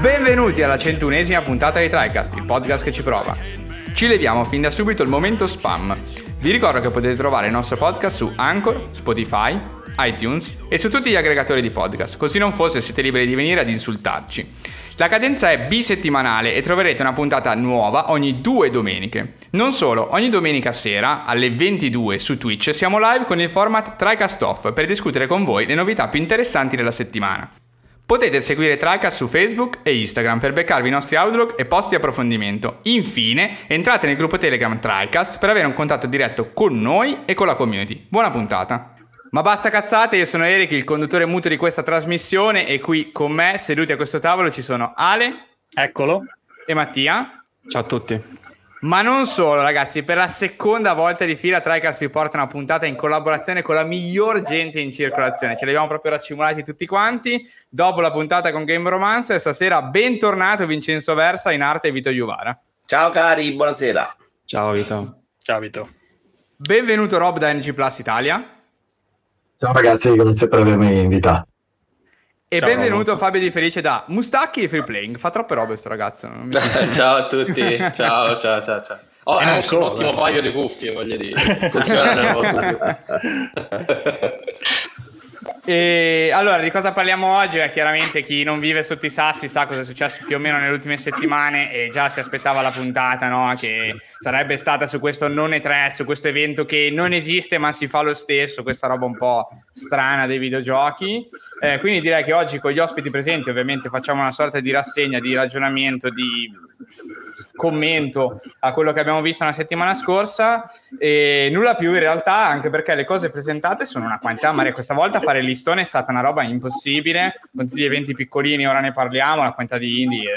Benvenuti alla centunesima puntata di TriCast, il podcast che ci prova. Ci leviamo fin da subito il momento spam. Vi ricordo che potete trovare il nostro podcast su Anchor, Spotify, iTunes e su tutti gli aggregatori di podcast, così non fosse siete liberi di venire ad insultarci. La cadenza è bisettimanale e troverete una puntata nuova ogni due domeniche. Non solo, ogni domenica sera alle 22 su Twitch siamo live con il format TriCast Off per discutere con voi le novità più interessanti della settimana. Potete seguire TriCast su Facebook e Instagram per beccarvi i nostri outlook e post di approfondimento. Infine, entrate nel gruppo Telegram TriCast per avere un contatto diretto con noi e con la community. Buona puntata! Ma basta cazzate, io sono Eric, il conduttore muto di questa trasmissione e qui con me, seduti a questo tavolo, ci sono Ale. Eccolo. E Mattia. Ciao a tutti. Ma non solo, ragazzi, per la seconda volta di fila TriCast vi porta una puntata in collaborazione con la miglior gente in circolazione. Ce li abbiamo proprio raccimolati tutti quanti. Dopo la puntata con Game Romance, stasera bentornato Vincenzo Versa in arte Vito Iuvara. Ciao cari, buonasera. Ciao Vito. Ciao Vito. Benvenuto Rob da NG Plus Italia. Ciao ragazzi, grazie per avermi invitato. E Ciao, benvenuto. Fabio Di Felice da Mustacchi e Free Playing. Fa troppe robe questo ragazzo. non mi- ciao a tutti, ciao ciao ciao ciao. Oh, E è un ottimo eh. paio di cuffie, voglio dire. Funzionano E allora, di cosa parliamo oggi? Eh, chiaramente chi non vive sotto i sassi sa cosa è successo più o meno nelle ultime settimane e già si aspettava la puntata, no? Che sarebbe stata su questo non e tre, su questo evento che non esiste ma si fa lo stesso, questa roba un po' strana dei videogiochi. Eh, quindi direi che oggi con gli ospiti presenti ovviamente facciamo una sorta di rassegna, di ragionamento, di commento a quello che abbiamo visto la settimana scorsa e nulla più in realtà anche perché le cose presentate sono una quantità ma questa volta fare il listone è stata una roba impossibile con tutti gli eventi piccolini ora ne parliamo la quantità di indie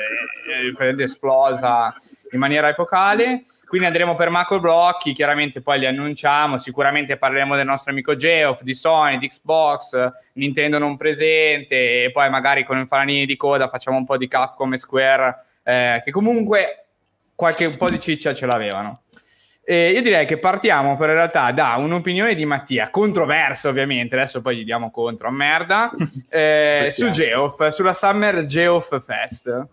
è, è esplosa in maniera epocale. Quindi andremo per macro blocchi chiaramente poi li annunciamo sicuramente parleremo del nostro amico Geoff di Sony, di Xbox Nintendo non presente e poi magari con il falanini di coda facciamo un po' di Capcom e Square eh, che comunque qualche un po' di ciccia ce l'avevano. E io direi che partiamo per in realtà da un'opinione di Mattia, controversa ovviamente, adesso poi gli diamo contro a merda, eh, su Geoff, sulla Summer Geoff Fest.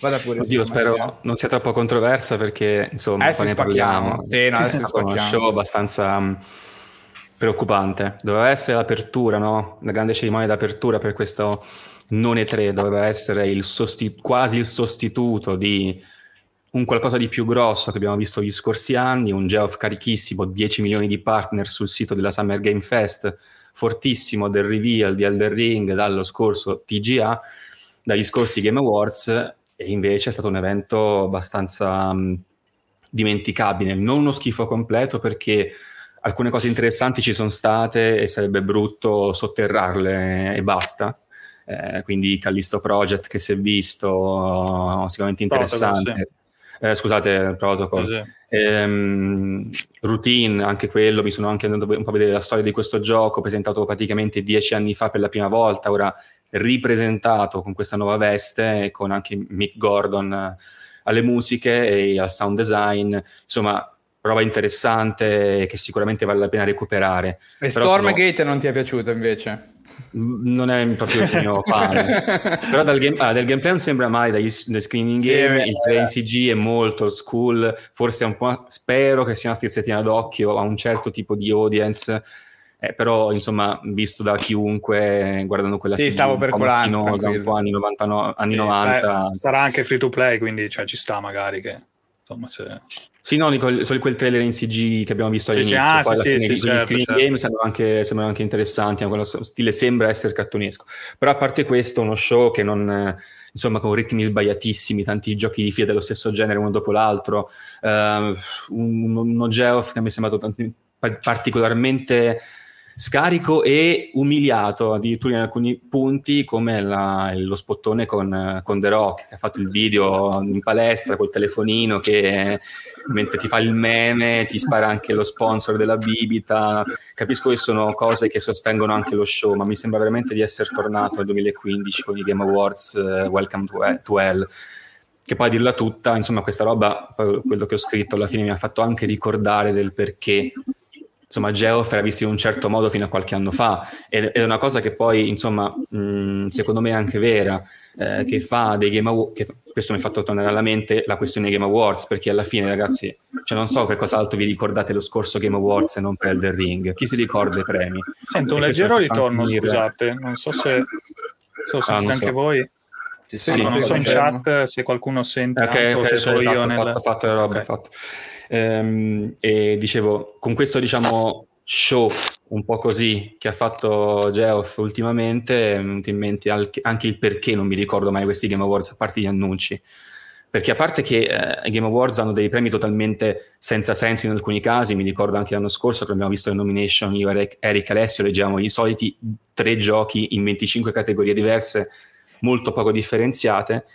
Vada pure. Oddio, sì, Mattia. spero non sia troppo controversa perché insomma Adesso ne parliamo. Sì, no, adesso è stato uno show abbastanza mh, preoccupante. Doveva essere l'apertura, no? La grande cerimonia d'apertura per questo non E3, doveva essere il sosti- quasi il sostituto di un qualcosa di più grosso che abbiamo visto gli scorsi anni, un Geoff carichissimo, 10 milioni di partner sul sito della Summer Game Fest, fortissimo del reveal di Elder Ring dallo scorso TGA, dagli scorsi Game Awards, e invece è stato un evento abbastanza mh, dimenticabile, non uno schifo completo perché alcune cose interessanti ci sono state e sarebbe brutto sotterrarle e basta. Eh, quindi Callisto Project che si è visto sicuramente Protocol, interessante. Eh, scusate, Protocol. Così. Ehm, routine, anche quello, mi sono anche andato un po' a vedere la storia di questo gioco, presentato praticamente dieci anni fa per la prima volta, ora ripresentato con questa nuova veste, e con anche Mick Gordon eh, alle musiche e al sound design, insomma, roba interessante che sicuramente vale la pena recuperare. E Però Stormgate non ti è piaciuto invece? Non è proprio il mio pane. Però dal, game, ah, del gameplay non sembra mai, dagli, screening game, il vero. 3 in CG è molto old school, forse è un po', spero che sia una strizzettina d'occhio a un certo tipo di audience, eh, però insomma visto da chiunque guardando quella Sì, CG stavo un po' percolando, macchinosa, un po' anni 99, anni Sì, 90. beh, sarà anche free to play, quindi cioè, ci sta magari che insomma se... Sì, no, dico, solo quel trailer in CG che abbiamo visto Sì, sì, all'inizio, ah, poi sì, alla sì, fine sì, gli certo, screen certo. game sembrano anche, sembrano anche interessanti, quello stile sembra essere cartunesco. Però a parte questo, uno show che non, insomma, con ritmi sbagliatissimi, tanti giochi di fila dello stesso genere uno dopo l'altro, eh, un, uno Geoff che mi è sembrato tanti- par- particolarmente scarico e umiliato addirittura in alcuni punti come la- lo spottone con, con The Rock che ha fatto il video in palestra col telefonino che mentre ti fa il meme ti spara anche lo sponsor della bibita. Capisco che sono cose che sostengono anche lo show ma mi sembra veramente di essere tornato nel 2015 con i Game Awards eh, Welcome to, Hell- to Hell. Che poi a dirla tutta, insomma, questa roba, quello che ho scritto alla fine mi ha fatto anche ricordare del perché insomma Geoff era visto in un certo modo fino a qualche anno fa ed è una cosa che poi insomma mh, secondo me è anche vera eh, che fa dei Game Awards questo mi ha fatto tornare alla mente la questione Game Awards perché alla fine ragazzi cioè non so per cosa altro vi ricordate lo scorso Game Awards e non per Elden Ring chi si ricorda i premi Sento un E leggero ritorno, scusate, non so se, se lo sentite Ah, non so. anche voi. Sì, Sì, non so in chat se qualcuno sente Ok, anche o ok, se solo io fatto, nel... fatto, fatto le robe, Ok. fatto. Ehm, e dicevo, con questo diciamo show un po' così che ha fatto Geoff ultimamente, è in mente anche il perché non mi ricordo mai questi Game Awards a parte gli annunci. Perché a parte che eh, i Game Awards hanno dei premi totalmente senza senso in alcuni casi, mi ricordo anche l'anno scorso che abbiamo visto le nomination, io e Eric, Alessio leggevamo i soliti tre giochi in 25 categorie diverse, molto poco differenziate,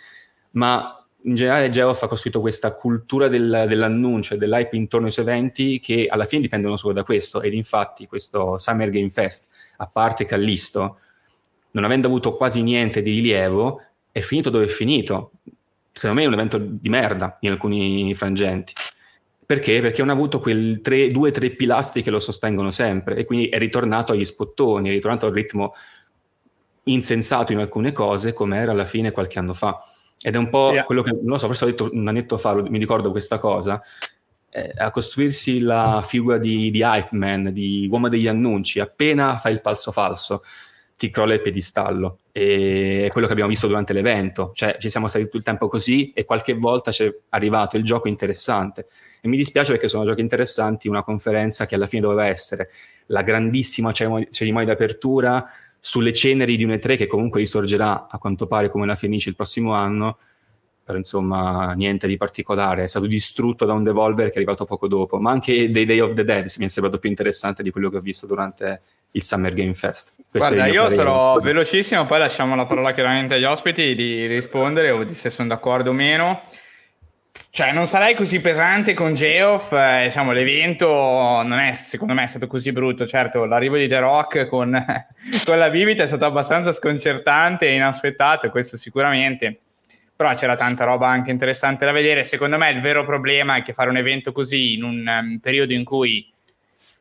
ma in generale Geoff ha costruito questa cultura del- dell'annuncio e dell'hype intorno ai suoi eventi che alla fine dipendono solo da questo ed infatti questo Summer Game Fest, a parte Callisto, non avendo avuto quasi niente di rilievo, è finito dove è finito. Secondo me è un evento di merda in alcuni frangenti. Perché? Perché non ha avuto quei due o tre pilastri che lo sostengono sempre e quindi è ritornato agli spottoni, è ritornato al ritmo insensato in alcune cose come era alla fine qualche anno fa. Ed è un po' Yeah. quello che, non lo so, forse ho detto un annetto fa, mi ricordo questa cosa, eh, a costruirsi la figura di, di hype man, di uomo degli annunci, appena fai il falso falso ti crolla il piedistallo. E è quello che abbiamo visto durante l'evento, cioè ci siamo stati tutto il tempo così e qualche volta c'è arrivato il gioco interessante. E mi dispiace perché sono giochi interessanti, una conferenza che alla fine doveva essere la grandissima cerimonia, cerimonia d'apertura sulle ceneri di un E3 che comunque risorgerà a quanto pare come la Fenice il prossimo anno, però insomma niente di particolare, è stato distrutto da un Devolver che è arrivato poco dopo, ma anche dei Day of the Dead mi è sembrato più interessante di quello che ho visto durante il Summer Game Fest. Questo Guarda, io parere. sarò velocissimo, poi lasciamo la parola chiaramente agli ospiti di rispondere o di se sono d'accordo o meno. Cioè, non sarei così pesante con Geoff, eh, diciamo, l'evento non è, secondo me, è stato così brutto. Certo, l'arrivo di The Rock con, con la bibita è stato abbastanza sconcertante e inaspettato, questo sicuramente. Però c'era tanta roba anche interessante da vedere. Secondo me il vero problema è che fare un evento così in un um, periodo in cui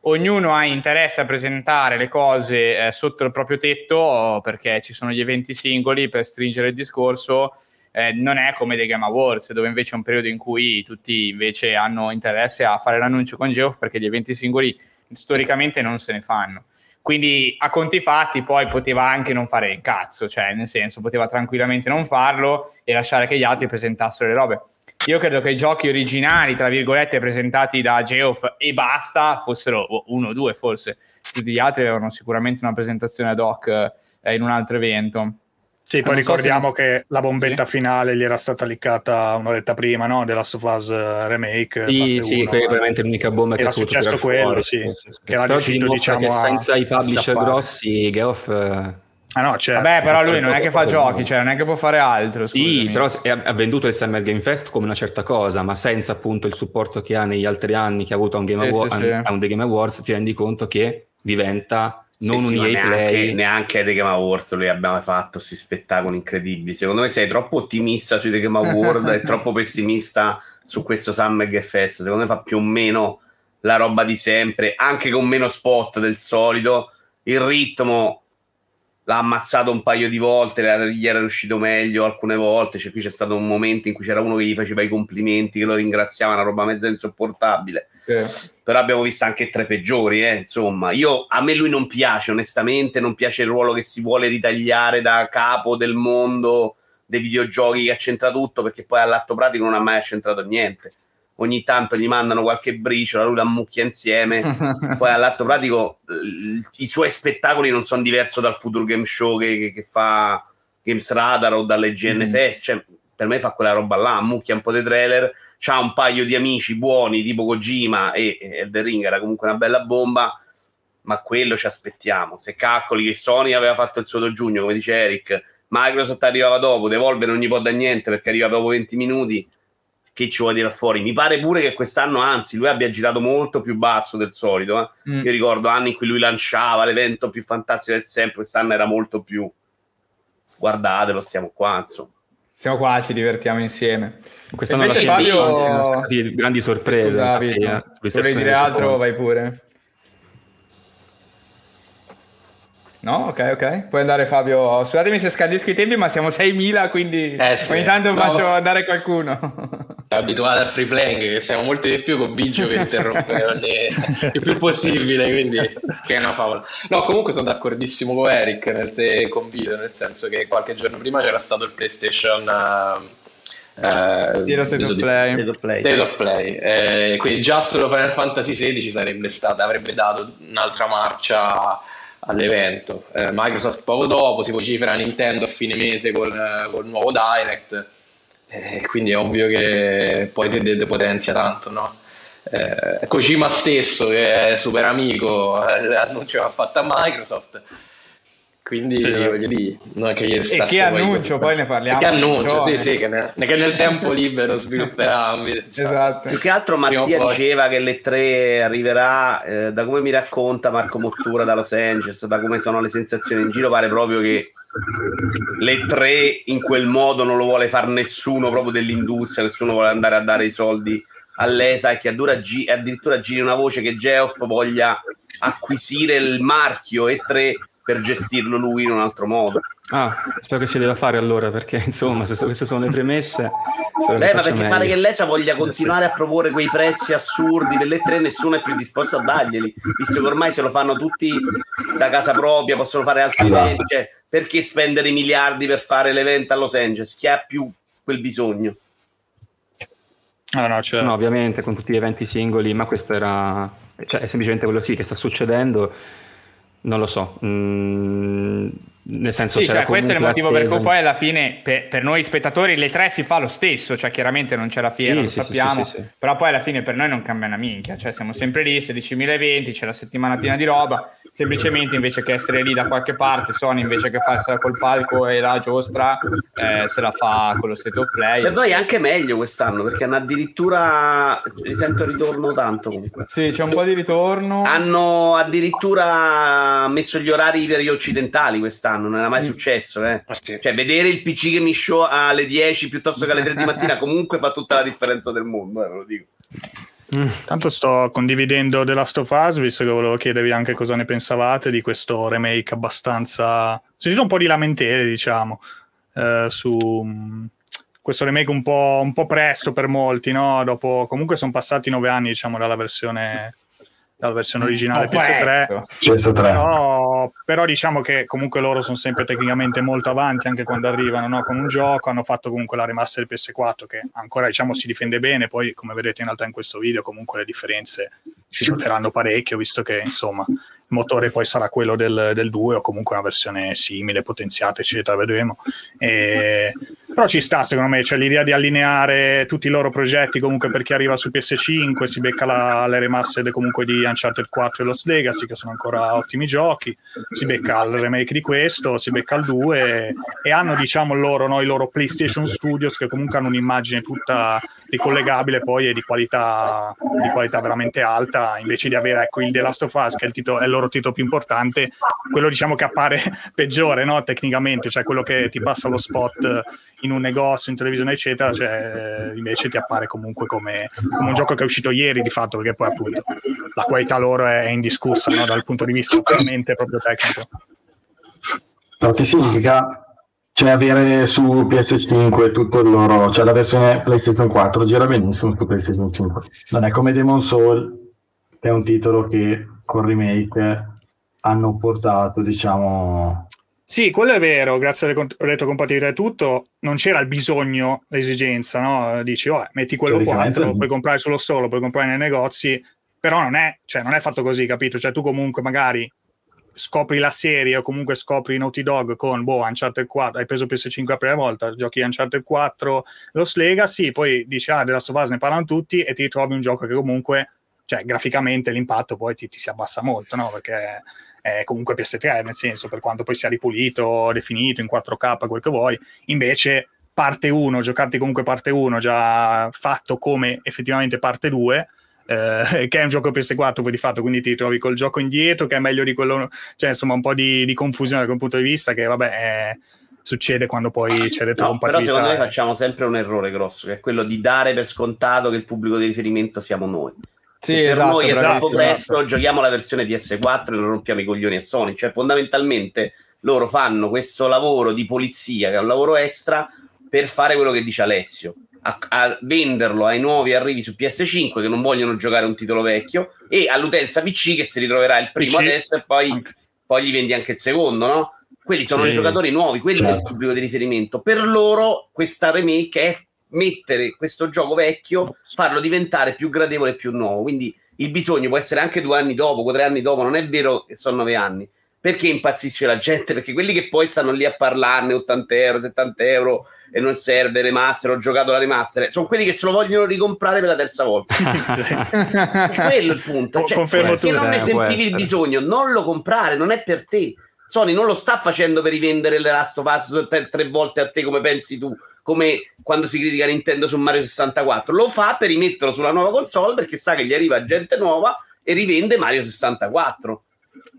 ognuno ha interesse a presentare le cose eh, sotto il proprio tetto perché ci sono gli eventi singoli per stringere il discorso eh, non è come dei Game Awards dove invece è un periodo in cui tutti invece hanno interesse a fare l'annuncio con Geoff perché gli eventi singoli storicamente non se ne fanno quindi a conti fatti poi poteva anche non fare il cazzo cioè nel senso poteva tranquillamente non farlo e lasciare che gli altri presentassero le robe io credo che i giochi originali, tra virgolette, presentati da Geoff e basta, fossero oh, uno o due forse. Tutti gli altri avevano sicuramente una presentazione ad hoc eh, in un altro evento. Sì, poi Non so ricordiamo se- che la bombetta Sì. finale gli era stata liccata un'oretta prima, no? Della of Us eh, Remake. Sì, sì, quella è eh. veramente l'unica bomba che Era ha potuto successo tirar quello, fuori, sì, che era Però ti riuscito, diciamo, che a senza i publisher scappare. grossi Geoff eh, Ah no, certo. Vabbè, però lui non è che fa giochi, cioè non è che può fare altro. Sì, scusami. però ha ha venduto il Summer Game Fest come una certa cosa, ma senza appunto il supporto che ha negli altri anni che ha avuto a un, Game Sì, Award- sì, sì. a un The Game Awards, ti rendi conto che diventa non Sì, un sì, EA neanche, Play. neanche ai The Game Awards lui abbiamo fatto questi spettacoli incredibili. Secondo me sei troppo ottimista sui The Game Awards e troppo pessimista su questo Summer Game Fest. Secondo me fa più o meno la roba di sempre, anche con meno spot del solito. Il ritmo l'ha ammazzato un paio di volte, gli era riuscito meglio alcune volte. Cioè, qui c'è stato un momento in cui c'era uno che gli faceva i complimenti, che lo ringraziava, una roba mezza insopportabile però abbiamo visto anche tre peggiori, eh, insomma. Io, a me lui non piace, onestamente, non piace il ruolo che si vuole ritagliare da capo del mondo dei videogiochi che accentra tutto, perché poi all'atto pratico non ha mai accentrato niente. Ogni tanto gli mandano qualche briciola, lui la ammucchia insieme, poi all'atto pratico i suoi spettacoli non sono diversi dal Future Game Show che, che- che fa Games Radar o dalle GN Mm. Fest, cioè per me fa quella roba là, ammucchia un po' dei trailer, c'ha un paio di amici buoni tipo Kojima e, e Elden Ring era comunque una bella bomba, ma quello ci aspettiamo. Se calcoli che Sony aveva fatto il suo 2 giugno, come dice Eric, Microsoft arrivava dopo, Devolver non gli può dare niente perché arriva dopo 20 minuti, che ci vuole tirare fuori? Mi pare pure che quest'anno, anzi, lui abbia girato molto più basso del solito. eh. Mm. Io ricordo anni in cui lui lanciava l'evento più fantastico del sempre, quest'anno era molto più. Guardatelo, stiamo qua, insomma. Siamo qua, ci divertiamo insieme. Quest'anno alla fine Fabio- grandi sorprese. Scusa, infatti, Vito, eh, volevi ne dire altro? Vai pure. No, ok, ok. Puoi andare Fabio. Scusatemi se scandisco i tempi, ma siamo 6.000, quindi Eh, sì. ogni tanto No. faccio andare qualcuno. abituato al free playing, che siamo molti di più con Biggio che interrompe ogni- il più possibile, quindi che è una favola. No, comunque sono d'accordissimo con Eric nel se- con Vito, nel senso che qualche giorno prima c'era stato il PlayStation eh, Sì, lo state viso of di- play. State of play. State of Play. Eh, quindi già solo Final Fantasy XVI sarebbe stata, avrebbe dato un'altra marcia all'evento. Eh, Microsoft poco dopo si vocifera Nintendo a fine mese col, col nuovo Direct. Eh, quindi è ovvio che poi te depotenzia tanto, no? Eh, Kojima stesso, che è super amico, eh, l'annuncio che ha fatto a Microsoft. Quindi Sì. voglio dire, non è che gli stasse che annuncio, poi ne parliamo Che un annuncio, sì, sì, che, ne- che nel tempo libero svilupperà. cioè. esatto. Più che altro Mattia poi. diceva che le tre arriverà, eh, da come mi racconta Marco Mottura da Los Angeles, da come sono le sensazioni in giro, pare proprio che le tre in quel modo non lo vuole fare nessuno proprio dell'industria, nessuno vuole andare a dare i soldi all'ESA e che addirittura giri una voce che Geoff voglia acquisire il marchio E3 per gestirlo lui in un altro modo. Ah, spero che si debba fare allora, perché insomma, se queste sono le premesse... Beh, ma perché pare meglio. che l'ESA voglia continuare a proporre quei prezzi assurdi per le tre, nessuno è più disposto a darglieli, visto che ormai se lo fanno tutti da casa propria, possono fare altri Esatto. eventi, cioè, perché spendere miliardi per fare l'evento a Los Angeles? Chi ha più quel bisogno? Ah, no, cioè, No, ovviamente con tutti gli eventi singoli, ma questo era... Cioè, è semplicemente quello sì, che sta succedendo, non lo so. Mm, nel senso Sì, c'era cioè, questo è il motivo per l'attesa- cui poi alla fine per, per noi spettatori le tre si fa lo stesso, cioè chiaramente non c'è la fiera, Sì, lo sì, sappiamo, sì, sì, sì. però poi alla fine per noi non cambia una minchia, cioè siamo sempre lì, 16.000 eventi, c'è la settimana piena di roba, semplicemente invece che essere lì da qualche parte, Sony invece che farsela col palco e la giostra, eh, se la fa con lo state of play. Per noi è anche meglio quest'anno, perché hanno addirittura, li sento ritorno tanto comunque, Sì, c'è un po' di ritorno. hanno addirittura messo gli orari per gli occidentali quest'anno, non era mai successo. Eh. Ah. Cioè, vedere il PC che mi show alle 10 piuttosto che alle 3 di mattina comunque fa tutta la differenza del mondo, eh, ve lo dico. Mm. Tanto sto condividendo The Last of Us, visto che volevo chiedervi anche cosa ne pensavate di questo remake abbastanza... Ho sentito un po' di lamentele, diciamo, eh, su mh, questo remake un po', un po' presto per molti, no? Dopo, comunque sono passati nove anni, diciamo, dalla versione, dalla versione originale Un po' PS3. presto. CS3. Però, però diciamo che comunque loro sono sempre tecnicamente molto avanti anche quando arrivano no? con un gioco. Hanno fatto comunque la remaster del PS4 che ancora diciamo si difende bene. Poi, come vedete in realtà in questo video, comunque le differenze si noteranno parecchio, visto che insomma il motore poi sarà quello del, del 2 o comunque una versione simile, potenziata, eccetera. Vedremo. E... Però ci sta, secondo me, cioè l'idea di allineare tutti i loro progetti comunque per chi arriva su PS5, si becca la, le remastered comunque di Uncharted 4 e Lost Legacy, che sono ancora ottimi giochi, si becca il remake di questo, si becca il 2 e, e hanno, diciamo, loro, no, i loro PlayStation Studios che comunque hanno un'immagine tutta ricollegabile poi e di qualità, di qualità veramente alta, invece di avere ecco, il The Last of Us, che è il, titolo- è il loro titolo più importante, quello diciamo che appare peggiore no, tecnicamente, cioè quello che ti passa lo spot in un negozio, in televisione, eccetera, cioè, invece ti appare comunque come, come un gioco che è uscito ieri di fatto, perché poi appunto la qualità loro è indiscussa no, dal punto di vista puramente proprio tecnico. Però che significa cioè avere su PS5 tutto il loro, cioè la versione PlayStation 4 gira benissimo su PlayStation 5. Non è come Demon Soul, che è un titolo che con remake hanno portato, diciamo, Sì, quello è vero, grazie cont- retrocompatibilità e tutto, non c'era il bisogno, l'esigenza, no? Dici, oh, metti quello Teoricamente 4, lo puoi comprare sullo store, lo puoi comprare nei negozi, però non è, cioè, non è fatto così, capito? Cioè tu comunque magari scopri la serie o comunque scopri Naughty Dog con, boh, Uncharted 4, hai preso PS5 la prima volta, giochi Uncharted 4, Lost Legacy, poi dici, ah, della Sovas ne parlano tutti e ti ritrovi un gioco che comunque, cioè, graficamente l'impatto poi ti, ti si abbassa molto, no? Perché è comunque PS3, nel senso, per quanto poi sia ripulito, definito in 4K, quel che vuoi, invece parte 1, giocarti comunque parte 1 già fatto come effettivamente parte 2, eh, che è un gioco PS4 poi di fatto, quindi ti trovi col gioco indietro che è meglio di quello, cioè insomma un po' di, di confusione da quel punto di vista che vabbè è- succede quando poi c'è No, però retrocompatibilità. secondo me facciamo sempre un errore grosso, che è quello di dare per scontato che il pubblico di riferimento siamo noi. Sì, Se per esatto, noi è troppo bravissimo, presto, esatto. giochiamo la versione PS4 e non rompiamo i coglioni a Sony. Cioè, fondamentalmente loro fanno questo lavoro di polizia, che è un lavoro extra, per fare quello che dice Alessio. A, a venderlo ai nuovi arrivi su PS5 che non vogliono giocare un titolo vecchio e all'utenza PC che si ritroverà il primo PC, adesso e poi, poi gli vendi anche il secondo, no? Quelli sono Sì. i giocatori nuovi, quelli è il Certo. pubblico di riferimento. Per loro questa remake è mettere questo gioco vecchio, farlo diventare più gradevole e più nuovo. Quindi il bisogno può essere anche due anni dopo, o tre anni dopo, non è vero che sono nove anni. Perché impazzisce la gente? Perché quelli che poi stanno lì a parlarne 80 euro, 70 euro e non serve remaster, ho giocato la remaster, sono quelli che se lo vogliono ricomprare per la terza volta. È quello il punto. Cioè, Confermo se tutto. non ne Eh, sentivi il bisogno, non lo comprare, non è per te. Sony non lo sta facendo per rivendere le Last of Us tre volte a te come pensi tu, come quando si critica Nintendo su Mario 64. Lo fa per rimetterlo sulla nuova console perché sa che gli arriva gente nuova e rivende Mario 64.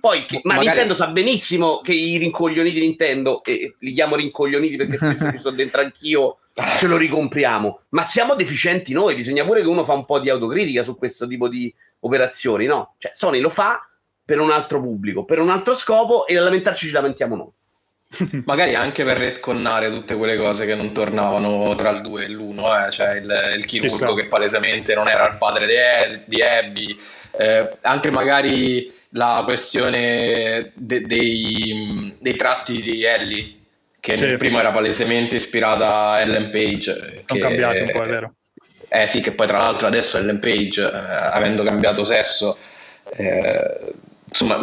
Poi, che- ma Magari- Nintendo sa benissimo che i rincoglioniti Nintendo, e li chiamo rincoglioniti perché spesso ci sto dentro anch'io, ce lo ricompriamo. Ma siamo deficienti noi, bisogna pure che uno fa un po' di autocritica su questo tipo di operazioni, no? Cioè, Sony lo fa per un altro pubblico, per un altro scopo e a lamentarci ci lamentiamo noi. Magari anche per retconnare tutte quelle cose che non tornavano tra il 2 e l'1, eh? cioè il, il chirurgo che palesemente non era il padre di, di Abby, eh, anche magari la questione de- dei, dei tratti di Ellie, che Sì. nel primo era palesemente ispirata a Ellen Page. Sono che- cambiati un po', è vero. Eh sì, che poi tra l'altro adesso Ellen Page, eh, avendo cambiato sesso, eh, insomma,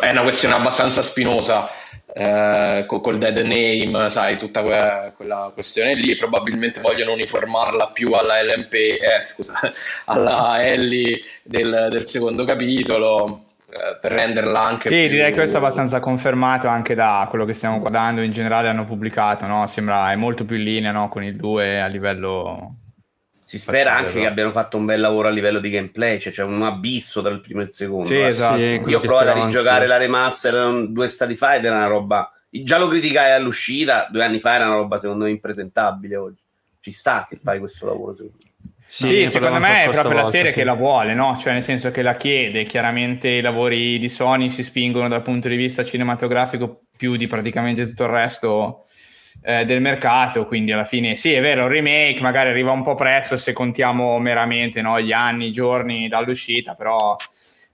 è una questione abbastanza spinosa eh, co- col dead name, sai, tutta que- quella questione lì. Probabilmente vogliono uniformarla più alla LMP, eh, scusa, alla Ellie del, del secondo capitolo. eh, Per renderla anche Sì, più- direi che questo è abbastanza confermato anche da quello che stiamo guardando, in generale hanno pubblicato, no? Sembra è molto più in linea no? con il 2 a livello... Si spera Facciamo anche vedere. che abbiano fatto un bel lavoro a livello di gameplay, cioè c'è un abisso tra il primo e il secondo. Sì, eh. esatto. Sì, Io ho provato a rigiocare la remaster um, due stati fa ed era una roba. Già lo criticai all'uscita, due anni fa era una roba secondo me impresentabile oggi. Ci sta che fai questo lavoro secondo me. Sì, ne secondo me è proprio la volta, serie sì. che la vuole, no? Cioè nel senso che la chiede, chiaramente i lavori di Sony si spingono dal punto di vista cinematografico più di praticamente tutto il resto eh, del mercato, quindi alla fine sì, è vero, il remake magari arriva un po' presto se contiamo meramente no, gli anni, i giorni dall'uscita, però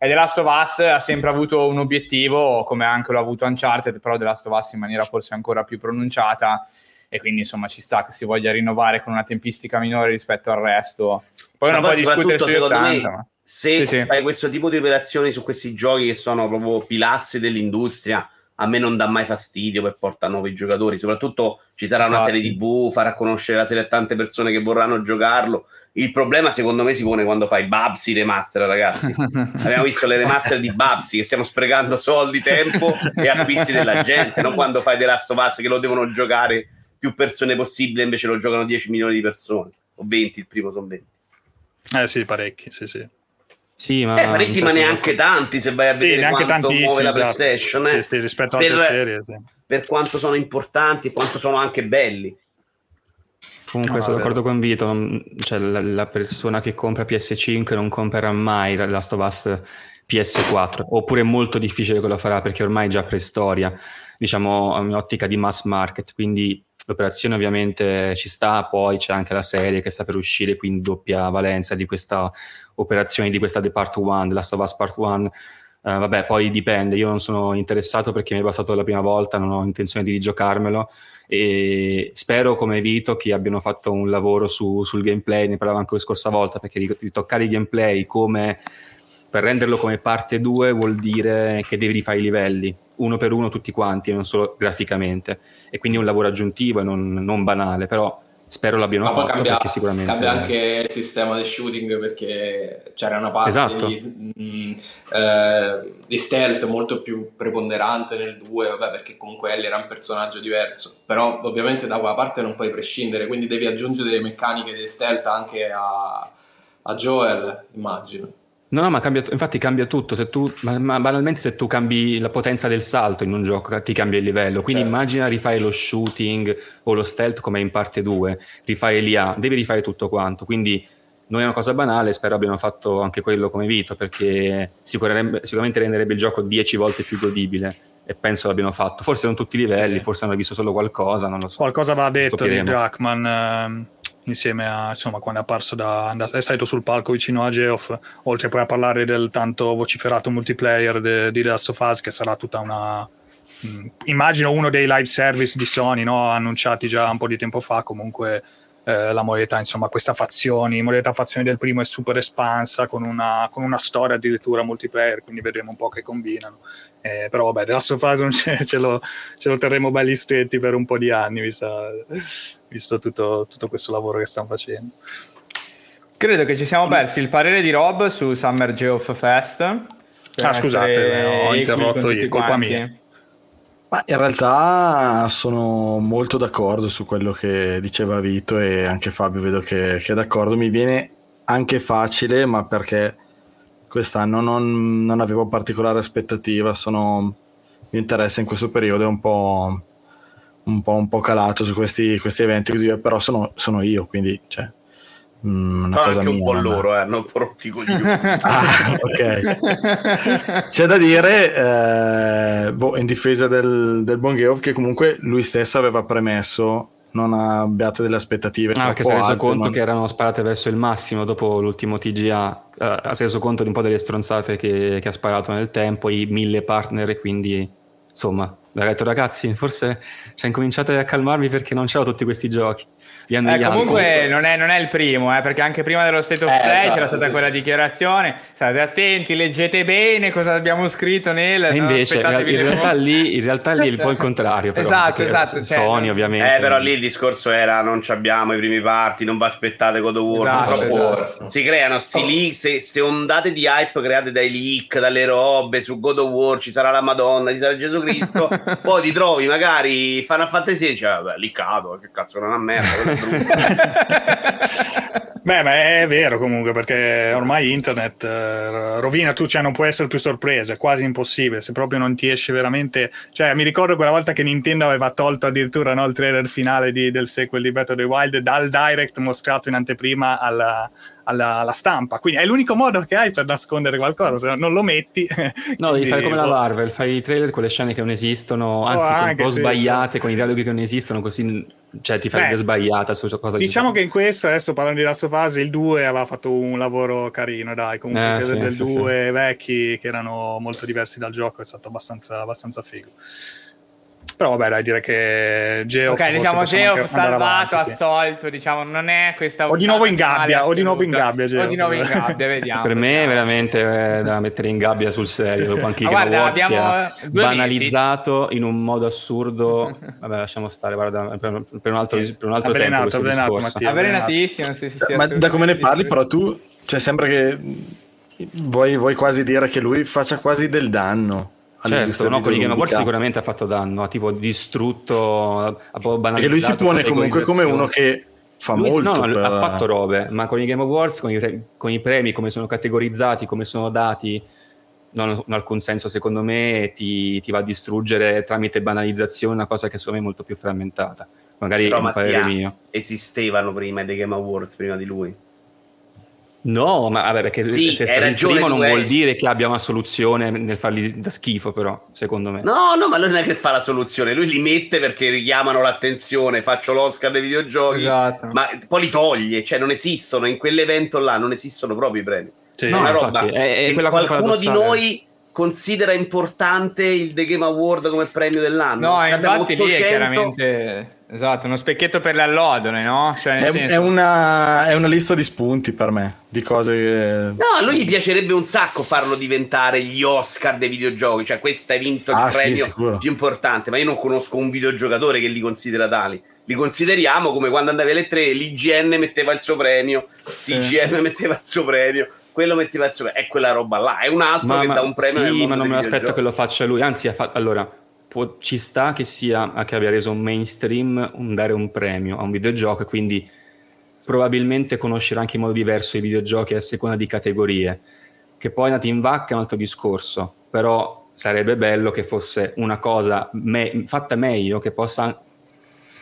e The Last of Us ha sempre avuto un obiettivo, come anche lo ha avuto Uncharted, però The Last of Us in maniera forse ancora più pronunciata e quindi insomma ci sta che si voglia rinnovare con una tempistica minore rispetto al resto. Poi Ma uno può discutere sugli secondo 80, me, ma... se Sì, sì. fai questo tipo di operazioni su questi giochi che sono proprio pilastri dell'industria, a me non dà mai fastidio per portare nuovi giocatori. Soprattutto ci sarà una serie TV, farà conoscere la serie a tante persone che vorranno giocarlo. Il problema, secondo me, si pone quando fai Babsy remaster, ragazzi. Abbiamo visto le remaster di Babsy che stiamo sprecando soldi, tempo e acquisti della gente, non quando fai The Last of Us che lo devono giocare più persone possibile, invece lo giocano 10 milioni di persone, o 20, il primo sono 20. Eh sì, parecchi, sì, sì. Sì, ma Eh, parecchi, ma sono- neanche tanti se vai a Sì, vedere neanche quanto muove la esatto. PlayStation, eh, Sì, sì, rispetto a Per- altre serie, sì. per quanto sono importanti quanto sono anche belli. Comunque No, sono d'accordo con Vito, non- cioè, la, la persona che compra PS5 non comprerà mai la Last of Us PS4, oppure è molto difficile che lo farà perché ormai è già preistoria, diciamo, a un'ottica di mass market, quindi l'operazione ovviamente ci sta, poi c'è anche la serie che sta per uscire, quindi doppia valenza di questa operazione, di questa The Part 1, The Last of Us Part 1. Eh, vabbè, poi dipende, io non sono interessato perché mi è bastato la prima volta, non ho intenzione di rigiocarmelo e spero come Vito che abbiano fatto un lavoro su- sul gameplay, ne parlavo anche la scorsa volta, perché ri- ritoccare il gameplay come per renderlo come parte 2 vuol dire che devi rifare i livelli uno per uno tutti quanti, non solo graficamente e quindi è un lavoro aggiuntivo e non, non banale, però spero l'abbiano Ma fatto cambia, sicuramente cambia anche il sistema di shooting perché c'era una parte Esatto. di, mm, eh, di stealth molto più preponderante nel 2, vabbè, perché comunque Ellie era un personaggio diverso, però ovviamente da quella parte non puoi prescindere, quindi devi aggiungere delle meccaniche di stealth anche a, a Joel, immagino. No, no, ma cambia, infatti cambia tutto. Se tu, ma, ma banalmente, se tu cambi la potenza del salto in un gioco, ti cambia il livello. Quindi Certo. immagina rifare lo shooting o lo stealth come in parte 2, rifare l'IA, devi rifare tutto quanto. Quindi non è una cosa banale, spero abbiano fatto anche quello come Vito, perché sicuramente renderebbe il gioco 10 volte più godibile e penso l'abbiano fatto. Forse non tutti i livelli, forse hanno visto solo qualcosa, non lo so. Qualcosa va detto di Jackman ehm, insieme a, insomma, quando è apparso da, è salito sul palco vicino a Geoff, oltre poi a parlare del tanto vociferato multiplayer de, di The Last of Us, che sarà tutta una... Mh, immagino uno dei live service di Sony, no? annunciati già un po' di tempo fa, comunque eh, la modalità, insomma, questa fazioni, modalità fazioni del primo è super espansa, con una, con una storia addirittura multiplayer, quindi vedremo un po' che combinano. Eh, però vabbè, The Last of Us ce, lo, ce, lo, terremo belli stretti per un po' di anni, visto, visto tutto, tutto questo lavoro che stiamo facendo. Credo che ci siamo persi il parere di Rob su Summer Geoff Fest. Ah, scusate, ho interrotto io, colpa quanti. mia. Ma in realtà sono molto d'accordo su quello che diceva Vito e anche Fabio vedo che, che è d'accordo. Mi viene anche facile, ma perché quest'anno non, non avevo particolare aspettativa. Sono, il mio interesse in questo periodo è un po', un po', un po calato su questi, questi eventi, così, però sono, sono io, quindi cioè, Mm, una cosa anche mia, un po' ma... loro, eh, non rotti coglioni. ah, ok. C'è da dire, eh, boh, in difesa del, del buon Geoff, che comunque lui stesso aveva premesso non abbiate delle aspettative. Ah, perché si è reso conto non... che erano sparate verso il massimo dopo l'ultimo TGA, uh, eh, si è reso conto di un po' delle stronzate che, che ha sparato nel tempo, i mille partner e quindi insomma, ha detto ragazzi, forse cioè, incominciate a calmarvi perché non c'erano tutti questi giochi. Eh, comunque non è, non è, il primo, eh, perché anche prima dello State of eh, Play esatto, c'era stata sì, quella sì. dichiarazione. State attenti, leggete bene cosa abbiamo scritto nel. E invece, in realtà, lì, in realtà lì è un po' il contrario. Però, esatto, esatto. Sony, cioè, ovviamente. Eh, però lì il discorso era: non abbiamo i primi parti, non vi aspettate God of War. Esatto, esatto. Si creano leak, se, se, ondate di hype create dai leak, dalle robe su God of War, ci sarà la Madonna, ci sarà Gesù Cristo. poi ti trovi magari Final Fantasy e dici, vabbè, liccato, che cazzo, non è una merda. Beh, ma è vero comunque perché ormai internet eh, rovina tu, cioè non può essere più sorpresa, è quasi impossibile, se proprio non ti esce veramente... Cioè mi ricordo quella volta che Nintendo aveva tolto addirittura no, il trailer finale di, del sequel di Breath of the Wild dal direct mostrato in anteprima alla, alla, alla, stampa. Quindi è l'unico modo che hai per nascondere qualcosa, se non lo metti. No, devi fare come la Marvel, fai i trailer con le scene che non esistono, anzi oh, un po' sì, sbagliate, sì. con i dialoghi che non esistono, così cioè ti fai sbagliata su cosa Diciamo che in questo, adesso parlando di Last of Us, il 2 aveva fatto un lavoro carino, dai, comunque eh, sì, del 2 vecchi che erano molto diversi dal gioco, è stato abbastanza, abbastanza figo. Però vabbè, dai, dire che Geo. Ok, diciamo Geo salvato, avanti, assolto, sì. diciamo, non è questa. O di nuovo in gabbia, o di nuovo in gabbia, Geo. O di nuovo in gabbia, vediamo. per me è veramente eh, da mettere in gabbia sul serio, dopo anche i Game Awards che banalizzato mesi. in un modo assurdo. Vabbè, lasciamo stare, guarda, per, per un altro, per un altro tempo. Avvelenato, Mattia. Avvelenatissimo, sì, sì, sì, Ma da come ne parli, però tu, cioè, sembra che vuoi, vuoi quasi dire che lui faccia quasi del danno. Certo, no, con i Game Awards sicuramente ha fatto danno, ha tipo distrutto, ha banalizzato. Perché lui si pone comunque come uno che fa lui, molto. No, per... ha fatto robe, ma con i Game Awards, con i, con i, premi, come sono categorizzati, come sono dati, non ha alcun senso secondo me, ti, ti, va a distruggere tramite banalizzazione una cosa che secondo me è molto più frammentata. Magari Però, è un parere mio. Esistevano prima dei Game Awards, prima di lui. No, ma vabbè, perché sì, se il primo non vuol dire che abbia una soluzione nel farli da schifo, però, secondo me. No, no, ma lui non è che fa la soluzione, lui li mette perché richiamano l'attenzione, faccio l'Oscar dei videogiochi, esatto. ma poi li toglie, cioè non esistono, in quell'evento là non esistono proprio i premi. Sì, no, una roba è, è qualcuno di noi considera importante il The Game Award come premio dell'anno. No, infatti 800... lì è chiaramente Esatto, uno specchietto per le allodole, no? Cioè, è, senso... è, una, è, una, lista di spunti per me, di cose che... No, a lui gli piacerebbe un sacco farlo diventare gli Oscar dei videogiochi, cioè questo hai vinto il ah, premio sì, più importante, ma io non conosco un videogiocatore che li considera tali. Li consideriamo come quando andavi alle tre, l'IGN metteva il suo premio, l'IGN sì. metteva il suo premio, quello metteva il suo è quella roba là, è un altro ma, che ma, dà un premio. Sì, ma non me l'aspetto che lo faccia lui, anzi fatto... Allora può, ci sta che sia che abbia reso mainstream un dare un premio a un videogioco quindi probabilmente conoscerà anche in modo diverso i videogiochi a seconda di categorie che poi andati in vacca è un altro discorso però sarebbe bello che fosse una cosa me- fatta meglio che possa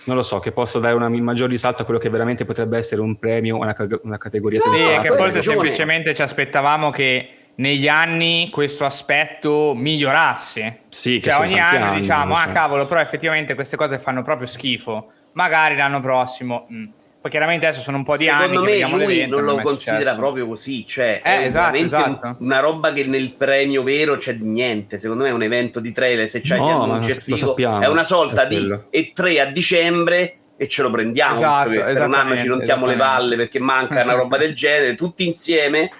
non lo so, che possa dare una maggior risalto a quello che veramente potrebbe essere un premio, una, una categoria Sì, sensata. che forse semplicemente ci aspettavamo che negli anni questo aspetto migliorasse. Sì, che Cioè sono ogni tanti anno anni, diciamo, ah so. cavolo, però effettivamente queste cose fanno proprio schifo. Magari l'anno prossimo... mm. Poi chiaramente adesso sono un po' di anni Secondo me lui non lo considera successo. proprio così, cioè Eh, è esatto, veramente esatto. un- una roba che nel premio vero c'è di niente. Secondo me è un evento di trailer, se c'hai No, gli ma annunci lo è figo. sappiamo, è una sorta è di quello. E3 a dicembre e ce lo prendiamo, Esatto, per un anno ci rompiamo le palle perché manca una roba del genere, tutti insieme.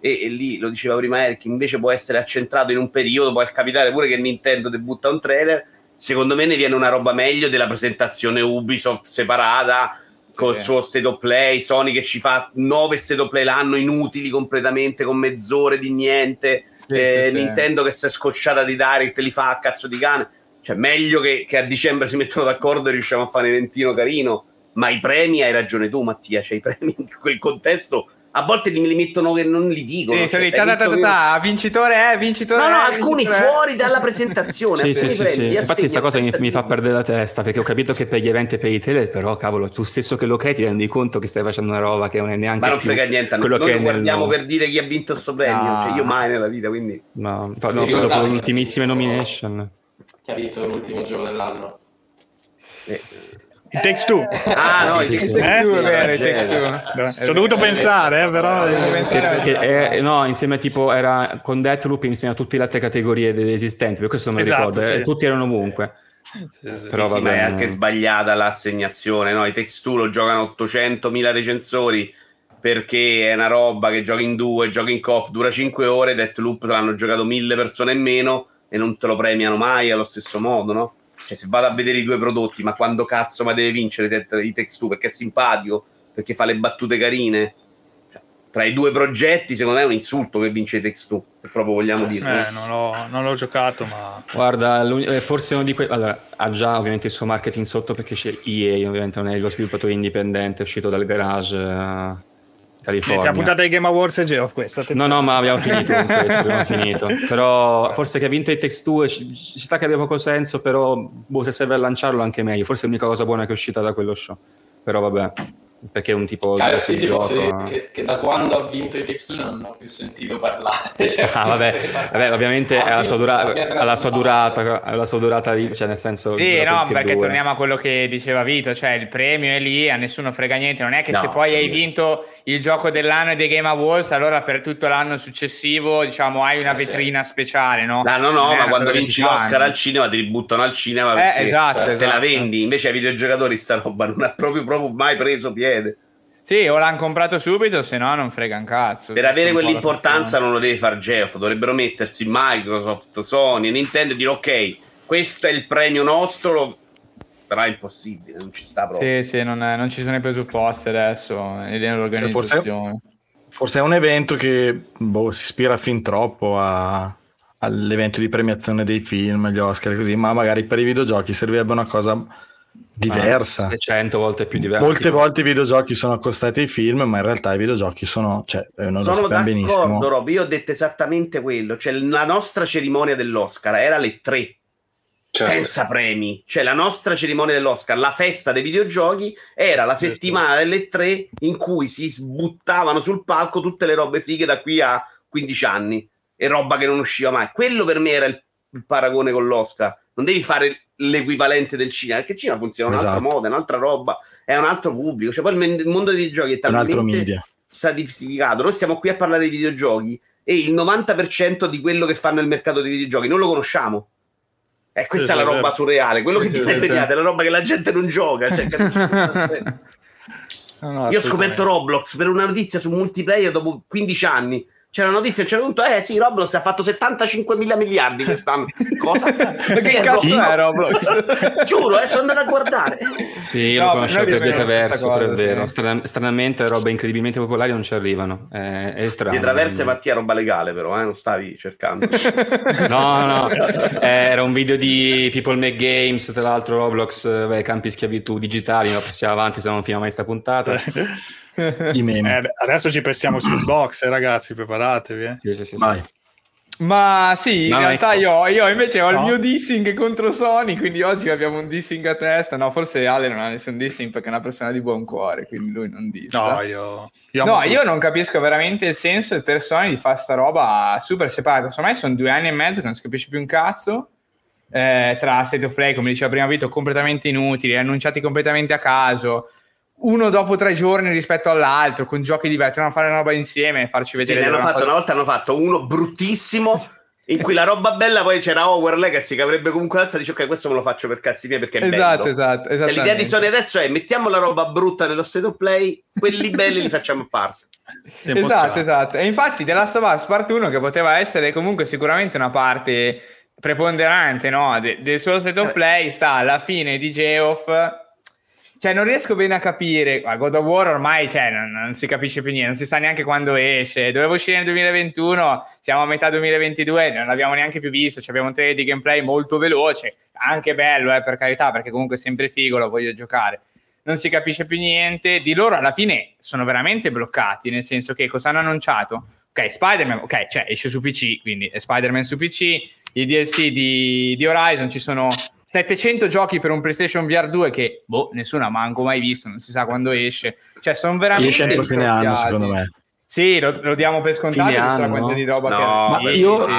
E, e lì lo diceva prima Eric, invece può essere accentrato in un periodo, può capitare pure che Nintendo debutta un trailer. Secondo me ne viene una roba meglio della presentazione Ubisoft separata col Sì. suo state of play, Sony che ci fa nove state of play l'anno inutili completamente con mezz'ore di niente, Sì, eh, sì, sì. Nintendo che si è scocciata di Direct li fa a cazzo di cane, cioè meglio che, che a dicembre si mettono d'accordo e riusciamo a fare un eventino carino, ma i premi hai ragione tu Mattia, cioè i premi in quel contesto a volte me li mettono che non li dicono. Sì, cioè, ta ta ta ta vincitore è, vincitore No, no, alcuni fuori dalla presentazione. Sì, sì, sì, sì. Infatti assegni sta cosa mi, mi fa perdere la testa perché ho capito che per gli eventi e per i tele, però cavolo, tu stesso che lo crei ti rendi conto che stai facendo una roba che non è neanche Ma non più frega niente, quello noi che nel guardiamo nome. per dire chi ha vinto questo premio, No. cioè io mai nella vita, quindi... No, fa- Mi no, ricordate dopo le ultimissime nomination. Che ha vinto l'ultimo gioco dell'anno. eh. It Takes Two. Ah no, It Takes Takes Eh? Two, vero, It Takes. Two. Ci ho dovuto pensare, eh, però... Che è- no, insieme tipo era con Deathloop insieme a tutte le altre categorie esistenti, per questo non me lo Esatto, ricordo, sì. eh, tutti erano ovunque. Però Sì, sì, vabbè, è anche sbagliata l'assegnazione, no? I Takes Two lo giocano 800.000 recensori perché è una roba che giochi in due, giochi in coop, dura 5 ore, Deathloop l'hanno giocato 1000 persone in meno e non te lo premiano mai allo stesso modo, no? Cioè se vado a vedere i due prodotti, ma quando cazzo ma deve vincere i Takes Two? Perché è simpatico, perché fa le battute carine? Cioè, tra i due progetti secondo me è un insulto che vince i Takes Two, se proprio vogliamo dirlo. Eh, non, l'ho, non l'ho giocato, ma... Guarda, eh, forse uno di quei... Allora, ha già ovviamente il suo marketing sotto perché c'è EA, ovviamente non è lo sviluppatore indipendente, è uscito dal garage eh, California. la puntata di Game Awards è Geoff questa. No, attenzione. no, ma abbiamo finito con questo, abbiamo finito. Però forse che ha vinto i Text 2 ci, ci sta che abbia poco senso, però boh, se serve a lanciarlo anche meglio. Forse è l'unica cosa buona che è uscita da quello show. Però vabbè, perché è un tipo Ah, di io ti posso gioco. dire che, che da quando ha vinto i Text non ho più sentito parlare. Cioè, Ah, vabbè, vabbè, ovviamente Ha ha la sua, dura- vinto, ha la sua durata, ha la sua durata di, cioè nel senso Sì, no, perché dura. torniamo a quello che diceva Vito, cioè il premio è lì, a nessuno frega niente, non è che No, se poi hai sì. vinto il gioco dell'anno e dei Game Awards, allora per tutto l'anno successivo, diciamo, hai una Eh, sì. vetrina speciale, no? No, no, no, è ma quando vinci l'Oscar al cinema ti ributtano al cinema Eh, perché esatto, te esatto. la vendi. Invece ai videogiocatori sta roba non ha proprio, proprio mai preso piede. Sì, o l'hanno comprato subito, se no non frega un cazzo. Per avere è quell'importanza non lo deve fare Geoff, dovrebbero mettersi Microsoft, Sony, Nintendo e dire ok, questo è il premio nostro, lo- però è impossibile, non ci sta proprio. Sì, sì, non, è- non ci sono i presupposti adesso e nell'organizzazione. Forse è un evento che boh, si ispira fin troppo a- all'evento di premiazione dei film, gli Oscar e così, ma magari per i videogiochi servirebbe una cosa diversa. 100 volte più diversa. Molte volte i videogiochi sono accostati ai film, ma in realtà i videogiochi sono, cioè, non lo Sono sappiamo benissimo. d'accordo, Rob. Io ho detto esattamente quello. Cioè, la nostra cerimonia dell'Oscar era alle tre, Certo. senza premi. Cioè, la nostra cerimonia dell'Oscar, la festa dei videogiochi, era la settimana delle tre in cui si sbuttavano sul palco tutte le robe fighe da qui a 15 anni e roba che non usciva mai. Quello per me era il, il paragone con l'Oscar. Non devi fare l'equivalente del cinema, perché il cinema funziona in un'altra Esatto. moda, è un'altra roba, è un altro pubblico. Cioè, poi il mondo dei giochi è È un altro talmente stratificato. Noi stiamo qui a parlare di videogiochi e il 90% di quello che fanno il mercato dei videogiochi non lo conosciamo. E questa Sì, è la roba vero. surreale. Quello che ti sì, premiate sì. è la roba che la gente non gioca. cioè. No, no, Io ho scoperto Roblox per una notizia su multiplayer dopo 15 anni. C'era una notizia a un certo punto, eh sì, Roblox ha fatto 75 mila miliardi quest'anno. Cosa? Che cazzo è Roblox? Giuro, eh, sono andato a guardare. Sì, No, lo conoscevo per via traverse, cosa, però è vero. sì. Stran- stranamente robe incredibilmente popolari non ci arrivano. È, è strano. Di traverse Mattia roba legale però, eh, non stavi cercando. No, no, eh, era un video di People Make Games, tra l'altro Roblox, eh, beh, campi schiavitù digitali, ma passiamo avanti se non finiamo mai sta puntata. I meme. Eh, adesso ci pensiamo su Xbox, eh, ragazzi, preparatevi. eh. Sì, sì, sì, sì. Vai. Ma sì, in No, realtà Xbox. io, io invece ho il No. mio dissing contro Sony, quindi oggi abbiamo un dissing a testa. No, forse Ale non ha nessun dissing perché è una persona di buon cuore, quindi lui non dissa. No, io... io No, io non capisco veramente il senso per Sony di fare sta roba super separata. Ormai sono due anni e mezzo che non si capisce più un cazzo. eh, tra State of Play, come diceva prima Vito, completamente inutili, annunciati completamente a caso, uno dopo tre giorni rispetto all'altro, con giochi diversi, non fare una roba insieme e farci Sì, vedere. ne hanno fatto, una una volta hanno fatto uno bruttissimo in cui la roba bella poi c'era Hogwarts Legacy che avrebbe comunque alza dice ok questo me lo faccio per cazzi miei perché è Esatto, bello esatto, Cioè, l'idea di. Sony adesso è mettiamo la roba brutta nello state of play quelli belli li facciamo a parte Sì, Esatto, esatto. E infatti The Last of Us Part 1, che poteva essere comunque sicuramente una parte preponderante no? de- del suo set of play, sta alla fine di Geoff. Cioè, non riesco bene a capire. Ma God of War ormai cioè, non, non si capisce più niente, non si sa neanche quando esce. Doveva uscire nel 2021, siamo a metà 2022, non l'abbiamo neanche più visto. Cioè, abbiamo un trailer di gameplay molto veloce, anche bello, eh, per carità, perché comunque è sempre figo, lo voglio giocare non si capisce più niente. Di loro alla fine sono veramente bloccati, nel senso che cosa hanno annunciato? Ok, Spider-Man, ok, cioè esce su PC, quindi è Spider-Man su PC. I DLC di, di Horizon ci sono 700 giochi per un PlayStation VR 2 che, boh, nessuno ha manco mai visto, non si sa quando esce. Cioè, sono veramente... Esce entro fine anno, secondo me. Sì, lo, lo diamo per scontato, visto la quantità di roba no che... Ma beh, io- sì.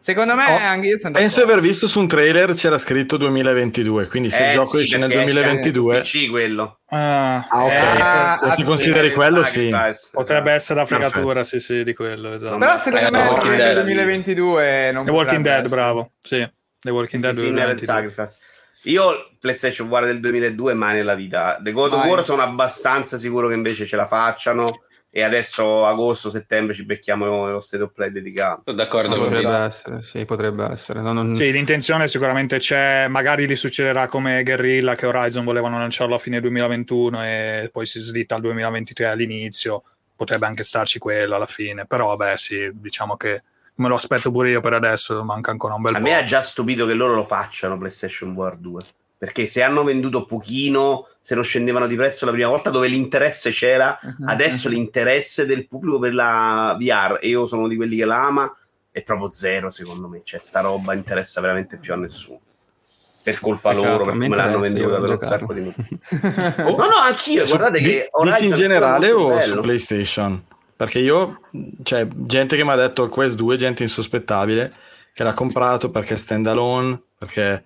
Secondo me Oh, anche io sono Penso di aver visto su un trailer c'era scritto 2022, quindi se Eh, il gioco sì, esce nel perché esce anche 2022... su PC quello Ah, Ah, ok. Eh, se si ah, consideri sì, quello, sì. Sacrifice, potrebbe essere la fregatura, sì, sì, di quello. Esatto. Però secondo Eh, me anche nel Dead. 2022 non The Walking Dead, essere. bravo. Sì, The Walking Sì, Dead sì, Never 2022. Sacrifice. Io PlayStation War del 2002 mai nella vita. The God of. War sono abbastanza sicuro che invece ce la facciano e adesso agosto, settembre ci becchiamo nello state of play dedicato. Sono d'accordo con potrebbe Vito. essere, sì, potrebbe essere. No, non- Sì, l'intenzione sicuramente c'è, magari gli succederà come Guerrilla che Horizon volevano lanciarlo a fine 2021 e poi si slitta al 2023 all'inizio, potrebbe anche starci quello alla fine, però vabbè sì, diciamo che me lo aspetto pure io per adesso, manca ancora un bel A po'. me ha già stupito che loro lo facciano PlayStation War 2. Perché se hanno venduto pochino, se non scendevano di prezzo la prima volta, dove l'interesse c'era, Mhm. adesso l'interesse del pubblico per la VR, e io sono di quelli che la ama, è proprio zero secondo me. Cioè, sta roba interessa veramente più a nessuno. Per colpa Peccato, loro, perché me l'hanno venduta per un sacco di giocarlo. No, no, anch'io. Su- Guardate di- che Horizon dici in generale o su bello. PlayStation? Perché io, cioè, gente che mi ha detto il Quest 2, gente insospettabile, che l'ha comprato perché è standalone, perché,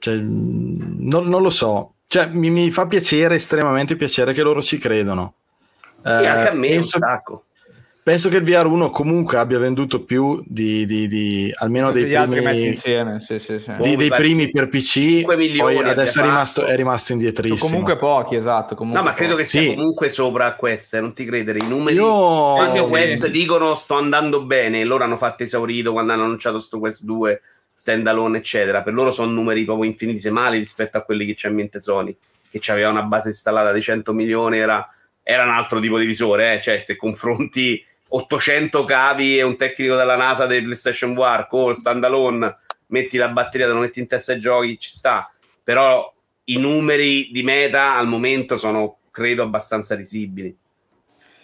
cioè, non, non lo so. Cioè, mi, mi fa piacere, estremamente piacere che loro ci credono. Sì, Eh, anche a me penso, un sacco. Penso che il VR1 comunque abbia venduto più di, di- di- almeno dei altri messi primi, insieme, sì, sì, sì. di- dei primi per PC, 5 milioni poi adesso è rimasto, è rimasto indietrissimo. comunque pochi, esatto. Comunque No, ma credo che sia Sì. comunque sopra a queste, non ti credere. I numeri Io... sì. Quest dicono sto andando bene, loro hanno fatto esaurito quando hanno annunciato sto Quest 2 standalone, eccetera. Per loro sono numeri proprio infinitesimali rispetto a quelli che c'è in mente Sony, che aveva una base installata di 100 milioni, era, era un altro tipo di visore, eh. cioè se confronti 800 cavi e un tecnico della NASA del PlayStation VR con standalone, metti la batteria, te lo metti in testa ai giochi, ci sta. Però i numeri di meta al momento sono, credo, abbastanza risibili.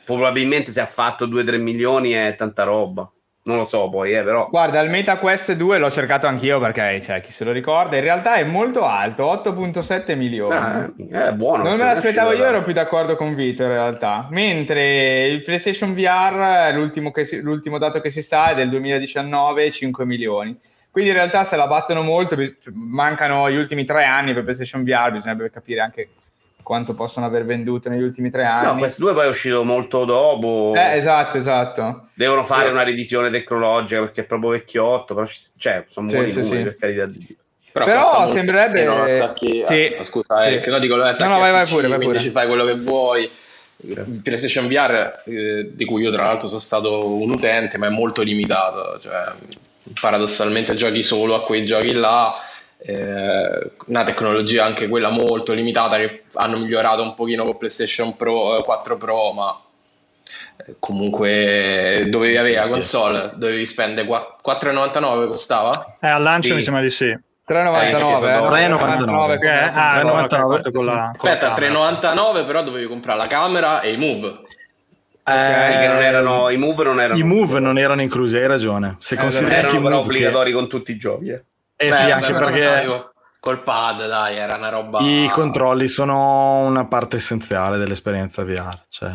Probabilmente se ha fatto 2-3 milioni è tanta roba. Non lo so poi, eh, però. Guarda, il MetaQuest 2 l'ho cercato anch'io perché, cioè, chi se lo ricorda, in realtà è molto alto, 8.7 milioni. Ah, è buono. non me cioè, l'aspettavo io, ero più d'accordo con Vito in realtà. Mentre il PlayStation VR, l'ultimo, che si- l'ultimo dato che si sa è del 2019, 5 milioni. Quindi in realtà se la battono molto, mancano gli ultimi tre anni per PlayStation VR, bisognerebbe capire anche quanto possono aver venduto negli ultimi tre anni. No, Quest 2 poi è uscito molto dopo. Eh, esatto, esatto. Devono fare Eh. una revisione tecnologica perché è proprio vecchiotto. Però ci- cioè, sono Sì, buoni sì, numeri, sì. per carità di Dio. Però, Però sembrerebbe- non attacchi a- Sì, ah, scusa, sì. eh, che no, dico, lo attacchi No, no, vai, vai PC, pure, vai quindi pure. ci fai quello che vuoi. Il PlayStation VR, eh, di cui io tra l'altro sono stato un utente, ma è molto limitato. Cioè, paradossalmente giochi solo a quei giochi là. Eh, una tecnologia anche quella molto limitata che hanno migliorato un pochino con PlayStation Pro, eh, 4 Pro, ma eh, comunque dovevi avere la console, dovevi spendere qua- 4,99 costava? Eh, al lancio Sì. mi sembra di sì. 3,99. Eh, eh, 3,99. Eh, ah, no, 3,99. ok, con la- con Aspetta, camera. 3,99 però dovevi comprare la camera e i move. Eh, che non erano, I move non erano I move non erano inclusi, hai ragione. Se Eh, consideri erano però move che- obbligatori con tutti i giochi. eh. Eh Beh, sì, anche perché col pad, dai, era una roba. i controlli sono una parte essenziale dell'esperienza VR. Cioè...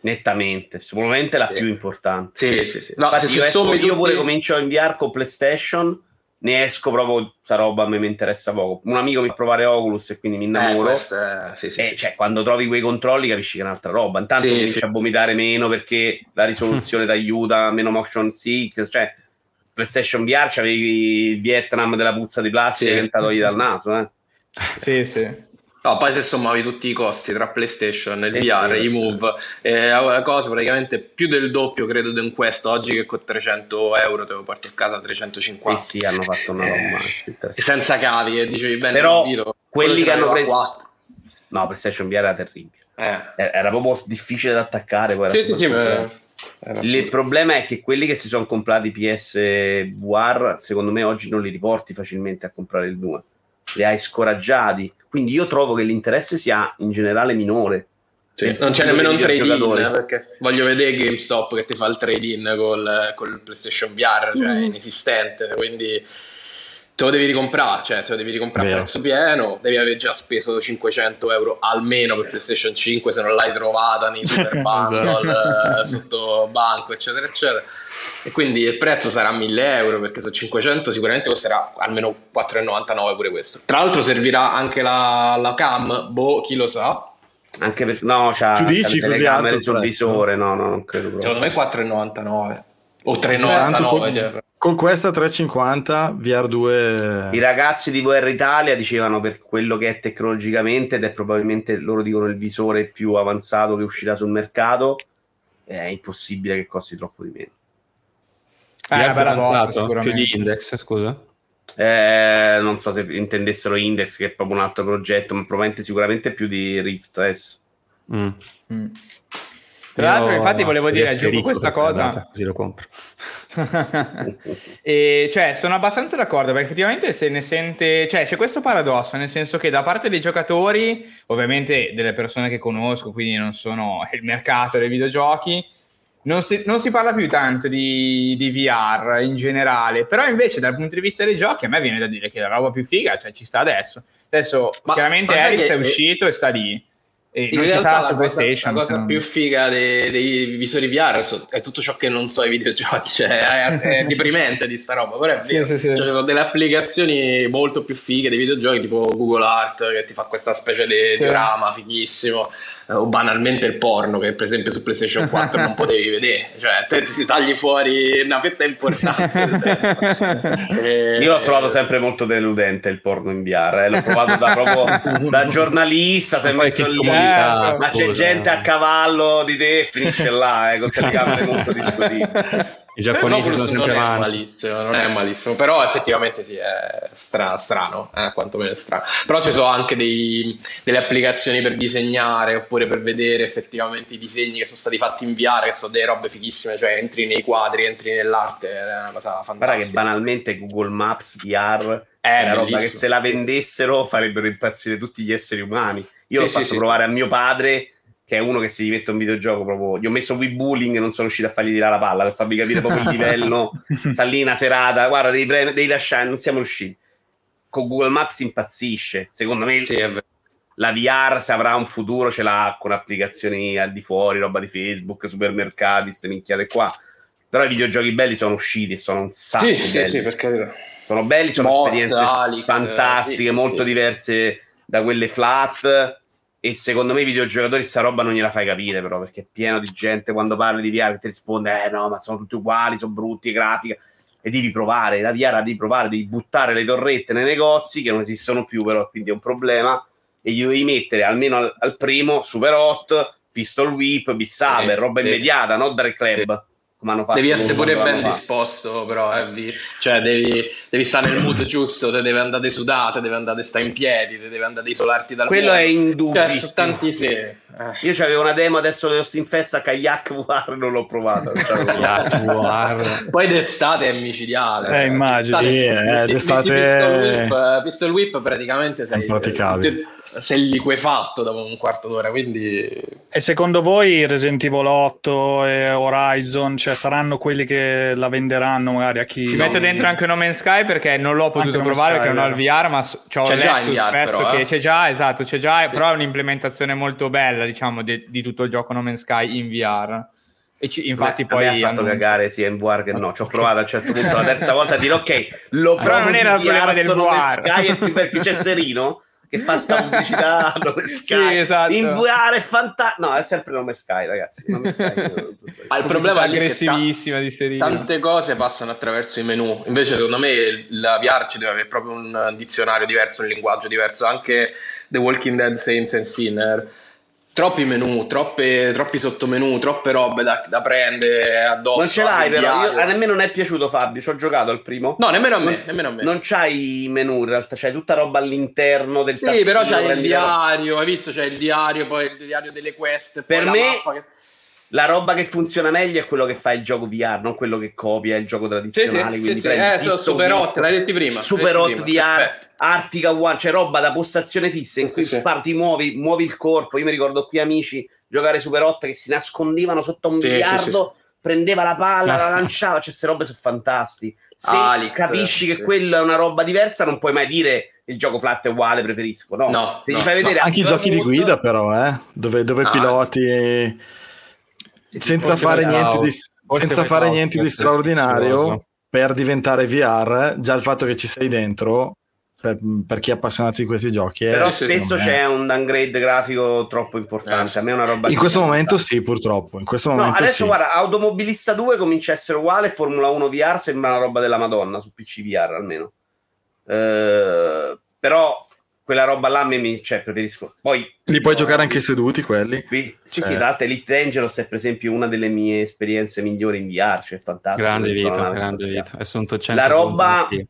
Nettamente, sicuramente la Sì. più importante. Sì, sì, sì. No, Infatti se, io, esco- io tutti- pure comincio a inviare con PlayStation, ne esco proprio, sta roba a me mi interessa poco. Un amico mi fa provare Oculus e quindi mi Eh, innamoro. questo è- sì, sì, E sì. cioè, quando trovi quei controlli capisci che è un'altra roba. Intanto Sì, cominci sì. a vomitare meno perché la risoluzione ti aiuta, meno motion sick. Cioè, PlayStation VR c'avevi il Vietnam della puzza di plastica Sì. che te togli dal naso. Eh. Sì, sì. No, poi se sommavi tutti i costi tra PlayStation, il Eh VR, sì. i Move, eh, la cosa praticamente più del doppio credo di un Quest oggi che con 300 euro te lo porti a casa a E 350 sì, hanno fatto una roba Eh, interessante. e senza cavi e dicevi bene Però dito, quelli che hanno preso- a quattro. No, PlayStation VR era terribile. Eh. Era proprio difficile da attaccare. Poi era Sì, sì, sì, Il problema è che quelli che si sono comprati PS VR, secondo me oggi non li riporti facilmente a comprare il 2. Li hai scoraggiati. Quindi io trovo che l'interesse sia in generale minore. Sì, non c'è nemmeno un trade-in eh, perché voglio vedere GameStop che ti fa il trade-in col, col PlayStation VR, cioè Mm. è inesistente, quindi te lo devi ricomprare, cioè te lo devi ricomprare a prezzo pieno, devi aver già speso 500 euro almeno per PlayStation 5 se non l'hai trovata nei super bundle eh, sotto banco, eccetera, eccetera. E quindi il prezzo sarà 1000 euro perché su 500 sicuramente costerà almeno 4,99 pure questo. Tra l'altro servirà anche la, la cam, boh, chi lo sa. Anche per... No, c'ha, Tu dici c'ha così alto sul visore. No, no, non credo proprio. Secondo me 4,99 o Tanto 3,99. con, cioè. Con questa 350 VR2 I ragazzi di VR Italia dicevano per quello che è tecnologicamente ed è probabilmente loro dicono il visore più avanzato che uscirà sul mercato è impossibile che costi troppo di meno. Eh, bella botta, avanzato, più di Index, scusa. Eh, non so se intendessero Index che è proprio un altro progetto ma probabilmente sicuramente più di Rift S. Mm. Mm. Tra l'altro, Io infatti, volevo dire, aggiungo questa cosa. Così lo compro. e cioè, sono abbastanza d'accordo perché effettivamente se ne sente, cioè, c'è questo paradosso, nel senso che da parte dei giocatori, ovviamente delle persone che conosco, quindi non sono il mercato dei videogiochi, non si, non si parla più tanto di, di VR in generale, però invece dal punto di vista dei giochi a me viene da dire che la roba più figa, cioè ci sta adesso. Adesso Ma- chiaramente ma Alex che- è uscito e sta lì. E In realtà la cosa, la cosa non- più figa dei, dei visori VR so- è tutto ciò che non so ai videogiochi, cioè è, è deprimente di sta roba, però è Sì, vero. sì, sì. Cioè, ci sono delle applicazioni molto più fighe dei videogiochi, tipo Google Art che ti fa questa specie di Sì. diorama fighissimo, o banalmente il porno che per esempio su PlayStation 4 non potevi vedere, cioè te ti tagli fuori una fetta importante. del tempo. E- Io l'ho trovato sempre molto deludente il porno in VR, eh. l'ho provato da, proprio, da giornalista, che lì, scomodità, ma c'è gente a cavallo di te finisce là, eh, con telecamere molto discutibili. I giapponesi sono sempre non è avanti. malissimo, non è malissimo, però effettivamente sì, è stra- strano, eh, quantomeno è strano. Però ci sono anche dei- delle applicazioni per disegnare oppure per vedere effettivamente i disegni che sono stati fatti in VR, che sono delle robe fighissime, cioè entri nei quadri, entri nell'arte, è una cosa Guarda che fantastica. banalmente Google Maps VR È è una roba che se la vendessero farebbero impazzire tutti gli esseri umani. Io Sì, l'ho sì, fatto sì. provare a mio padre, che è uno che si mette un videogioco proprio. Gli ho messo Bullying e non sono riuscito a fargli tirare la palla per farvi capire proprio il livello. Una serata, guarda, devi, premere- devi lasciare, non siamo riusciti. Con Google Maps impazzisce. Secondo me Sì, la VR, se avrà un futuro, ce l'ha con applicazioni al di fuori, roba di Facebook, supermercati, ste minchiate qua. Però i videogiochi belli sono usciti e sono un sacco Sì, belli. sì, sì, per carità. Sono belli, sono Moss, esperienze Alex, fantastiche, sì, molto diverse da quelle flat. E secondo me i videogiocatori sta roba non gliela fai capire, però, perché è pieno di gente quando parli di VR che ti risponde: Eh no, ma sono tutti uguali, sono brutti, grafica. E devi provare, la VR devi provare, devi buttare le torrette nei negozi che non esistono più, però, quindi è un problema. E gli devi mettere almeno al, al primo Super Hot, Pistol Whip, Beat Saber, Sì, roba sì. immediata, non dare club. Come hanno fatto Devi essere pure ben disposto, però, eh, cioè devi, devi stare nel mood giusto, te deve andare sudate, deve andare stare in piedi, te deve andare a isolarti dal Quello mondo. è Cioè, indubbio. sono tanti sì. Eh. Io c'avevo una demo adesso dello Steam Fest a Kayak VR, non l'ho provata. guarda. Poi d'estate è micidiale. Eh, immagino. D'estate- Sì, eh, metti- d'estate- Pistol Whip, Pistol Whip praticamente sei Impraticabile. Sei liquefatto dopo un quarto d'ora, quindi... E secondo voi Resident Evil 8 e Horizon cioè, saranno quelli che la venderanno magari a chi... Ci metto dentro anche No Man's Sky perché non l'ho potuto provare Sky, perché non ho il VR, ma C'è già in VR però, che eh. c'è già, esatto, c'è già, però è un'implementazione molto bella, diciamo, de- di tutto il gioco No Man's Sky in VR. E ci- infatti me- poi ha fatto hanno- cagare sia in VR che no. Ci ho provato a un certo punto la terza volta a dire ok, lo Però provo non era il problema del VR. Sky e più perché c'è Serino che fa sta pubblicità Nome Sky Sì, esatto. in VR è fantastico. No, è sempre Nome Sky, ragazzi. Nome Sky, non so. Ah, il problema è aggressivissima di Serino. Tante cose passano attraverso i menu. Invece, secondo me, la VR ci deve avere proprio un dizionario diverso, un linguaggio diverso. Anche The Walking Dead Saints and Sinner. Troppi menu, troppe, troppi sottomenu, troppe robe da, da prendere addosso. Non ce l'hai, però. Io, a nemmeno non è piaciuto Fabio. Ci ho giocato al primo. No, nemmeno a me. Non- nemmeno a me. Non c'hai i menu, in realtà, c'hai tutta roba all'interno del Sì, tastino, però c'è il diario, hai visto? C'è il diario, poi il diario delle quest. Per me- mappa che- La roba che funziona meglio è quello che fa il gioco VR, non quello che copia il gioco Sì, tradizionale. sì, quindi sì, sì. prendi Eh, sono Pistol Super 8, l'hai detti prima. Super Hot VR. Artica One, cioè roba da postazione fissa in Sì, cui sì. spari, ti muovi, muovi il corpo. Io mi ricordo qui amici giocare Super 8 che si nascondevano sotto un Sì, biliardo, sì, sì, prendeva la palla, la lanciava, cioè queste robe sono fantastiche. Se Alex, capisci che sì. quella è una roba diversa, non puoi mai dire il gioco flat è uguale, preferisco. No, No, se no, gli fai no. vedere Anche i giochi di guida, però, eh? dove, dove Ah. piloti senza fare niente di, senza fare niente di straordinario per diventare VR. Già il fatto che ci sei dentro, per, per chi è appassionato di questi giochi, Però sì, spesso c'è un downgrade grafico troppo importante. Eh, A me è una roba In questo momento sta. sì, purtroppo. In questo No, momento adesso sì. guarda, Automobilista 2 comincia a essere uguale, Formula 1 VR sembra una roba della Madonna su PC VR almeno. Eh, però quella roba là a me mi, cioè, preferisco. Poi Li puoi no, giocare anche seduti quelli. Sì, sì, Cioè- sì, tra l'altro Elite Dangerous è per esempio una delle mie esperienze migliori in VR, cioè è fantastico. Grande vita, grande vita. Sono 100 La roba punti.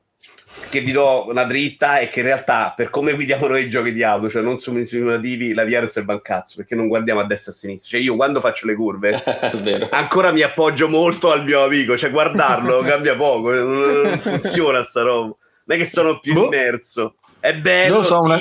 che vi do una dritta è che in realtà per come guidiamo noi i giochi di auto, cioè non su simulativi, la VR serve un cazzo perché non guardiamo a destra e a sinistra. Cioè io quando faccio le curve ancora mi appoggio molto al mio amico, cioè guardarlo cambia poco, non, non funziona sta roba. Non è che sono più Boh. immerso. È bello, Non lo so, una-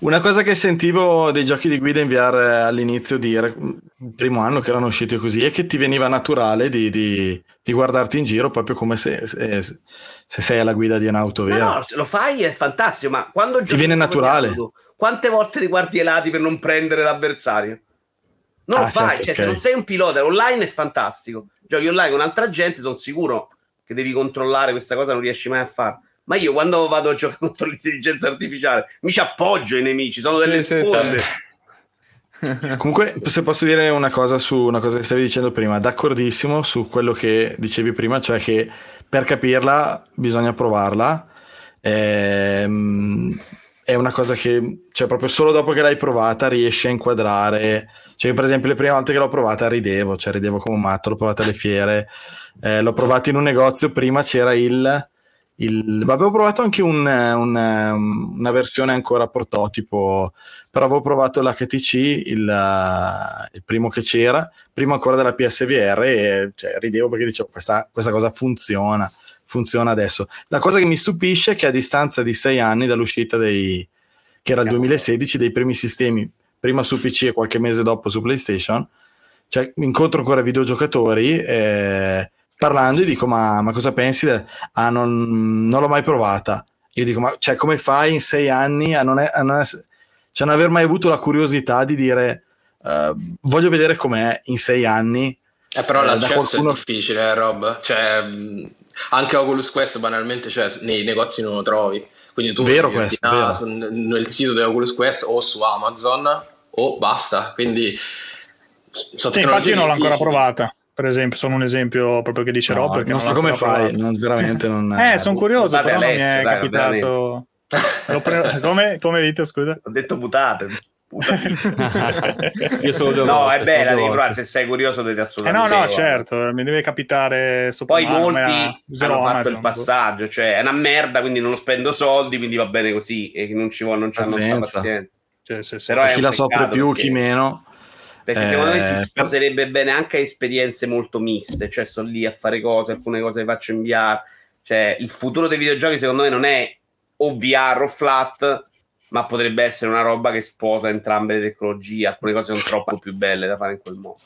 Una cosa che sentivo dei giochi di guida in VR all'inizio il primo anno che erano usciti così, è che ti veniva naturale di, di- di guardarti in giro proprio come se, se- se sei alla guida di un'auto No, vera. no, lo fai è fantastico, ma quando giochi viene di naturale. auto, quante volte ti guardi ai lati per non prendere l'avversario? Non Ah, lo fai, certo, cioè ok. se non sei un pilota online è fantastico. Giochi online con altra gente, sono sicuro che devi controllare questa cosa, non riesci mai a farlo. Ma io quando vado a giocare contro l'intelligenza artificiale mi ci appoggio ai nemici, sono delle Sì, sì, sponde. Comunque, se posso dire una cosa su una cosa che stavi dicendo prima, d'accordissimo su quello che dicevi prima, cioè che per capirla bisogna provarla. Ehm, è una cosa che, cioè, proprio solo dopo che l'hai provata riesci a inquadrare. Cioè, io, per esempio, le prime volte che l'ho provata ridevo, cioè ridevo come un matto, l'ho provata alle fiere, eh, l'ho provato in un negozio, prima c'era il... il avevo provato anche un- un- una versione ancora prototipo però avevo provato l'HTC, il, eh, il primo che c'era, prima ancora della PSVR, e cioè, ridevo perché dicevo questa, questa cosa funziona, funziona adesso. La cosa che mi stupisce è che a distanza di sei anni dall'uscita dei, che era il 2016, dei primi sistemi, prima su PC e qualche mese dopo su PlayStation, cioè incontro ancora videogiocatori eh, parlando e dico ma, ma cosa pensi? del- Ah, non, non l'ho mai provata. Io dico ma cioè, come fai in sei anni a non, è- a non ess- cioè, non aver mai avuto la curiosità di dire eh, voglio vedere com'è in sei anni. Eh, però Eh, da l'accesso qualcuno- è difficile, eh, Rob. Cioè, anche Oculus Quest banalmente cioè, nei negozi non lo trovi. Quindi tu Vero questo, vero. sul- nel sito di Oculus Quest o su Amazon o basta. Quindi Sì, infatti io non l'ho ancora provata. Per esempio, sono un esempio proprio che dice No, Rob. perché non so come fai, non, veramente non... Eh, sono curioso, Scusate, però non mi Alessio, è dai, capitato. Pre- come, come Vito, scusa? Ho detto putate. putate. Io solo due no, volte, è bella, devi provare, se sei curioso devi Eh assolutamente no, no, provare. certo, mi deve capitare Poi molti hanno fatto Amazon. il passaggio, cioè è una merda, quindi non spendo soldi, quindi va bene così e non ci vuole, non c'hanno sta Pazienza. Sì, sì, sì. Però chi la soffre più, perché- chi meno. Perché secondo me Eh, si sposerebbe bene anche a esperienze molto miste, cioè sto lì a fare cose, alcune cose le faccio in VR. Cioè, il futuro dei videogiochi secondo me non è o VR o flat, ma potrebbe essere una roba che sposa entrambe le tecnologie. Alcune cose sono troppo più belle da fare in quel modo.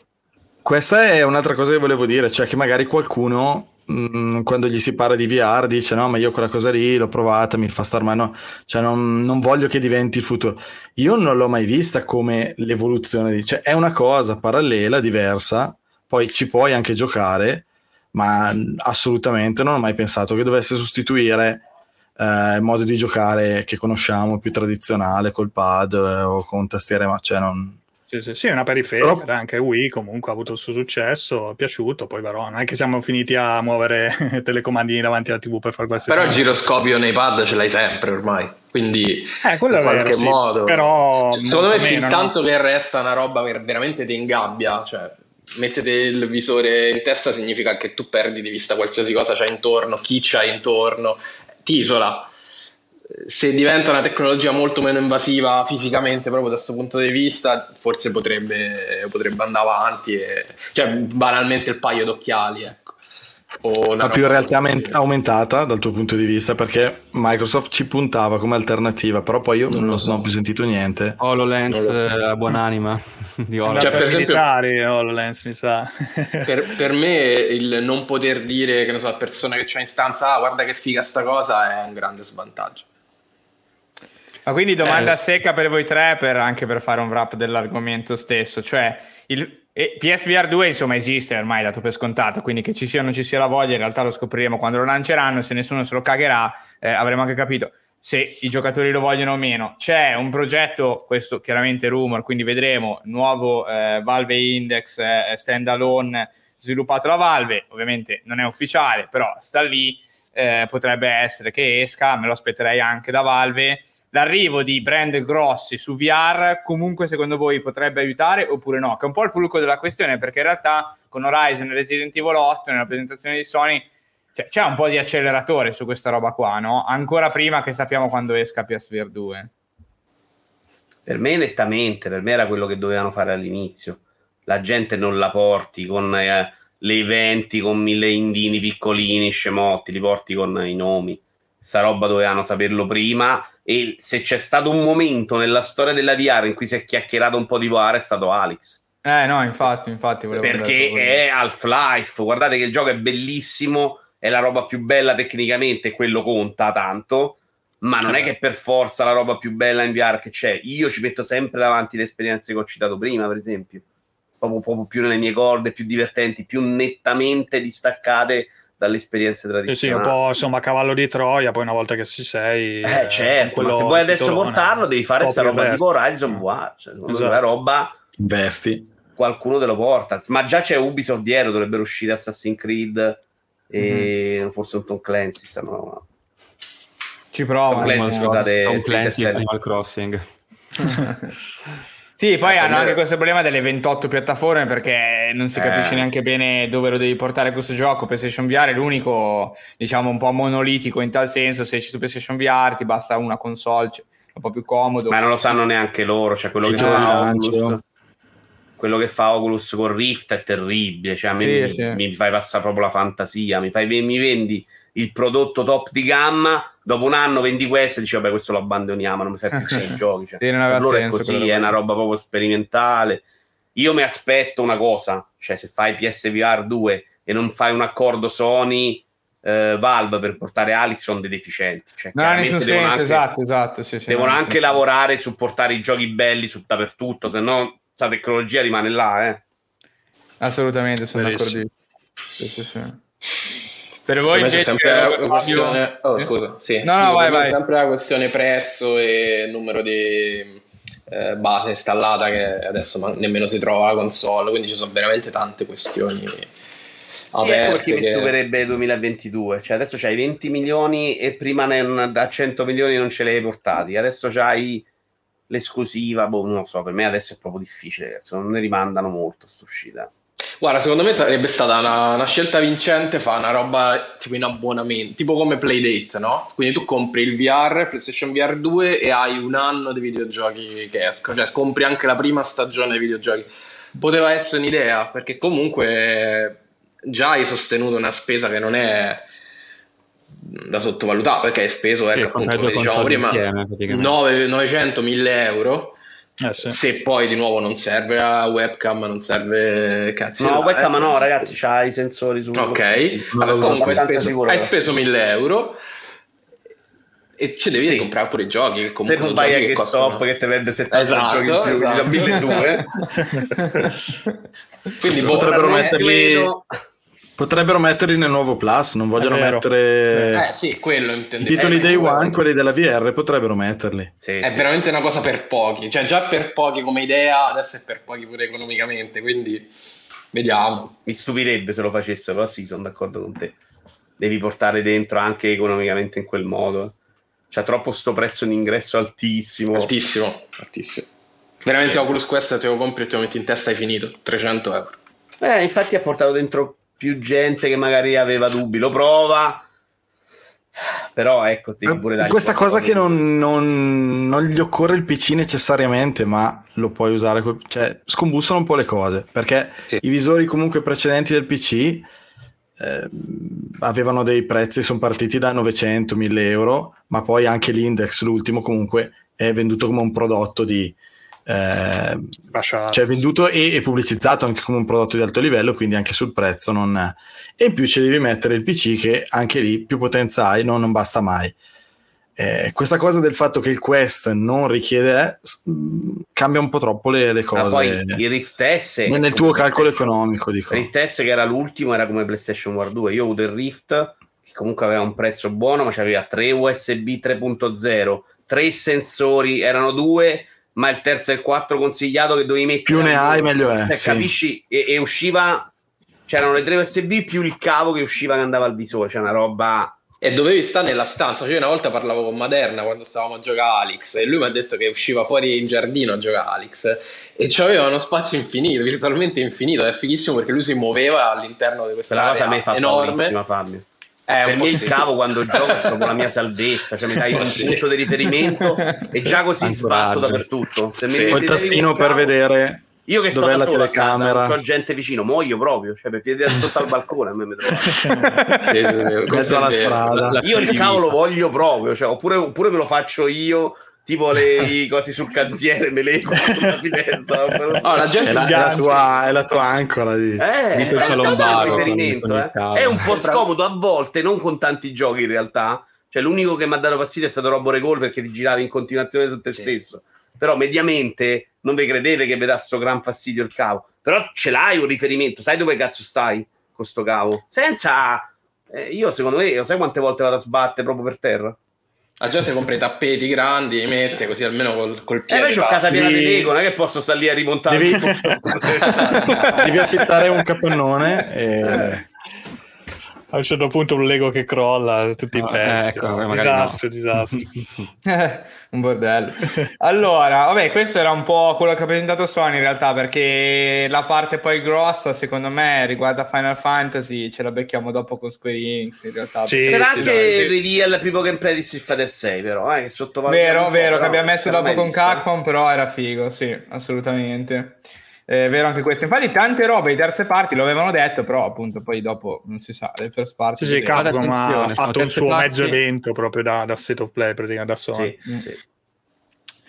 Questa è un'altra cosa che volevo dire, cioè che magari qualcuno mh, quando gli si parla di VR dice no ma io quella cosa lì l'ho provata, mi fa star male, no, cioè non, non voglio che diventi il futuro. Io non l'ho mai vista come l'evoluzione, di, cioè è una cosa parallela, diversa, poi ci puoi anche giocare, ma assolutamente non ho mai pensato che dovesse sostituire eh, il modo di giocare che conosciamo più tradizionale col pad eh, o con tastiere, ma cioè non Sì, sì, sì, è una periferia, Però- anche Wii comunque ha avuto il suo successo, è piaciuto, poi però non è che siamo finiti a muovere telecomandini davanti alla TV per fare qualsiasi Però il giroscopio nei pad ce l'hai sempre ormai, quindi Eh, quello è in qualche vero, sì, modo. però Secondo me fin tanto no? che resta una roba che veramente ti ingabbia, cioè mettete il visore in testa significa che tu perdi di vista qualsiasi cosa c'è intorno, chi c'ha intorno, ti isola. Se diventa una tecnologia molto meno invasiva fisicamente, proprio da questo punto di vista, forse potrebbe, potrebbe andare avanti, e, cioè banalmente il paio d'occhiali, ecco. O la più realtà aument- aumentata dal tuo punto di vista perché Microsoft ci puntava come alternativa però poi io Non non, lo so. ho più sentito niente HoloLens, Non lo so. eh, la buonanima di HoloLens. Cioè, per esempio- militari, HoloLens, mi sa. per, per me il non poter dire che ne so, a persone che c'è in stanza, ah, guarda che figa sta cosa, è un grande svantaggio. Ma quindi domanda Eh. secca per voi tre, per- anche per fare un wrap dell'argomento stesso. Cioè, il PSVR 2 insomma esiste ormai, dato per scontato, quindi che ci sia o non ci sia la voglia, in realtà lo scopriremo quando lo lanceranno, se nessuno se lo cagherà eh, avremo anche capito se i giocatori lo vogliono o meno. C'è un progetto, questo chiaramente rumor, quindi vedremo, nuovo eh, Valve Index eh, standalone sviluppato da Valve, ovviamente non è ufficiale, però sta lì, eh, potrebbe essere che esca, me lo aspetterei anche da Valve. L'arrivo di brand grossi su VR comunque secondo voi potrebbe aiutare oppure no? Che è un po' il fulcro della questione perché in realtà con Horizon e Resident Evil 8 nella presentazione di Sony cioè, c'è un po' di acceleratore su questa roba qua, no? Ancora prima che sappiamo quando esca PSVR 2. Per me nettamente, per me era quello che dovevano fare all'inizio. La gente non la porti con eh, le eventi, con mille indini piccolini, scemotti, li porti con i nomi. Sta roba dovevano saperlo prima e se c'è stato un momento nella storia della VR in cui si è chiacchierato un po' di VR è stato Alex. Eh no, infatti, infatti perché è Half-Life. Guardate che il gioco è bellissimo, è la roba più bella tecnicamente, quello conta tanto. Ma non è che per forza la roba più bella in VR che c'è. Io ci metto sempre davanti le esperienze che ho citato prima, per esempio. Proprio, proprio più nelle mie corde, più divertenti, più nettamente distaccate dalle esperienze Sì, sì, tradizionali. un po' insomma cavallo di Troia, poi una volta che ci sei... Eh, certo, quello ma se vuoi adesso titolone, portarlo, devi fare questa roba tipo. Horizon VR. Cioè, Esatto. la roba vesti qualcuno te lo porta. Ma già c'è Ubisoft dietro, dovrebbero uscire Assassin's Creed e Mhm. forse un Tom Clancy. Stanno... Ci provo. Tom Clancy, eh. scusate, Tom Clancy Cell. Animal Crossing. Sì, poi Eh, hanno anche questo problema delle 28 piattaforme perché non si capisce Eh. neanche bene dove lo devi portare questo gioco. PlayStation VR è l'unico, diciamo, un po' monolitico in tal senso. Se esci su PlayStation VR ti basta una console, cioè, è un po' più comodo. Ma non lo sanno neanche loro. Cioè, quello, che fa. Oculus, quello che fa Oculus con Rift è terribile. Cioè, a me Sì, mi, sì. mi fai passare proprio la fantasia. Mi, fai, mi vendi il prodotto top di gamma. Dopo un anno vendi questo e dici, vabbè, questo lo abbandoniamo. Non mi fai più i giochi. Cioè, loro è senso così, è una roba proprio sperimentale. Io mi aspetto una cosa, cioè se fai PSVR 2 e non fai un accordo Sony eh, Valve per portare Alex sono dei deficienti. Cioè, Non ha chiaramente nessun devono senso, anche- esatto, esatto. Sì, sì, devono anche nessun lavorare su portare i giochi belli su dappertutto, se no la tecnologia rimane là. Eh. senso. Assolutamente, sono d'accordissimo. Sì, sì, sì. Per voi c'è invece, sempre Fabio- la questione. Oh, Eh? scusa, sì. No, no, vai, vai. C'è sempre la questione prezzo e numero di eh, base installata che adesso ma- nemmeno si trova la console. Quindi ci sono veramente tante questioni Sì, ecco aperte. mi che- superebbe il 2022. Cioè, adesso c'hai 20 milioni e prima ne- da 100 milioni non ce li hai portati. Adesso c'hai l'esclusiva. Boh, non lo so. Per me adesso è proprio difficile. Adesso non ne rimandano molto sta uscita. Guarda, secondo me sarebbe stata una, una scelta vincente fare una roba tipo in abbonamento, tipo come Playdate, no? Quindi tu compri il VR, PlayStation VR 2 e hai un anno di videogiochi che escono, cioè compri anche la prima stagione dei videogiochi. Poteva essere un'idea, perché comunque già hai sostenuto una spesa che non è da sottovalutare perché hai speso, Sì, ecco, appunto, diciamo prima, insieme, praticamente. 9 900-1000 euro. Eh, sì. Se poi di nuovo non serve la webcam, non serve cazzo. No, là, webcam eh. no, ragazzi, c'ha i sensori su. Ok, Non Vabbè, comunque hai speso, sicuro, hai speso 1000 euro e ci devi Sì. comprare pure i giochi. Che Se comunque non sono vai a giochi che GameStop costano. che ti vende 70 Esatto, giochi in più, esatto. da 1200. Quindi boh, Potrebbero metterli- Credo- Potrebbero metterli nel nuovo Plus, non vogliono mettere Eh sì, quello i intendo. titoli Eh, day quello- one, quelli della VR, potrebbero metterli. Sì, È sì. veramente una cosa per pochi, cioè già per pochi come idea, adesso è per pochi pure economicamente, quindi vediamo. Mi stupirebbe se lo facessero, però sì, sono d'accordo con te. Devi portare dentro anche economicamente in quel modo. C'ha troppo sto prezzo di ingresso altissimo. Altissimo, altissimo. Veramente Oculus Quest te lo compri e te lo metti in testa hai finito, 300 euro. Eh, infatti ha portato dentro più gente che magari aveva dubbi. Lo prova. Però ecco, devi pure dargli Eh, Questa cosa che non, non- non gli occorre il PC necessariamente, ma lo puoi usare, cioè scombussano un po' le cose, perché Sì. i visori comunque precedenti del PC eh, avevano dei prezzi, sono partiti da 900-1000 euro, ma poi anche l'Index, l'ultimo comunque, è venduto come un prodotto di... eh, cioè venduto e, e pubblicizzato anche come un prodotto di alto livello, quindi anche sul prezzo non... E in più ci devi mettere il PC che anche lì più potenza hai, no, non basta mai. Eh, questa cosa del fatto che il Quest non richiede mh, cambia un po' troppo le, le Ma cose poi il Rift S nel, nel tuo calcolo economico dico. Il Rift S che era l'ultimo era come PlayStation War 2. Io ho avuto il Rift che comunque aveva un prezzo buono, ma c'aveva tre USB 3.0, tre sensori, erano due, ma il terzo e il 4 consigliato che dovevi mettere. più ne hai meglio è Cioè, sì. Capisci? E, e usciva c'erano le tre USB più il cavo che usciva che andava al visore, c'è una roba E dovevi stare nella stanza. Cioè, io una volta parlavo con Maderna quando stavamo a giocare a Alex e lui mi ha detto che usciva fuori in giardino a giocare a Alex e c'aveva uno spazio infinito, virtualmente infinito. È fighissimo perché lui si muoveva all'interno di questa quella cosa area fa enorme. Fabio. È per me il cavo quando gioco è proprio la mia salvezza, cioè mi dai un Sì. punto di riferimento e già così Ancoraggio. sbatto dappertutto. Se Sì. Il tastino per cavo- vedere Io che sto dov'è da la solo a casa, telecamera. non c'ho gente vicino, muoio proprio, cioè per piedi sotto al balcone a me mi trovo. Sì, sì, mezzo alla strada La- Io il cavo lo voglio proprio, cioè, oppure, oppure me lo faccio io, tipo le i cosi sul cantiere, me le sulla finestra. Oh, la gente è la, è la tua, è la tua ancora di... Eh, con il eh. È un po' scomodo a volte, non con tanti giochi in realtà. Cioè, l'unico che mi ha dato fastidio è stato Robo Recall perché ti giravi in continuazione su te Sì. stesso. Però mediamente non vi credete che vi dà sto gran fastidio il cavo. Però ce l'hai un riferimento, sai dove cazzo stai con sto cavo? Senza... eh, io secondo me, lo sai quante volte vado a sbattere proprio per terra? La gente compra i tappeti grandi, li mette così almeno col, col Eh, piede. poi c'ho casa piena di Sì. Lego, non è che posso stare lì a rimontare. Devi- devi affittare un capannone e... A un certo punto un Lego che crolla, tutti No, in pezzi. ecco, no? magari disastro, no. disastro. un bordello. Allora, vabbè, questo era un po' quello che ha presentato Sony in realtà, perché la parte poi grossa, secondo me, riguarda Final Fantasy, ce la becchiamo dopo con Square Enix in realtà. Sì, C'era sì, anche il reveal primo gameplay di Street Fighter 6, però, eh, che Vero, vero, che abbiamo messo dopo con. Capcom, però era figo, sì, assolutamente. È vero anche questo. Infatti, tante robe di terze parti lo avevano detto, però appunto poi dopo non si sa, le first party. Sì, sì. Capcom ha fatto un suo parti. mezzo evento proprio da, da State of Play, praticamente da Sony. Sì, sì.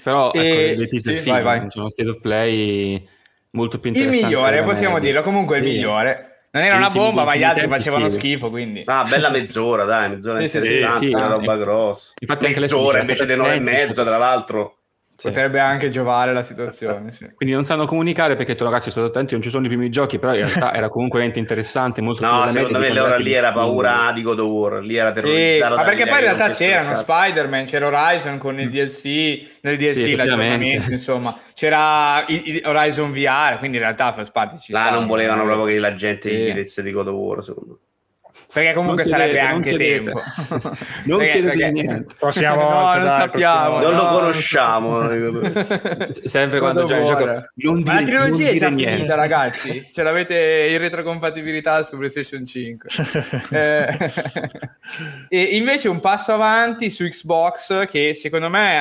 Però E- ecco, le teaser sì, film, vai, vai. c'è uno state of play molto più Il interessante. migliore, possiamo dirlo, comunque il migliore. Non era una bomba, ma gli altri facevano sì. schifo, quindi... Ah, bella mezz'ora, dai, mezz'ora Sì, sì, interessante, sì, sì. una roba grossa. Infatti mezz'ora invece di nove e mezza, tra l'altro. Sì. Potrebbe anche giovare la situazione, sì. Quindi non sanno comunicare perché tu ragazzi state attenti, non ci sono i primi giochi, però in realtà era comunque veramente interessante, molto No, secondo me quando lì era paura di God of War, lì era Sì, terrorizzato ma perché poi in realtà c'erano. Spider-Man, c'era Horizon con il DLC, nel DLC Sì, l'aggiornamento, insomma, c'era Horizon VR, quindi in realtà first party ci Là non volevano proprio che la gente Sì. gli chiedesse di God of War, secondo me. Perché comunque Non sarebbe chiedete, non anche chiedete. tempo. Non Perché- chiedete perché- niente. Prossima No, volta, non dai, sappiamo. prossima Non lo no, conosciamo. eh, Sempre quando il War. gioco non Ma la dire, non trilogia è già niente. finita, ragazti. Ce l'avete in retrocompatibilità su PlayStation 5. Eh, e invece un passo avanti su Xbox che secondo me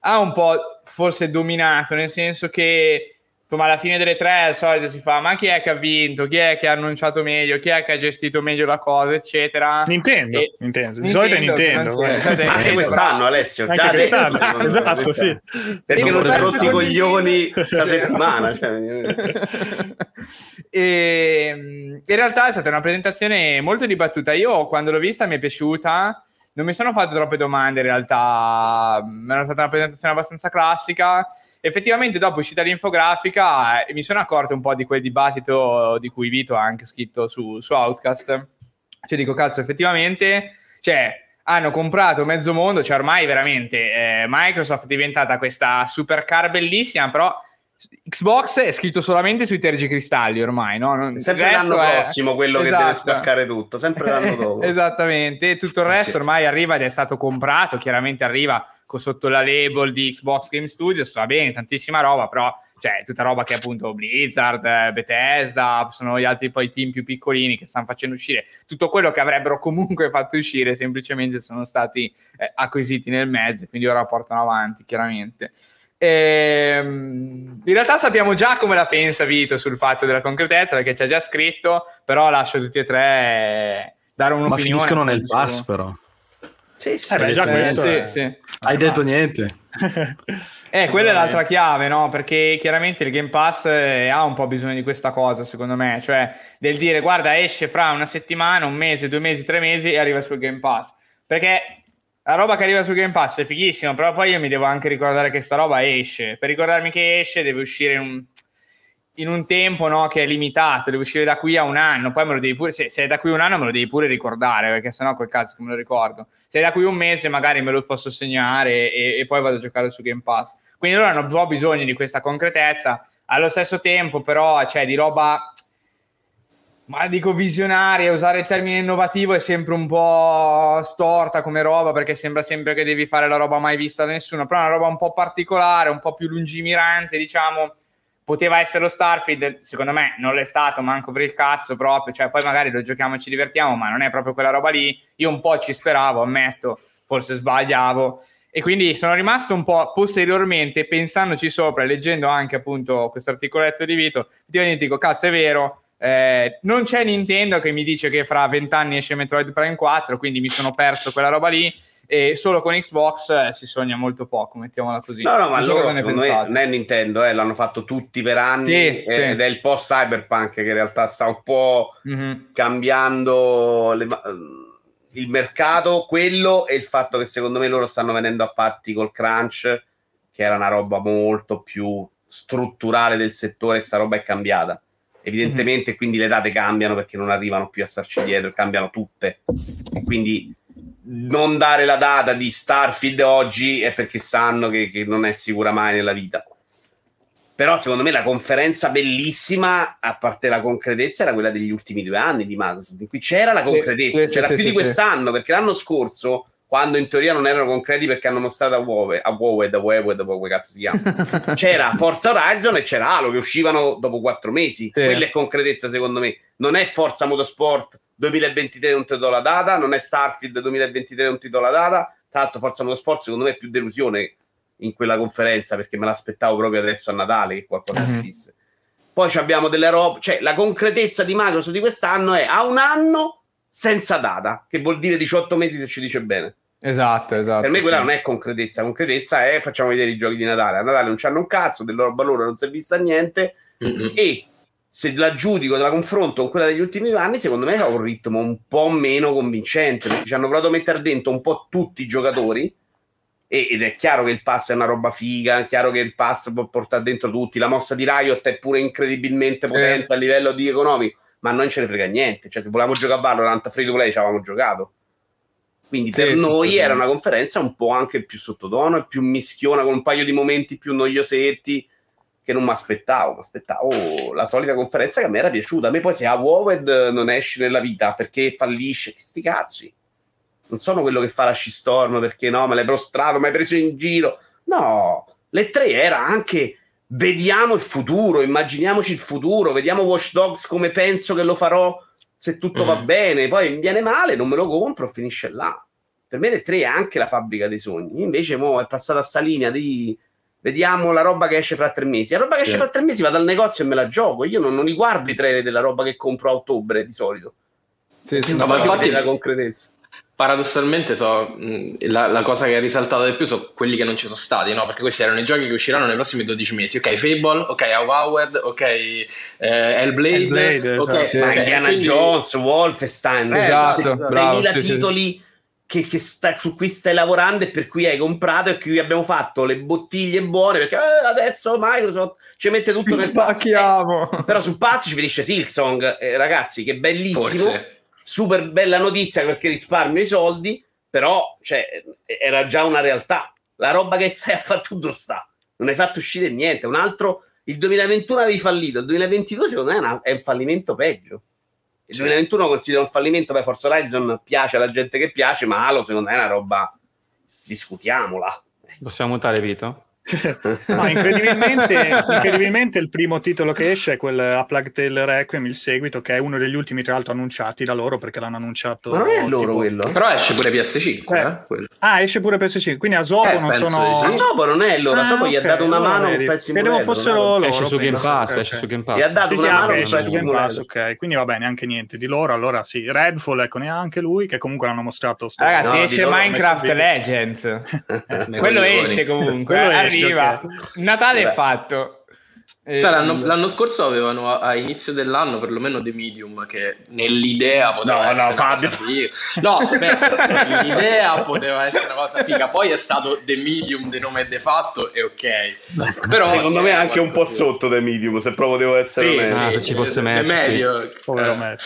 ha un po' forse dominato, nel senso che insomma, alla fine delle tre al solito si fa ma chi è che ha vinto, chi è che ha annunciato meglio, chi è che ha gestito meglio la cosa, eccetera. Nintendo, E- Nintendo. Di solito è Nintendo. Anche quest'anno, Alessio. Anche già adesso, quest'anno, me, esatto, sì. Perché Non hai rotto i coglioni sta settimana? Cioè, e, mm, in realtà è stata una presentazione molto dibattuta. Io quando l'ho vista mi è piaciuta. Non mi sono fatto troppe domande in realtà. Mm, Era stata una presentazione abbastanza classica. Effettivamente, dopo uscita l'infografica, eh, mi sono accorto un po' di quel dibattito di cui Vito ha anche scritto su, su Outcast. Cioè, dico, cazzo, effettivamente, cioè, hanno comprato mezzo mondo. Cioè, ormai veramente eh, Microsoft è diventata questa supercar bellissima, però Xbox è scritto solamente sui tergicristalli ormai, no? Non- sempre l'anno è- prossimo quello che deve Esatto. spaccare tutto, sempre l'anno dopo. Esattamente, tutto il resto Sì. ormai arriva ed è stato comprato, chiaramente arriva con sotto la label di Xbox Game Studios, va bene, tantissima roba, però cioè tutta roba che è appunto Blizzard, eh, Bethesda, sono gli altri poi team più piccolini che stanno facendo uscire tutto quello che avrebbero comunque fatto uscire, semplicemente sono stati eh, acquisiti nel mezzo, quindi ora portano avanti, chiaramente. Ehm, in realtà sappiamo già come la pensa Vito sul fatto della concretezza, perché ci ha già scritto, però lascio tutti e tre eh, dare un'opinione. Ma finiscono nel pass, però. Sì, sì. Eh, beh, già Eh, questo sì, è- sì. Hai detto niente. Eh, quella è l'altra chiave, no? Perché chiaramente il Game Pass eh, ha un po' bisogno di questa cosa, secondo me, cioè del dire guarda, esce fra una settimana, un mese, due mesi, tre mesi e arriva sul Game Pass. Perché la roba che arriva sul Game Pass è fighissima, però poi io mi devo anche ricordare che sta roba esce. Per ricordarmi che esce deve uscire in un, in un tempo no, che è limitato, deve uscire da qui a un anno, poi me lo devi pure, se, se è da qui a un anno me lo devi pure ricordare, perché sennò quel cazzo che me lo ricordo. Se è da qui a un mese magari me lo posso segnare e, e poi vado a giocare su Game Pass. Quindi loro hanno un po' bisogno di questa concretezza, allo stesso tempo però c'è di roba ma dico visionaria, usare il termine innovativo è sempre un po' storta come roba perché sembra sempre che devi fare la roba mai vista da nessuno, però è una roba un po' particolare, un po' più lungimirante, diciamo. Poteva essere lo Starfield, secondo me non l'è stato, manco per il cazzo proprio, cioè poi magari lo giochiamo e ci divertiamo, ma non è proprio quella roba lì. Io un po' ci speravo, ammetto, forse sbagliavo. E quindi sono rimasto un po' posteriormente pensandoci sopra leggendo anche appunto questo articoletto di Vito, effettivamente dico, cazzo è vero, eh, non c'è Nintendo che mi dice che fra vent'anni esce Metroid Prime 4, quindi mi sono perso quella roba lì. E solo con Xbox eh, si sogna molto poco, mettiamola così. No, no, ma Non so loro secondo me non è Nintendo, eh, l'hanno fatto tutti per anni Sì, eh, sì. ed è il post Cyberpunk che in realtà sta un po' Mhm. cambiando le il mercato, quello e il fatto che secondo me loro stanno venendo a patti col crunch, che era una roba molto più strutturale del settore, e sta roba è cambiata. Evidentemente, quindi le date cambiano perché non arrivano più a starci dietro, cambiano tutte. Quindi non dare la data di Starfield oggi è perché sanno che, che non è sicura mai nella vita. Però secondo me la conferenza bellissima, a parte la concretezza, era quella degli ultimi due anni di Microsoft, in cui c'era la concretezza, sì, c'era sì, più sì, di quest'anno, perché l'anno scorso, quando in teoria non erano concreti perché hanno mostrato a WoW, a WoW, a WoW, a come cazzo si chiama, c'era Forza Horizon e c'era Halo che uscivano dopo quattro mesi. Sì. Quella è concretezza secondo me. Non è Forza Motorsport 2023 non ti do la data, non è Starfield 2023 non ti do la data. Tra l'altro Forza Motorsport secondo me è più delusione in quella conferenza perché me l'aspettavo proprio adesso a Natale che qualcosa si Mhm. disse. Poi abbiamo delle robe, cioè la concretezza di Microsoft di quest'anno è a un anno senza data, che vuol dire 18 mesi se ci dice bene. Esatto, esatto. Per me quella sì. non è concretezza, concretezza è facciamo vedere i giochi di Natale. A Natale non c'hanno un cazzo, della roba loro non si è vista niente Mm-mm. e se la giudico, la confronto con quella degli ultimi due anni, secondo me ha un ritmo un po' meno convincente perché ci hanno provato a mettere dentro un po' tutti i giocatori e- ed è chiaro che il pass è una roba figa, è chiaro che il pass può portare dentro tutti, la mossa di Riot è pure incredibilmente Sì. potente a livello di economico, ma non ce ne frega niente, cioè se volevamo giocare a Valorant free to play ci avevamo giocato. Quindi per sì, noi sì, era sì. una conferenza un po' anche più sottotono e più mischiona con un paio di momenti più noiosetti che non mi aspettavo. Mi aspettavo la solita conferenza che a me era piaciuta. A me poi se a Wowed non esce nella vita perché fallisce, che sti cazzi. Non sono quello che fa la shitstorm perché no, me l'hai prostrato, mi hai preso in giro. No, le tre era anche vediamo il futuro, immaginiamoci il futuro, vediamo Watch Dogs come penso che lo farò se tutto va Mhm. bene, poi mi viene male, non me lo compro, finisce là. Per me le tre è anche la fabbrica dei sogni. Invece mo è passata sta linea di Vediamo la roba che esce fra tre mesi. La roba che esce Sì. fra tre mesi vado al negozio e me la gioco. Io non, non riguardo i trailer della roba che compro a ottobre di solito. Sì, sì, No, ma infatti- la concretezza. Paradossalmente so, la, la cosa che è risaltata di più sono quelli che non ci sono stati, no? Perché questi erano i giochi che usciranno nei prossimi 12 mesi. Ok, Fable, ok, Avowed, ok, eh, Hellblade, Hellblade, ok, esatto. ok, Ma Indiana quindi- Jones, Wolfenstein, Eh, Esatto, esatto, bravo. 3000 sì, sì. titoli che, che sta- su cui stai lavorando e per cui hai comprato e per cui abbiamo fatto le bottiglie buone perché eh, adesso Microsoft ci mette tutto nel pass. Spacchiamo. Eh, però sul pass ci finisce Silsong eh, ragazzi che bellissimo Forse. Super bella notizia perché risparmio i soldi però cioè, era già una realtà. La roba che sai a fare tutto sta. Non hai fatto uscire niente. Un altro il 2021 avevi fallito. Il 2022 secondo me è, una- è un fallimento peggio. Il 2021 considero un fallimento. Beh Forza Horizon piace alla gente che piace ma Halo secondo me è una roba discutiamola. Possiamo mutare Vito? No, incredibilmente, incredibilmente il primo titolo che esce è quel A Plague Tale Requiem, il seguito, che è uno degli ultimi tra l'altro annunciati da loro perché l'hanno annunciato. ma non è loro tipo- quello Però esce pure PS5, Eh. eh, quello. Ah, esce pure PS5, quindi a Sobo Eh, non sono... sì. ma Sobo non è loro Ah, Sobo gli ha ok, dato una mano un vedi. Simulator Credevo fossero loro. esce su Game. Pass, Ok, esce su Game Gli ha Pass. dato Sì, una ah, mano un esce su Game Pass, ok. Quindi va bene, anche niente di loro. Allora sì, Redfall, ecco, neanche lui, che comunque l'hanno mostrato. Ragazzi, esce Minecraft. Legends. Me Quello esce comunque, Quello eh, esce, arriva. ok. Natale Beh. è fatto. Eh, Cioè, l'anno, l'anno scorso avevano a, a inizio dell'anno perlomeno The Medium che nell'idea poteva No, essere no, una Fabio. cosa figa. No, aspetta, nell'idea poteva essere una cosa figa. Poi è stato The Medium di nome de fatto e ok. Però Secondo cioè, me anche un po' guarda- sotto dei medium, se proprio devo essere Sì, sì, Ah, se ci fosse è meglio. Povero Eh, Matt.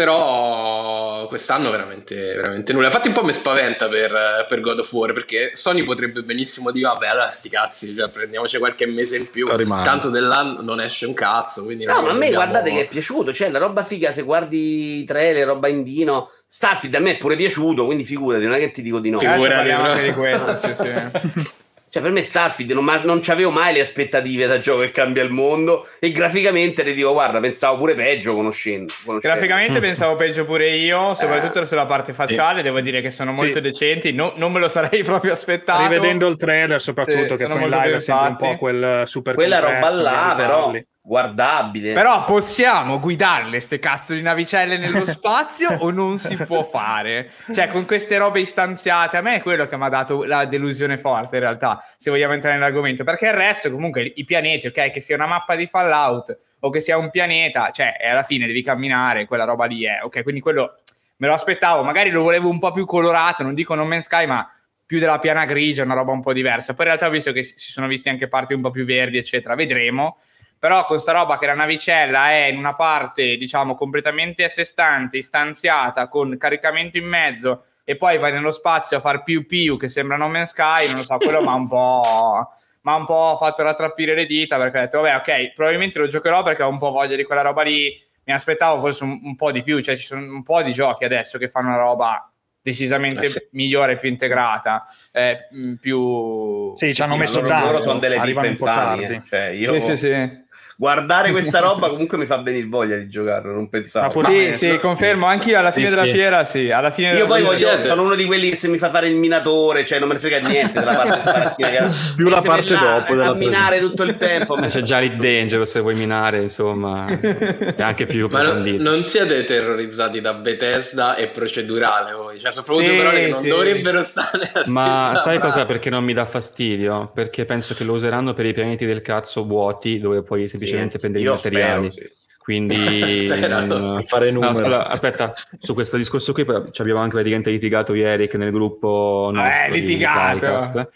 Però quest'anno veramente, veramente nulla. Infatti un po' mi spaventa per, per God of War perché Sony potrebbe benissimo dire vabbè allora sti cazzi, cioè, prendiamoci qualche mese in più. Rimane. Tanto dell'anno non esce un cazzo. No, ma a me dobbiamo- guardate che è piaciuto, cioè la roba figa se guardi i trailer, roba indino. Starfield a me è pure piaciuto, quindi figurati, non è che ti dico di no. Eh, Figurati, anche di questo, sì, sì. Cioè per me Starfield non, ma- non c'avevo mai le aspettative da gioco che cambia il mondo e graficamente ti dico guarda, pensavo pure peggio conoscendo. conoscendo. Graficamente pensavo peggio pure io, soprattutto sulla parte facciale, devo dire che sono molto Sì. decenti, no- non me lo sarei proprio aspettato. Rivedendo il trailer, soprattutto, Sì, che poi in live è sempre un po' quel super Quella roba là però parli. Guardabile. Però possiamo guidarle ste cazzo di navicelle nello spazio o non si può fare? Cioè, con queste robe istanziate, a me è quello che mi ha dato la delusione forte in realtà, se vogliamo entrare nell'argomento, perché il resto comunque i pianeti, ok, che sia una mappa di Fallout o che sia un pianeta, cioè, alla fine devi camminare, quella roba lì è, ok, quindi quello me lo aspettavo, magari lo volevo un po' più colorato, non dico No Man's Sky, ma più della piana grigia, una roba un po' diversa. Poi in realtà ho visto che si si sono visti anche parti un po' più verdi, eccetera, vedremo. Però con sta roba che la navicella è in una parte, diciamo, completamente a sé stante, istanziata, con caricamento in mezzo, e poi vai nello spazio a far più più che sembra No Man's Sky, non lo so, quello mi ha un po'... Mi ha un po' fatto rattrappire le dita perché ho detto, vabbè, ok, probabilmente lo giocherò perché ho un po' voglia di quella roba lì. Mi aspettavo forse un, un po' di più, cioè ci sono un po' di giochi adesso che fanno una roba decisamente Eh sì. migliore, più integrata, eh, più... Sì, ci hanno Sì, messo loro, tanto. loro sono delle po' infami, tardi. eh. Cioè, io Sì, sì, sì. Guardare questa roba comunque mi fa venire voglia di giocarlo, non pensavo. Sì, me, sì, confermo, anch'io alla fine Sì, della sì. fiera, sì, alla fine Io poi voglio, sono uno di quelli che se mi fa fare il minatore, cioè non me ne frega niente della parte che- Più la parte là dopo della minare tutto il tempo. Eh, C'è già il Danger se vuoi minare, insomma, è anche più Ma no- approfondito. non siete terrorizzati da Bethesda e procedurale voi? Cioè, sono proprio Sì, due parole che non sì. dovrebbero stare Ma sai cosa? frase. Perché non mi dà fastidio? Perché penso che lo useranno per i pianeti del cazzo vuoti dove puoi semplicemente prendere i materiali. spero, sì. Quindi Spero. non- Fare No, numero. allora, aspetta, su questo discorso qui ci abbiamo anche praticamente litigato ieri che nel gruppo nostro Eh, litigato.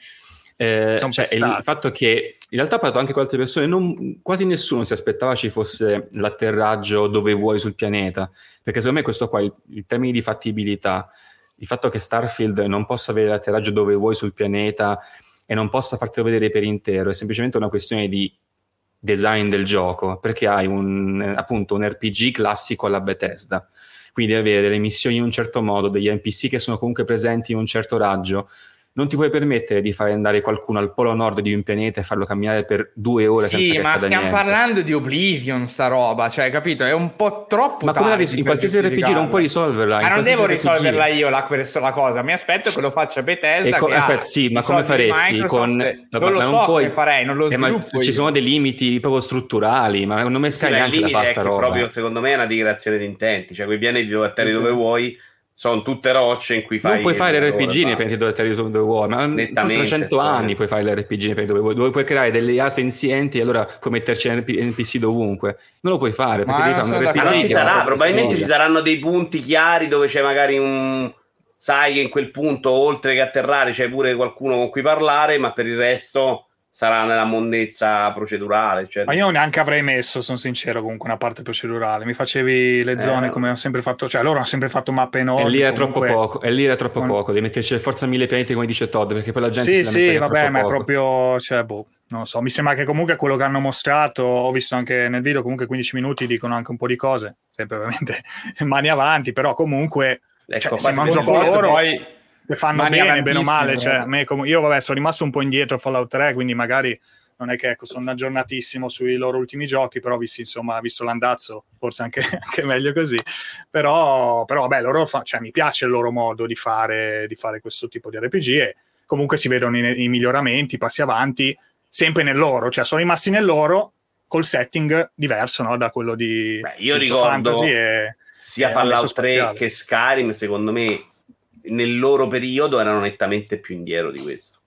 Eh, cioè, il fatto che in realtà ho parlato anche con altre persone, non- quasi nessuno si aspettava ci fosse l'atterraggio dove vuoi sul pianeta, perché secondo me questo qua, il, il termine di fattibilità, il fatto che Starfield non possa avere l'atterraggio dove vuoi sul pianeta e non possa fartelo vedere per intero, è semplicemente una questione di design del gioco, perché hai un, eh, appunto un RPG classico alla Bethesda, quindi avere delle missioni in un certo modo, degli NPC che sono comunque presenti in un certo raggio, non ti puoi permettere di fare andare qualcuno al polo nord di un pianeta e farlo camminare per due ore senza Sì, che ma stiamo niente. parlando di Oblivion, sta roba, cioè, capito? È un po' troppo Ma come la ris- in qualsiasi RPG non puoi risolverla. Ma non devo RPG. risolverla io la, questa- la cosa, mi aspetto che lo faccia Bethesda. Co- aspetta, sì, ma come faresti? Con... Non lo ma so puoi- come farei, non lo Eh, ma sviluppo ci io. sono dei limiti proprio strutturali, ma non mi Sì, ma il neanche fare è sta roba. proprio secondo me è una dichiarazione di intenti, cioè quei pianeti dove atterri Sì, sì. dove vuoi sono tutte rocce in cui fai non puoi fare l'RPG nei pianeti dove atterri dove vuoi, ma tra 100 sì. anni puoi fare l'RPG nei pianeti dove vuoi, dove puoi creare delle IA senzienti e allora puoi metterci NP- NPC dovunque. Non lo puoi fare perché Ma devi non fare un sono RPG. Ma non ci sarà, probabilmente ci saranno dei punti chiari dove c'è magari un sai che in quel punto oltre che atterrare c'è pure qualcuno con cui parlare, ma per il resto sarà nella mondezza procedurale, cioè... Ma io neanche avrei messo, sono sincero, comunque una parte procedurale. Mi facevi le zone Eh. come ho sempre fatto, cioè loro hanno sempre fatto mappe E enormi. lì è comunque- troppo poco, e lì era troppo con- poco, devi metterci forza mille pianeti come dice Todd, perché poi la gente Sì, si sì, vabbè, ma è poco. proprio, cioè, boh, non lo so. Mi sembra che comunque quello che hanno mostrato, ho visto anche nel video, comunque 15 minuti dicono anche un po' di cose, sempre ovviamente mani avanti, però comunque Ecco, cioè, gioco può- loro Poi che fanno mani bene, bene o male. Cioè, me com- io, vabbè, sono rimasto un po' indietro a Fallout 3, quindi magari non è che ecco, sono aggiornatissimo sui loro ultimi giochi, però visto, insomma, visto l'andazzo, forse anche, anche meglio così. Però, però vabbè, loro fa- cioè, mi piace il loro modo di fare, di fare questo tipo di RPG e comunque si vedono i, i miglioramenti, i passi avanti, sempre nel loro, cioè sono rimasti nel loro col setting diverso no? da quello di Beh, io ricordo fantasy e sia eh, Fallout messo 3 spaziale. che Skyrim, secondo me, nel loro periodo erano nettamente più indietro di questo.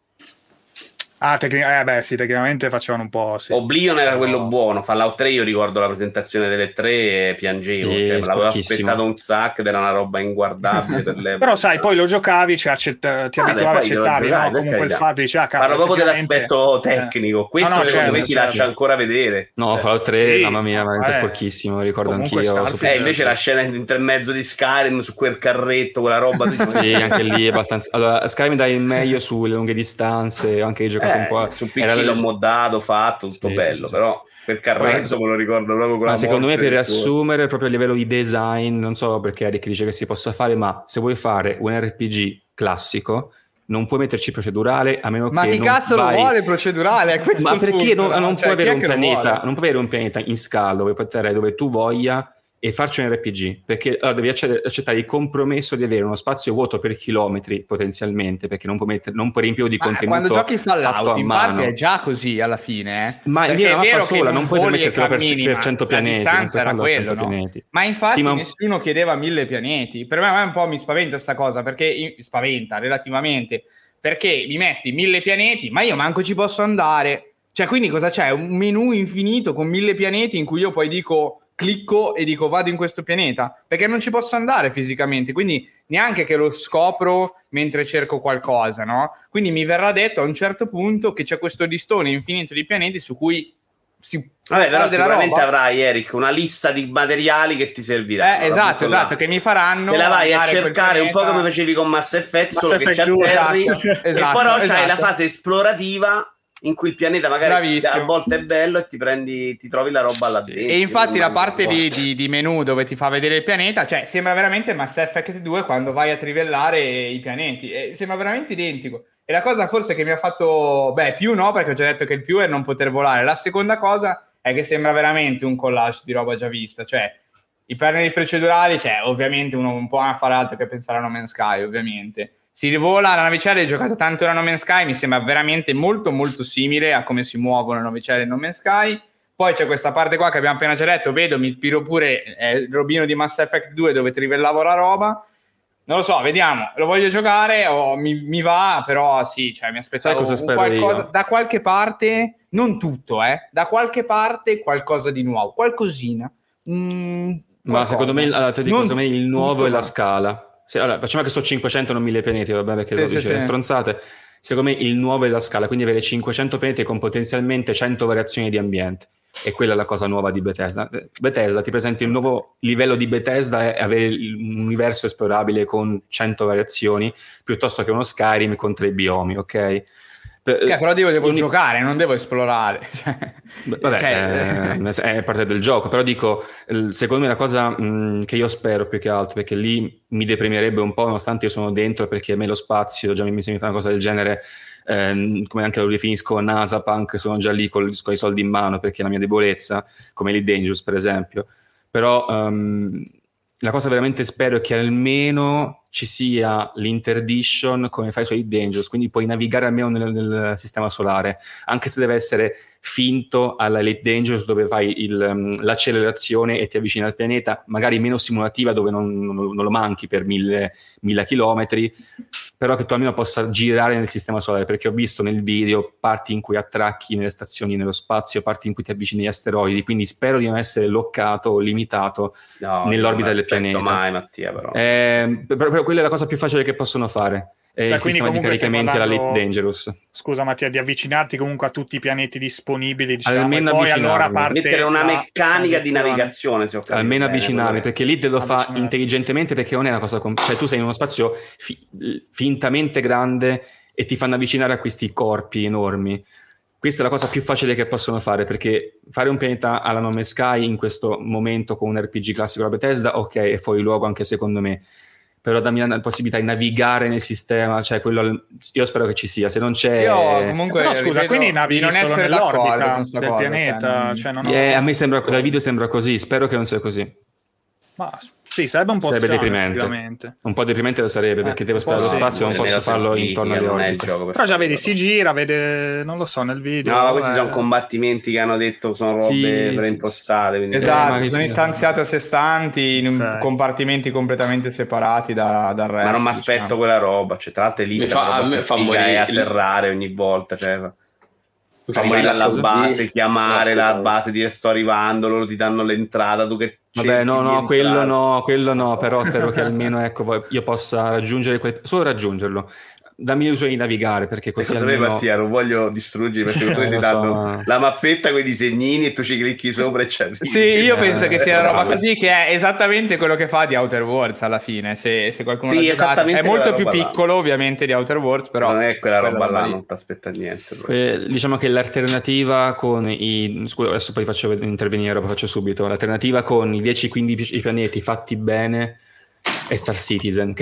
Ah, tecnic- eh, beh, sì, tecnicamente facevano un po'. Sì. Oblivion era No. quello buono, Fallout 3 io ricordo la presentazione delle tre e piangevo, Eh, cioè, l'avevo aspettato un sacco ed era una roba inguardabile per l'epoca. Però, sai, poi lo giocavi, cioè, accetta- ti Ah, abituavi beh, a accettavi, giocavi, no? Comunque il fatto dici, ah, cavolo, Parlo proprio dell'aspetto eh. tecnico, questo No, no, secondo certo, me si certo. lascia ancora vedere. No, Eh. Fallout 3, Sì, mamma mia, veramente eh, sporchissimo, ricordo comunque anch'io. Eh, invece la scena in intermezzo di Skyrim su quel carretto, quella roba Sì, anche lì è abbastanza. Allora, Skyrim dà il meglio sulle lunghe distanze, anche giocato eh, un po'. su Era PC la- l'ho moddato, fatto, tutto Sì, bello, sì, però quel carretto me lo ricordo proprio con Ma la secondo me per del tuo- riassumere proprio a livello di design, non so perché Eric dice che si possa fare, ma se vuoi fare un RPG classico, non puoi metterci procedurale a meno Ma che chi non cazzo vai- lo vuole procedurale? a questo Ma perché punto, non, no? non Cioè, puoi chi avere un pianeta, non puoi avere un pianeta in scala dove puoi atterrare dove tu voglia e farci un RPG? Perché allora, devi acce- accettare il compromesso di avere uno spazio vuoto per chilometri potenzialmente, perché non puoi, mettere, non puoi riempirlo di Ma contenuto. quando giochi Fallout in mano. parte è già così alla fine eh? S- ma Perché lì è una mappa sola, non puoi voli e permettertelo per, per ma 100 la pianeti. non distanza puoi era quello 100 no? pianeti. ma infatti Sì, ma- nessuno chiedeva mille pianeti per me, a me un po' mi spaventa sta cosa perché spaventa relativamente perché mi metti mille pianeti ma io manco ci posso andare cioè quindi cosa c'è? un menu infinito con mille pianeti in cui io poi dico clicco e dico vado in questo pianeta perché non ci posso andare fisicamente quindi neanche che lo scopro mentre cerco qualcosa no? quindi mi verrà detto a un certo punto che c'è questo listone infinito di pianeti su cui si Vabbè, però sicuramente roba. avrai, Eric, una lista di materiali che ti servirà. Eh, esatto, esatto, che mi faranno Te la vai a cercare un po' come facevi con Mass Effect, Mass solo che Effect due, atterri esatto, e esatto, però c'hai esatto. la fase esplorativa in cui il pianeta magari a volte è bello e ti prendi, ti trovi la roba là dentro. E infatti la parte di, di- di menu dove ti fa vedere il pianeta, cioè sembra veramente Mass Effect 2 quando vai a trivellare i pianeti, e sembra veramente identico. E la cosa forse che mi ha fatto, beh, più no, perché ho già detto che il più è non poter volare. La seconda cosa è che sembra veramente un collage di roba già vista, cioè i pianeti procedurali, cioè ovviamente uno non può fare altro che pensare a No Man's Sky, ovviamente. Si rivola la navicella, hai giocato tanto a No Man's Sky, mi sembra veramente molto molto simile a come si muovono le navicelle in No Man's Sky. Poi c'è questa parte qua che abbiamo appena già detto, vedo, mi ispiro pure, il robino di Mass Effect 2 dove trivellavo la roba. Non lo so, vediamo, lo voglio giocare, o mi, mi va, però sì, cioè mi aspettavo qualcosa, da qualche parte, non tutto, eh, da qualche parte qualcosa di nuovo, qualcosina. Mm, Ma secondo me, allora, dico, secondo me il nuovo è la scala. Se- allora, facciamo che sto 500 non 1000 pianeti, vabbè, perché Sì, lo sì, dice sì. stronzate. Secondo me il nuovo è la scala, quindi avere 500 pianeti con potenzialmente 100 variazioni di ambiente. E quella è la cosa nuova di Bethesda. Bethesda ti presenta il nuovo livello di Bethesda è avere un universo esplorabile con 100 variazioni piuttosto che uno Skyrim con tre biomi, ok? Che però devo, devo quindi- giocare, non devo esplorare. Cioè, Vabbè, cioè, eh, è parte del gioco, però dico, secondo me la cosa mh, che io spero più che altro, perché lì mi deprimerebbe un po', nonostante io sono dentro, perché a me lo spazio, già mi, mi sembra una cosa del genere, ehm, come anche lo definisco NASA Punk, sono già lì col- con i soldi in mano, perché è la mia debolezza, come Elite Dangerous per esempio, però ehm, la cosa veramente spero è che almeno ci sia l'interdiction come fai su Elite Dangerous, quindi puoi navigare almeno nel, nel sistema solare, anche se deve essere finto alla Elite Dangerous dove fai il, um, l'accelerazione e ti avvicini al pianeta, magari meno simulativa dove non, non- non lo manchi per mille, mille chilometri, però che tu almeno possa girare nel sistema solare, perché ho visto nel video parti in cui attracchi nelle stazioni nello spazio, parti in cui ti avvicini agli asteroidi, quindi spero di non essere loccato o limitato No, nell'orbita del pianeta. mai, Mattia, però. Eh, però, però quella è la cosa più facile che possono fare. È Cioè, il quindi sistema di comunque stiamo caricamenti alla Elite parlando- Dangerous. Scusa Mattia, di avvicinarti comunque a tutti i pianeti disponibili, diciamo, Almeno e poi allora parte Mettere una la meccanica di navigazione, se ho capito Almeno avvicinarmi, perché lì te lo fa intelligentemente perché non è una cosa... com- cioè tu sei in uno spazio fi- fintamente grande e ti fanno avvicinare a questi corpi enormi. Questa è la cosa più facile che possono fare perché fare un pianeta alla Nome Sky in questo momento con un RPG classico da Bethesda, ok, è fuori luogo anche secondo me. Però dammi la possibilità di navigare nel sistema, cioè quello io spero che ci sia, se non c'è... Io comunque Però scusa, quindi di navighi non solo nell'orbita del cosa, pianeta, cioè, non- cioè, non ho- Eh, a me sembra, dal video sembra così, spero che non sia così. Ma sì, sarebbe un po' Sarebbe strano, deprimente. Un po' deprimente lo sarebbe perché Eh, devo un po' sparare lo sì. spazio, non Le posso farlo intorno alle orbite. Però già vedi, si gira, vede, non lo so, nel video. No, questi eh, sono combattimenti che hanno detto sono robe Sì, preimpostate. quindi- Esatto, Eh, ma- sono istanziate a sé stanti in Ok. compartimenti completamente separati da- dal resto. Ma non mi aspetto diciamo. quella roba. Cioè, tra l'altro è lì Mi che fa- fa morire- atterrare ogni volta. Cioè, fa morire alla base, di- chiamare No, la base, dire sto arrivando, loro ti danno l'entrata, tu che Vabbè, no, no, quello entrare. no, quello no, però spero che almeno ecco, io possa raggiungere quel... solo raggiungerlo. Dammi l'illusione di navigare perché così Secondo me almeno... Mattia non voglio distruggere perché secondo me Eh, ti lo danno so. la mappetta con i disegnini e tu ci clicchi sopra e ci arrivi. Sì, io Eh, penso che sia una roba così che è esattamente quello che fa di Outer Worlds alla fine. Se, se qualcuno Sì, è molto più roba là. piccolo, ovviamente, di Outer Worlds, però non è quella roba là, lì. non ti aspetta niente. Eh, diciamo che l'alternativa con i... Scusa, adesso poi faccio intervenire, poi faccio subito. L'alternativa con i 10-15 pianeti fatti bene è Star Citizen,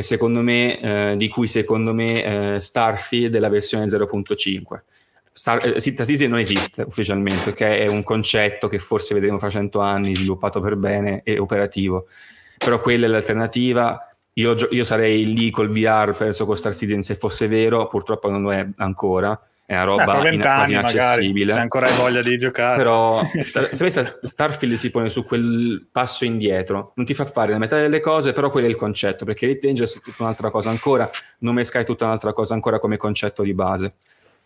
me, eh, di cui secondo me eh, Starfield è la versione 0.5. Star, eh, Star Citizen non esiste ufficialmente, ok? È un concetto che forse vedremo fra 100 anni, sviluppato per bene e operativo. Però quella è l'alternativa. Io, io sarei lì col VR penso con Star Citizen se fosse vero, purtroppo non lo è ancora. È una roba in- quasi magari, inaccessibile. se ancora hai voglia di giocare. Però Star- Starfield si pone su quel passo indietro, non ti fa fare la metà delle cose, però quello è il concetto, perché Elite Dangerous è tutta un'altra cosa ancora, Nome Sky è tutta un'altra cosa ancora come concetto di base.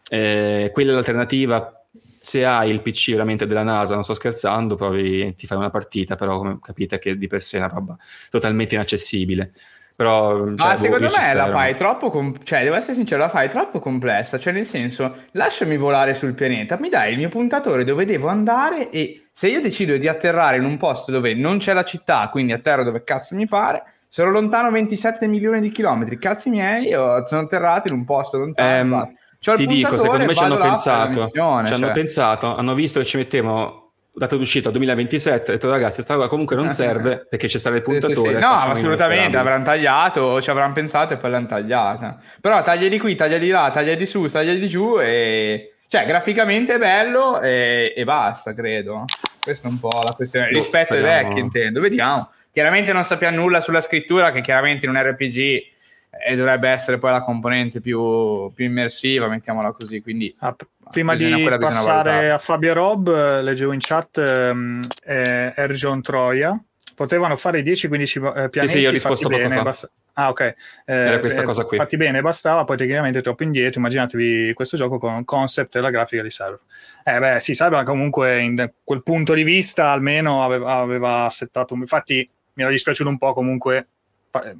Eh, quella è l'alternativa. Se hai il PC veramente della NASA, non sto scherzando, provi, ti fai una partita, però capite che di per sé è una roba totalmente inaccessibile. Però, cioè, Ma boh, secondo me la fai troppo, com- cioè devo essere sincero, la fai troppo complessa, cioè nel senso, lasciami volare sul pianeta, mi dai il mio puntatore dove devo andare e se io decido di atterrare in un posto dove non c'è la città, quindi atterro dove cazzo mi pare, sono lontano 27 milioni di chilometri, cazzi miei, io sono atterrato in un posto lontano, Ehm, il ti dico, secondo me ci hanno pensato, ci hanno cioè. pensato, hanno visto che ci mettiamo data d'uscita 2027, ho detto ragazzi, sta roba comunque non serve perché ci sarà il Sì, sì, puntatore. sì. No, assolutamente, avranno tagliato, ci avranno pensato e poi l'hanno tagliata. Però taglia di qui, taglia di là, taglia di su, taglia di giù e... Cioè, graficamente è bello e, e basta, credo. Questa è un po' la questione. Boh, Rispetto ai speriamo. vecchi, intendo. Vediamo. Chiaramente non sappiamo nulla sulla scrittura, che chiaramente in un RPG eh, dovrebbe essere poi la componente più, più immersiva, mettiamola così. Quindi Ah, prima bisogna- di passare a Fabio e Rob, eh, leggevo in chat ehm, eh, Erjon Troia. Potevano fare i 10-15 eh, pianeti sì, io ho risposto poco bene, fa. basta- Ah, ok. Eh, Era questa eh, cosa qui. Fatti bene, bastava, poi tecnicamente troppo indietro. Immaginatevi questo gioco con un concept e la grafica di Cyber. Eh beh, sì, Cyber comunque in quel punto di vista almeno aveva, aveva settato... Infatti mi era dispiaciuto un po' comunque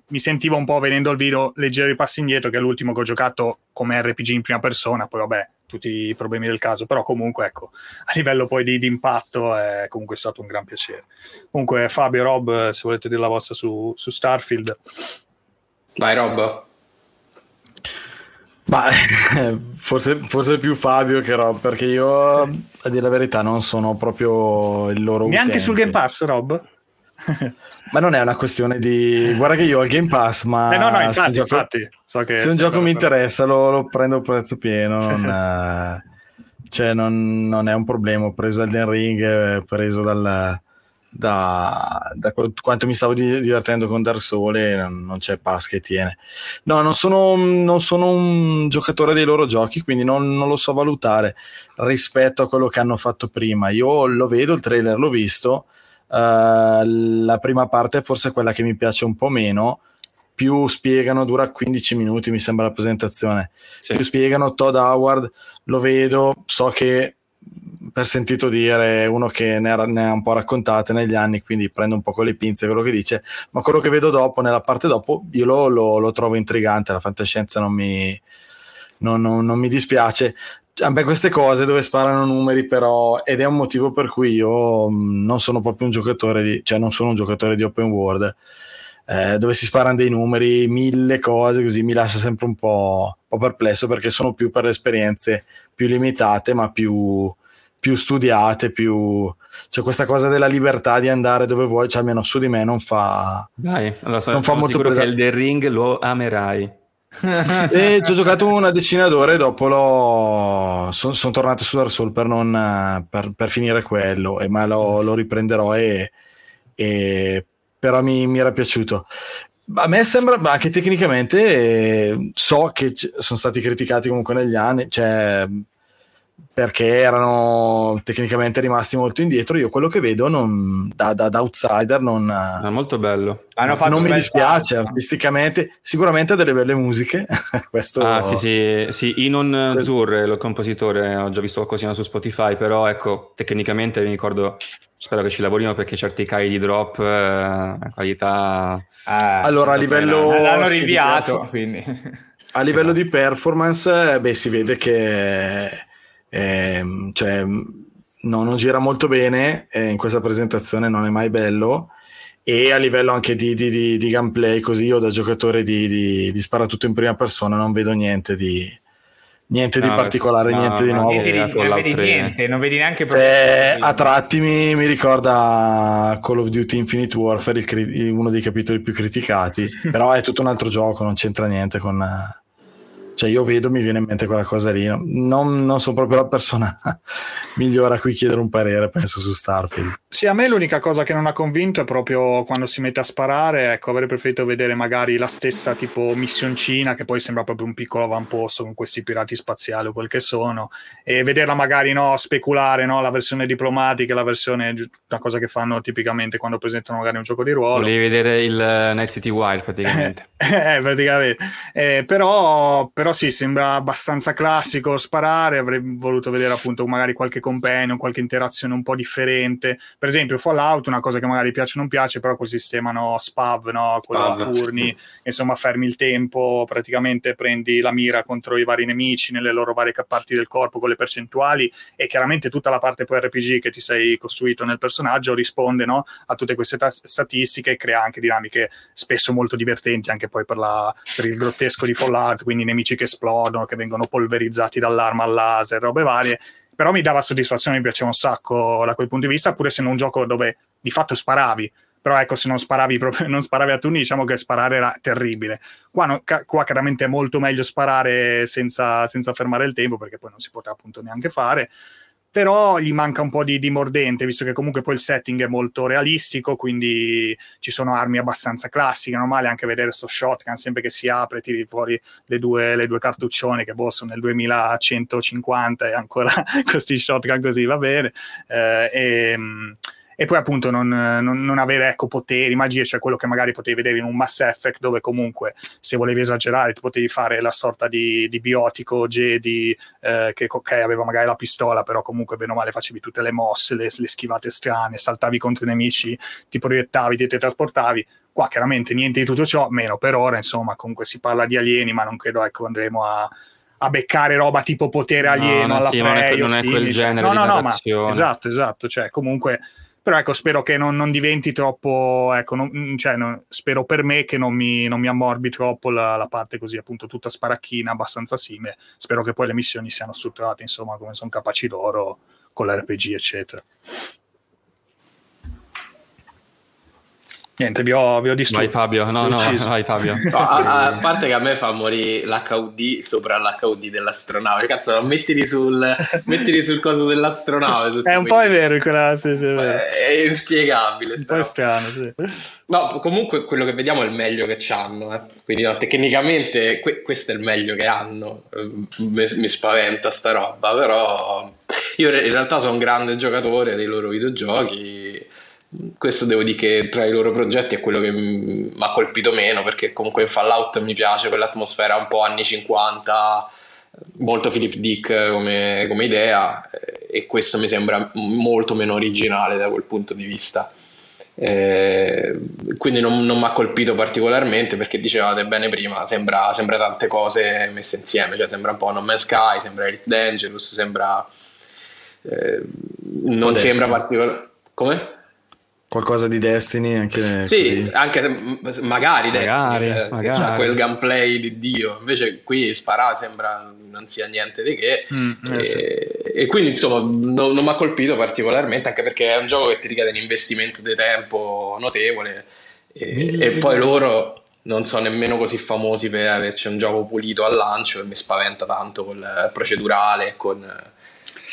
mi sentivo un po' vedendo il video leggere i passi indietro, che è l'ultimo che ho giocato come RPG in prima persona, poi vabbè, tutti i problemi del caso, però comunque ecco, a livello poi di, di impatto è comunque stato un gran piacere. Comunque Fabio, Rob, se volete dire la vostra su, su Starfield. Vai Rob. Ma forse, forse più Fabio che Rob, perché io a dire la verità non sono proprio il loro Neanche utente. sul Game Pass, Rob? Ma non è una questione di guarda che io ho il Game Pass, ma Eh, no, no, se un infatti, gioco, infatti. So se un gioco mi interessa lo, lo prendo a prezzo pieno, non, cioè non, non è un problema. Ho preso Elden Ring, eh, preso dal, da, da qu- quanto mi stavo di- divertendo con Dark Souls non, non c'è pass che tiene. No, non sono, non sono un giocatore dei loro giochi, quindi non, non lo so valutare rispetto a quello che hanno fatto prima. Io lo vedo, il trailer l'ho visto. Eh, la prima parte è forse quella che mi piace un po' meno. Più spiegano, dura 15 minuti, mi sembra la presentazione. Sì. Più spiegano Todd Howard, lo vedo, so che per sentito dire uno che ne ha, ne ha un po' raccontate negli anni, quindi prendo un po' con le pinze quello che dice, ma quello che vedo dopo, nella parte dopo, io lo, lo- lo trovo intrigante, la fantascienza non mi, non, non- non mi dispiace. Me queste cose dove sparano numeri però, ed è un motivo per cui io mh, non sono proprio un giocatore di, cioè non sono un giocatore di open world, eh, dove si sparano dei numeri, mille cose, così mi lascia sempre un po', un po' perplesso perché sono più per le esperienze più limitate, ma più, più studiate, più... Cioè questa cosa della libertà di andare dove vuoi, cioè almeno su di me non fa... Dai, allora Non fa molto sicuro presa- che Elden Ring lo amerai. E ci ho giocato una decina d'ore dopo sono tornato su Dark Souls per, non, eh, per, per finire quello, e, ma lo, lo riprenderò e, e- però mi, mi era piaciuto. A me sembra ma che tecnicamente eh, so che c- sono stati criticati comunque negli anni, cioè perché erano tecnicamente rimasti molto indietro. Io quello che vedo non, da, da- da outsider non, È molto bello. Hanno fatto non mi dispiace salto. artisticamente. Sicuramente ha delle belle musiche. Questo Ah, sì, sì, sì, Inon Zur, il compositore, ho già visto qualcosina su Spotify, però ecco, tecnicamente mi ricordo, spero che ci lavorino perché certi cai di drop, eh, qualità... Ah, Allora, a livello- frenare. l'hanno sì, quindi... A livello di performance, eh, beh, si vede che ehm, cioè, no, non gira molto bene, eh, in questa presentazione non è mai bello. E a livello anche di, di- di- di gameplay, così io da giocatore di, di, di sparatutto in prima persona non vedo niente di, niente di No, particolare, no, niente di no, nuovo. Di- eh, non Fallout vedi 3. niente, non vedi neanche proprio- a tratti mi, mi ricorda Call of Duty Infinite Warfare, il uno dei capitoli più criticati, però è tutto un altro gioco, non c'entra niente con... Cioè io vedo, mi viene in mente quella cosa lì, no? non, non sono proprio la persona migliore a cui chiedere un parere, penso su Starfield. Sì, a me l'unica cosa che non ha convinto è proprio quando si mette a sparare. Ecco, avrei preferito vedere magari la stessa tipo missioncina, che poi sembra proprio un piccolo avamposto con questi pirati spaziali o quel che sono, e vederla magari no, speculare no, la versione diplomatica, la versione, una cosa che fanno tipicamente quando presentano magari un gioco di ruolo. Volevi vedere il eh, Night City Wild praticamente. Eh, praticamente. Eh, però, però sì, sembra abbastanza classico sparare. Avrei voluto vedere appunto magari qualche companion, qualche interazione un po' differente. Per esempio, Fallout, una cosa che magari piace o non piace, però col sistema no, SPAV, no, quello a Spav. turni, insomma, fermi il tempo, praticamente prendi la mira contro i vari nemici nelle loro varie parti del corpo con le percentuali e chiaramente tutta la parte poi RPG che ti sei costruito nel personaggio risponde no, a tutte queste ta- statistiche e crea anche dinamiche spesso molto divertenti anche poi per, la- per il grottesco di Fallout, quindi nemici che esplodono, che vengono polverizzati dall'arma al laser, robe varie. Però mi dava soddisfazione, mi piaceva un sacco da quel punto di vista, pur essendo un gioco dove di fatto sparavi. Però ecco, se non sparavi, proprio, non sparavi a turni, diciamo che sparare era terribile. Qua, no- qua chiaramente è molto meglio sparare senza, senza fermare il tempo, perché poi non si poteva appunto neanche fare però gli manca un po' di, di mordente, visto che comunque poi il setting è molto realistico, quindi ci sono armi abbastanza classiche, normale anche vedere sto shotgun, sempre che si apre, tiri fuori le due, le due cartuccione che boh, sono nel 2150 e ancora questi shotgun così, va bene. Eh, e, e poi appunto non, non- non avere ecco, poteri, magie, cioè quello che magari potevi vedere in un Mass Effect dove comunque se volevi esagerare tu potevi fare la sorta di, di biotico Jedi eh, che ok aveva magari la pistola però comunque bene o male facevi tutte le mosse, le, le schivate strane, saltavi contro i nemici, ti proiettavi, ti teletrasportavi. Qua chiaramente niente di tutto ciò, meno per ora, insomma comunque si parla di alieni ma non credo ecco andremo a a beccare roba tipo potere No, alieno no, alla sì, non è non è quel genere no, di no, no, ma esatto, esatto, cioè comunque Però ecco, spero che non, non diventi troppo, ecco, non- cioè, non- spero per me che non mi, non mi ammorbi troppo la, la parte così appunto tutta sparacchina, abbastanza simile. Spero che poi le missioni siano strutturate, insomma, come sono capaci loro con l'RPG, eccetera. Niente, vi ho, vi ho distrutto. Vai Fabio, no, no, vai Fabio. No, a, a parte che a me fa morire l'HUD sopra l'HUD dell'astronave. Cazzo, ma mettili sul, mettili sul coso dell'astronave. È un po' è vero, quella, sì, sì, è vero. È inspiegabile. Un po' strano, sì. No, comunque quello che vediamo è il meglio che hanno. Eh. Quindi no, tecnicamente que- questo è il meglio che hanno. Eh, Mi, mi spaventa sta roba, però io in realtà sono un grande giocatore dei loro videogiochi. Questo devo dire che tra i loro progetti è quello che mi ha colpito meno perché comunque in Fallout mi piace quell'atmosfera un po' anni 50, molto Philip Dick come, come idea eh, e questo mi sembra molto meno originale da quel punto di vista. Eh, quindi non, non mi ha colpito particolarmente perché dicevate bene prima, sembra, sembra tante cose messe insieme, cioè sembra un po' No Man's Sky, sembra Elite Dangerous, sembra... eh, non Destiny. sembra particolare... Come? Qualcosa di Destiny anche Sì, così. anche se- m- magari, Destiny, Magari, cioè, che magari. c'ha quel gameplay di Dio, invece qui spara sembra non sia niente di che. Mm, eh, e, sì. e quindi insomma non, non mi ha colpito particolarmente anche perché è un gioco che ti richiede un investimento di tempo notevole e, e poi loro non sono nemmeno così famosi per averci un gioco pulito al lancio e mi spaventa tanto col procedurale con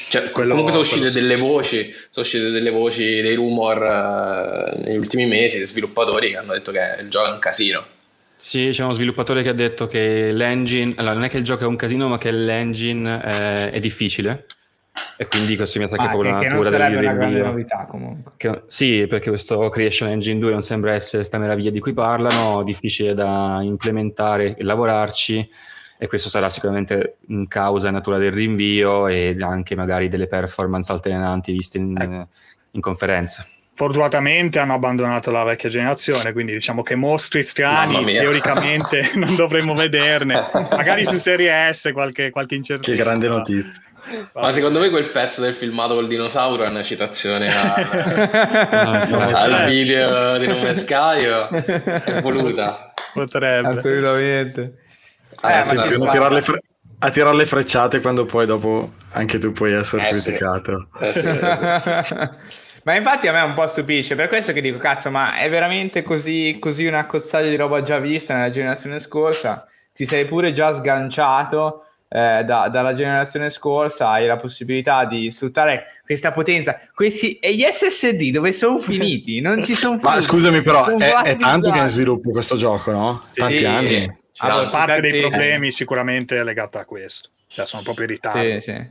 cioè, Quello- comunque sono uscite quello sì. delle voci sono uscite delle voci dei rumor eh, negli ultimi mesi dei sviluppatori che hanno detto che il gioco è un casino Sì, c'è uno sviluppatore che ha detto che l'engine, allora non è che il gioco è un casino, ma che l'engine eh, è difficile. E quindi questo mi sa che è Ah, proprio che, la natura del sarebbe una grande novità comunque. Che- sì, perché questo Creation Engine 2 non sembra essere sta meraviglia di cui parlano, difficile da implementare e lavorarci, e questo sarà sicuramente in causa natura del rinvio e anche magari delle performance alternanti viste in, in conferenza. Fortunatamente hanno abbandonato la vecchia generazione, quindi diciamo che mostri strani teoricamente non dovremmo vederne. Magari su Serie S qualche, qualche incertezza. Che grande notizia. ma secondo me quel pezzo del filmato col dinosauro è una citazione a- sbaglio. al video di No Man's Sky o- è voluta Potrebbe. Assolutamente. Ah, Eh, Attenzione a tirare, le fre- a tirare le frecciate quando poi dopo anche tu puoi essere Eh, sì. criticato. Eh sì, eh sì. ma infatti a me un po' stupisce, per questo che dico, cazzo, ma è veramente così, così una cozzaglia di roba già vista nella generazione scorsa? Ti sei pure già sganciato eh, da- dalla generazione scorsa, hai la possibilità di sfruttare questa potenza. Questi, e gli SSD dove sono finiti? Non ci sono più. Ma scusami però, è, è tanto che è in sviluppo questo gioco, no? Tanti Sì. Anni. Allora, Parte dei problemi sicuramente è legata a questo. Cioè, sono proprio in ritardo. Sì, sì.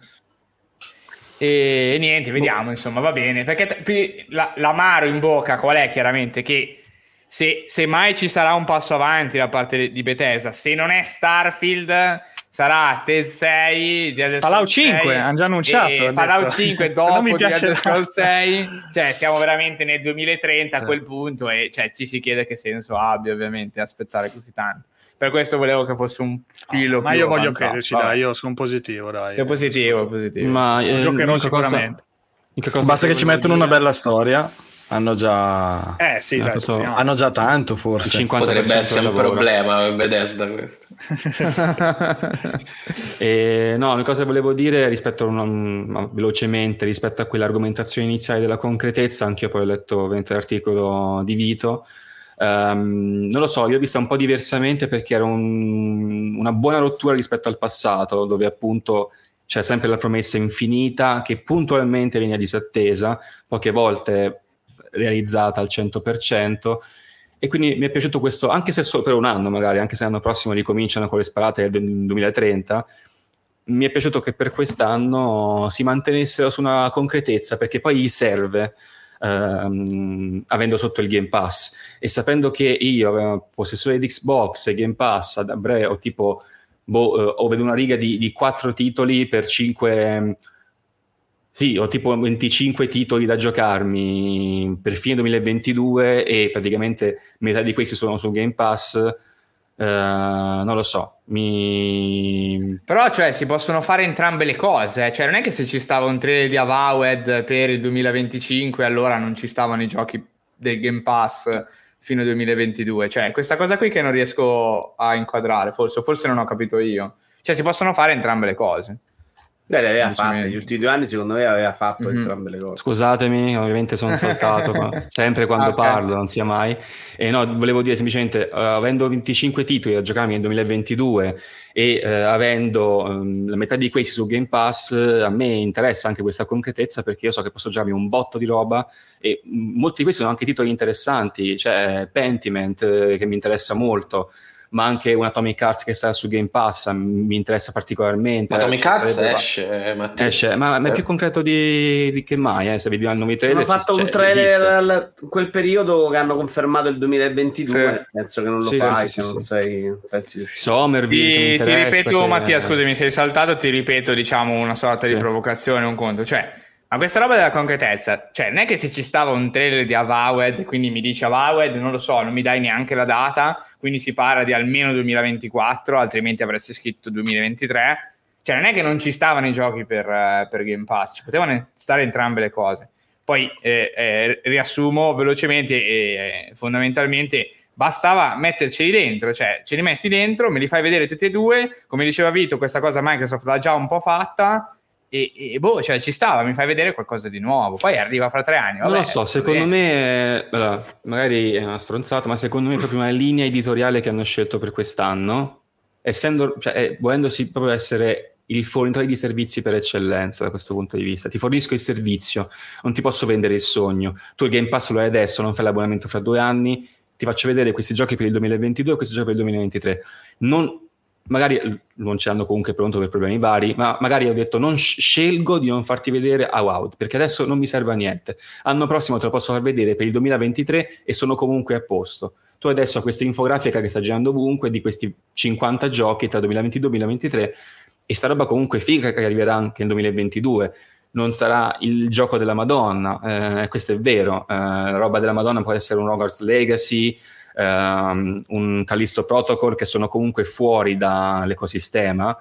E niente, vediamo, insomma, va bene. Perché t- la- l'amaro in bocca qual è? Chiaramente che se, se mai ci sarà un passo avanti da parte di Bethesda, se non è Starfield, sarà TES 6 di Elder Fallout Scrolls 6, 5, hanno già annunciato, Fallout detto. 5 Se dopo mi piace Elder Scrolls la- 6 cioè siamo veramente nel 2030 a quel punto e cioè, ci si chiede che senso abbia ovviamente aspettare così tanto per questo volevo che fosse un filo Ma più io voglio avanzato. crederci, Vabbè. dai, io sono positivo, dai. Sei positivo, positivo. Ma eh, Giocherò sicuramente. cosa Basta che ci mettono una dire- bella storia. Hanno già, Eh sì, dai, fatto- hanno già tanto forse. 50% potrebbe essere un problema Bethesda questo E, no, una cosa che volevo dire rispetto a una- ma velocemente rispetto a quell'argomentazione iniziale della concretezza, anche io poi ho letto l'articolo di Vito. Ehm, non lo so, io ho vista un po' diversamente perché era un- una buona rottura rispetto al passato, dove appunto c'è sempre la promessa infinita che puntualmente viene disattesa, poche volte realizzata al 100%. E quindi mi è piaciuto questo, anche se solo per un anno, magari, anche se l'anno prossimo ricominciano con le sparate del 2030, mi è piaciuto che per quest'anno si mantenessero su una concretezza, perché poi gli serve, ehm, avendo sotto il Game Pass e sapendo che io, possessore di Xbox e Game Pass, a breve ho tipo, boh, eh, ho vedo una riga di, quattro titoli per cinque... Sì, ho tipo 25 titoli da giocarmi per fine 2022 e praticamente metà di questi sono su Game Pass. Eh, non lo so, mi... Però, cioè, si possono fare entrambe le cose. eh. Cioè, non è che se ci stava un trailer di Avowed per il 2025, allora non ci stavano i giochi del Game Pass fino al 2022. Cioè, questa cosa qui che non riesco a inquadrare, forse, forse non ho capito io. Cioè, si possono fare entrambe le cose. Beh, le aveva fatte, gli ultimi due anni secondo me aveva fatto Mhm. entrambe le cose. Scusatemi, ovviamente sono saltato qua, sempre quando Ok. parlo, non sia mai. E no, volevo dire semplicemente, eh, avendo 25 titoli da giocarmi nel 2022 e eh, avendo ehm, la metà di questi su Game Pass, a me interessa anche questa concretezza perché io so che posso giocarmi un botto di roba e mh, molti di questi sono anche titoli interessanti, c'è Pentiment eh, che mi interessa molto. Ma anche un Atomic Hearts che sta su Game Pass mi interessa particolarmente. Atomic Ci Hearts sarebbe- esce, eh, Mattia. Esce, ma, ma è più concreto di, di che mai, eh, se vedi il nuovi trailer. Hanno fatto un cioè, trailer al- in quel periodo che hanno confermato il 2022. Sì. Penso che non lo Sì, fai sì, se sì, non sì. sei di. Somerville Ti, ti ripeto, che- Mattia, scusami, mi sei saltato, ti ripeto, diciamo, una sorta di provocazione, un conto. Cioè, ma questa roba della concretezza, cioè, non è che se ci stava un trailer di Avowed, quindi mi dice Avowed, non lo so, non mi dai neanche la data, quindi si parla di almeno 2024, altrimenti avresti scritto 2023. Cioè, non è che non ci stavano i giochi per, eh, per Game Pass, ci potevano stare entrambe le cose. Poi eh, eh, riassumo velocemente e eh, fondamentalmente bastava metterceli dentro, cioè ce li metti dentro, me li fai vedere tutti e due, come diceva Vito, questa cosa Microsoft l'ha già un po' fatta e, e boh, cioè ci stava, mi fai vedere qualcosa di nuovo, poi arriva fra tre anni. Non vabbè, lo so, secondo bene. me, allora, magari è una stronzata, ma secondo me è proprio una linea editoriale che hanno scelto per quest'anno, essendo, cioè, eh, volendosi proprio essere il fornitore di servizi per eccellenza da questo punto di vista. Ti fornisco il servizio, non ti posso vendere il sogno. Tu il Game Pass lo hai adesso, non fai l'abbonamento fra due anni, ti faccio vedere questi giochi per il 2022 e questi giochi per il 2023. Non, magari non ce l'hanno comunque pronto per problemi vari, ma magari ho detto non sc- scelgo di non farti vedere a wow, perché adesso non mi serve a niente. Anno prossimo te lo posso far vedere per il 2023 e sono comunque a posto. Tu adesso hai questa infografica che sta girando ovunque di questi 50 giochi tra 2022 e 2023 e sta roba comunque figa che arriverà anche nel 2022 non sarà il gioco della Madonna, eh, questo è vero, eh, la roba della Madonna può essere un Hogwarts Legacy, ehm, un Callisto Protocol che sono comunque fuori dall'ecosistema,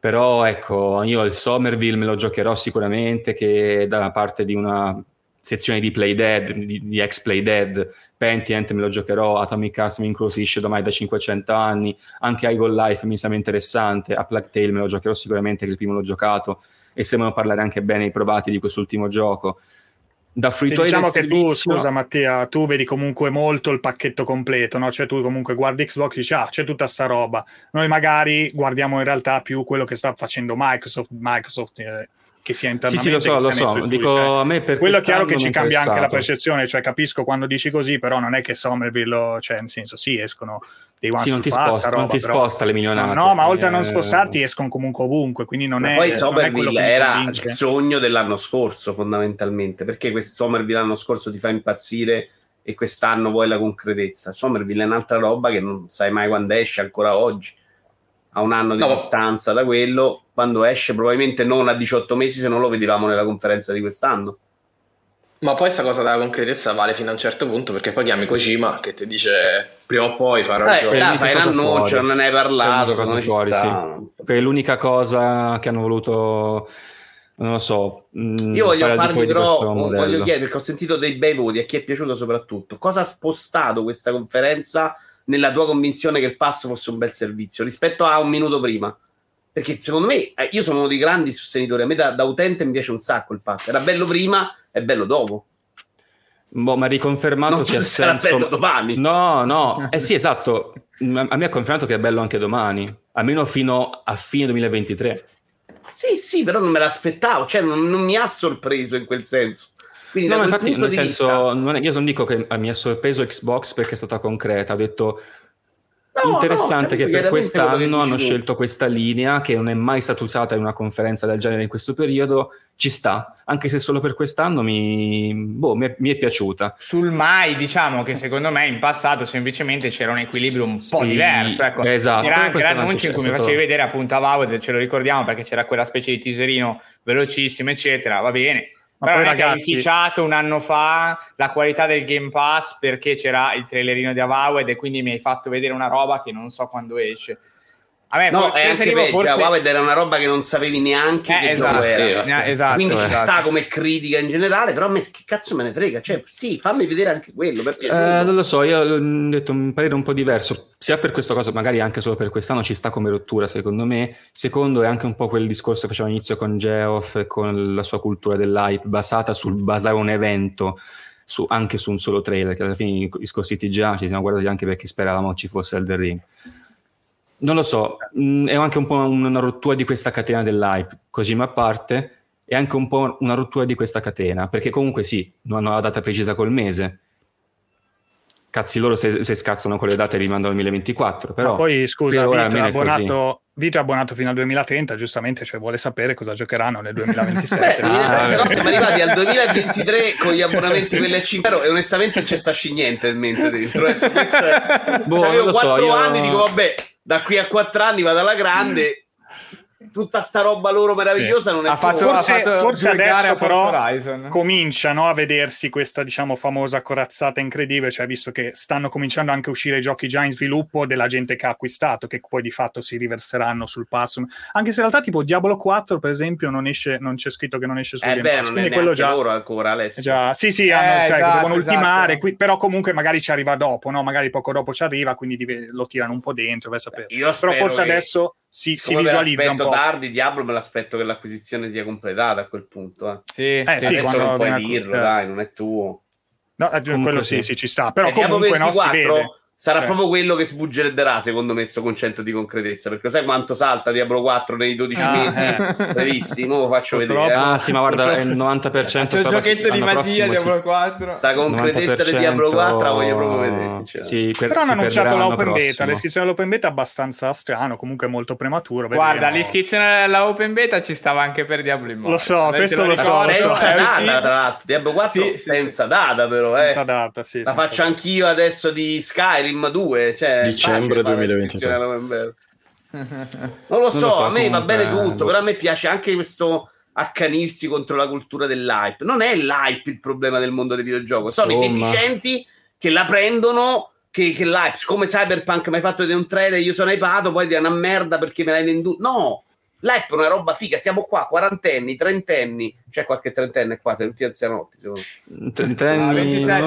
però ecco, io il Somerville me lo giocherò sicuramente che da parte di una sezione di Play Dead, di, di ex Play Dead, Pentient me lo giocherò, Atomic Hearts mi incuriosisce ormai da 500 anni, anche Eagle Life mi sembra interessante, a Plague Tale me lo giocherò sicuramente che il primo l'ho giocato e sembrano parlare anche bene i provati di quest'ultimo gioco. Da Sì, fruitore diciamo del che tu, servizio- scusa Mattia, tu vedi comunque molto il pacchetto completo, no? Cioè tu comunque guardi Xbox e dici, ah, c'è tutta sta roba. Noi magari guardiamo in realtà più quello che sta facendo Microsoft, Microsoft eh, che sia Sì, internamente. sì, lo so, lo so. Dico, cioè. a me per Quello è chiaro che ci cambia anche la percezione, cioè capisco quando dici così, però non è che Somerville, cioè nel senso sì, escono dei one Sì, non ti sposta, sta non roba, ti però- sposta le milionate. No, ma oltre a non Eh, spostarti escono comunque ovunque, quindi non Ma è poi Somerville era il sogno dell'anno scorso, fondamentalmente. Perché questo Somerville l'anno scorso ti fa impazzire e quest'anno vuoi la concretezza? Somerville è un'altra roba che non sai mai quando esce, ancora oggi. A un anno di No. distanza da quello, quando esce, probabilmente non a 18 mesi, se non lo vedevamo nella conferenza di quest'anno. Ma poi sta cosa della concretezza vale fino a un certo punto perché poi chiami Kojima che ti dice prima o poi farò il Eh, gioco. dai, l'unica fai l'annuncio, non ne hai parlato, cosa fuori, sta. Che è l'unica cosa che hanno voluto, non lo so. mh, Io voglio farvi però, voglio chiedere perché ho sentito dei bei voti, a chi è piaciuto soprattutto. Cosa ha spostato questa conferenza nella tua convinzione che il pass fosse un bel servizio rispetto a un minuto prima? Perché secondo me, eh, io sono uno dei grandi sostenitori, a me da, da utente mi piace un sacco il pass, era bello prima e bello dopo. Boh, ma riconfermato Non che sarà senso. bello domani. No, no, eh sì, esatto. A me ha confermato che è bello anche domani, almeno fino a fine 2023. Sì, sì, però non me l'aspettavo, cioè non, non mi ha sorpreso in quel senso. Quindi No, infatti, nel senso, vista- non è- io non dico che mi ha sorpreso Xbox perché è stata concreta, ho detto No, interessante no, che per quest'anno che hanno scelto questa linea che non è mai stata usata in una conferenza del genere in questo periodo, ci sta, anche se solo per quest'anno mi, boh, mi, è, mi è piaciuta. Sul mai, diciamo che secondo me in passato semplicemente c'era un equilibrio un po' Sì, diverso. Ecco. esatto. C'era anche l'annuncio in cui mi facevi vedere appunto Avowed, ce lo ricordiamo perché c'era quella specie di teaserino velocissimo, eccetera. Va bene. Ma Però poi ragazzi, inficiato un anno fa la qualità del Game Pass perché c'era il trailerino di Avowed e quindi mi hai fatto vedere una roba che non so quando esce. Me No, è anche peggio. forse- Avowed era una roba che non sapevi neanche Eh, che esatto, gioco era. eh, esatto, Quindi ci esatto. sta come critica in generale, però a me che cazzo me ne frega? Cioè, sì, fammi vedere anche quello. Eh, non lo so, io ho detto un parere un po' diverso, sia per questo cosa, magari anche solo per quest'anno ci sta come rottura secondo me, secondo è anche un po' quel discorso che faceva all'inizio con Geoff e con la sua cultura dell'hype basata sul basare un evento su- anche su un solo trailer, che alla fine i scorsi TGA ci siamo guardati anche perché speravamo ci fosse Elden Ring. Non lo so, mh, è anche un po' una rottura di questa catena dell'hype, Kojima a parte, è anche un po' una rottura di questa catena, perché comunque sì, non hanno la data precisa col mese. Cazzi loro se, se scazzano con le date e rimandano al 2024, però Ma poi scusa, per Vito è, così. abbonato, Vito è abbonato fino al 2030, giustamente, cioè vuole sapere cosa giocheranno nel Beh, 2027. mi viene Ah, vabbè. no, siamo arrivati al 2023 con gli abbonamenti quelli a 5 euro e onestamente non c'è sta niente in mente dentro. eh, questo è- Boh, Cioè, avevo lo so, 4 io- anni dico vabbè, da qui a 4 anni vado alla grande. Tutta sta roba loro meravigliosa non è Ha fatto- forse, ha fatto forse adesso però Horizon. cominciano a vedersi questa diciamo famosa corazzata incredibile, cioè visto che stanno cominciando anche a uscire giochi già in sviluppo della gente che ha acquistato, che poi di fatto si riverseranno sul pass. Anche se in realtà tipo Diablo 4 per esempio non esce, non c'è scritto che non esce su Eh Game beh, Pass, non quindi quello già... loro ancora Alessio. Già, sì, sì, Eh, hanno, cioè, esatto, devono ultimare, esatto. qui- però comunque magari ci arriva dopo, no? Magari poco dopo ci arriva, quindi lo tirano un po' dentro, a sapere. Io Però forse che- adesso si, si visualizza un l'aspetto po'. tardi, Diablo me l'aspetto che l'acquisizione sia completata a quel punto. Eh. Sì, Eh, sì. Adesso non puoi dirlo, eh. dai, non è tuo. No, Comunque quello sì, sì. sì, ci sta. Però Diablo comunque no, si 24 vede. Sarà Cioè. proprio quello che sbuggeretterà secondo me sto concetto di concretezza perché sai quanto salta Diablo 4 nei 12 Ah, mesi eh. bravissimo lo faccio Purtroppo. vedere eh. Ah sì, ma guarda, è il 90% C'è il sarà- giochetto di magia prossimo, Diablo sì. 4. sta concretezza di Diablo 4 la voglio proprio vedere. Sì, que- Però hanno annunciato l'open beta, l'iscrizione all'open beta è abbastanza strano, comunque molto prematuro. Guarda, vedremo. l'iscrizione alla open beta ci stava anche per Diablo Immortal. Lo so, questo te lo so, ricorda? lo so. senza È data tra l'altro Diablo 4 Sì, sì, senza data però eh. Senza data, sì. la senza faccio anch'io adesso di Skyrim 2 cioè, Dicembre facile fare 2023. l'iscrizione all'open beta. Non lo so, lo so, a me va bene tutto, boh. però a me piace anche questo accanirsi contro la cultura dell'hype. Non è l'hype il problema del mondo del videogioco, sono i Insomma. deficienti che la prendono. Che, che l'hype, come Cyberpunk mi hai fatto vedere un trailer, io sono hypato, poi ti è una merda perché me l'hai venduto. No, l'hype è una roba figa. Siamo qua, quarantenni, trentenni. C'è qualche trentenne qua, siamo tutti anzianotti. secondo me. Ah, Trentenni, non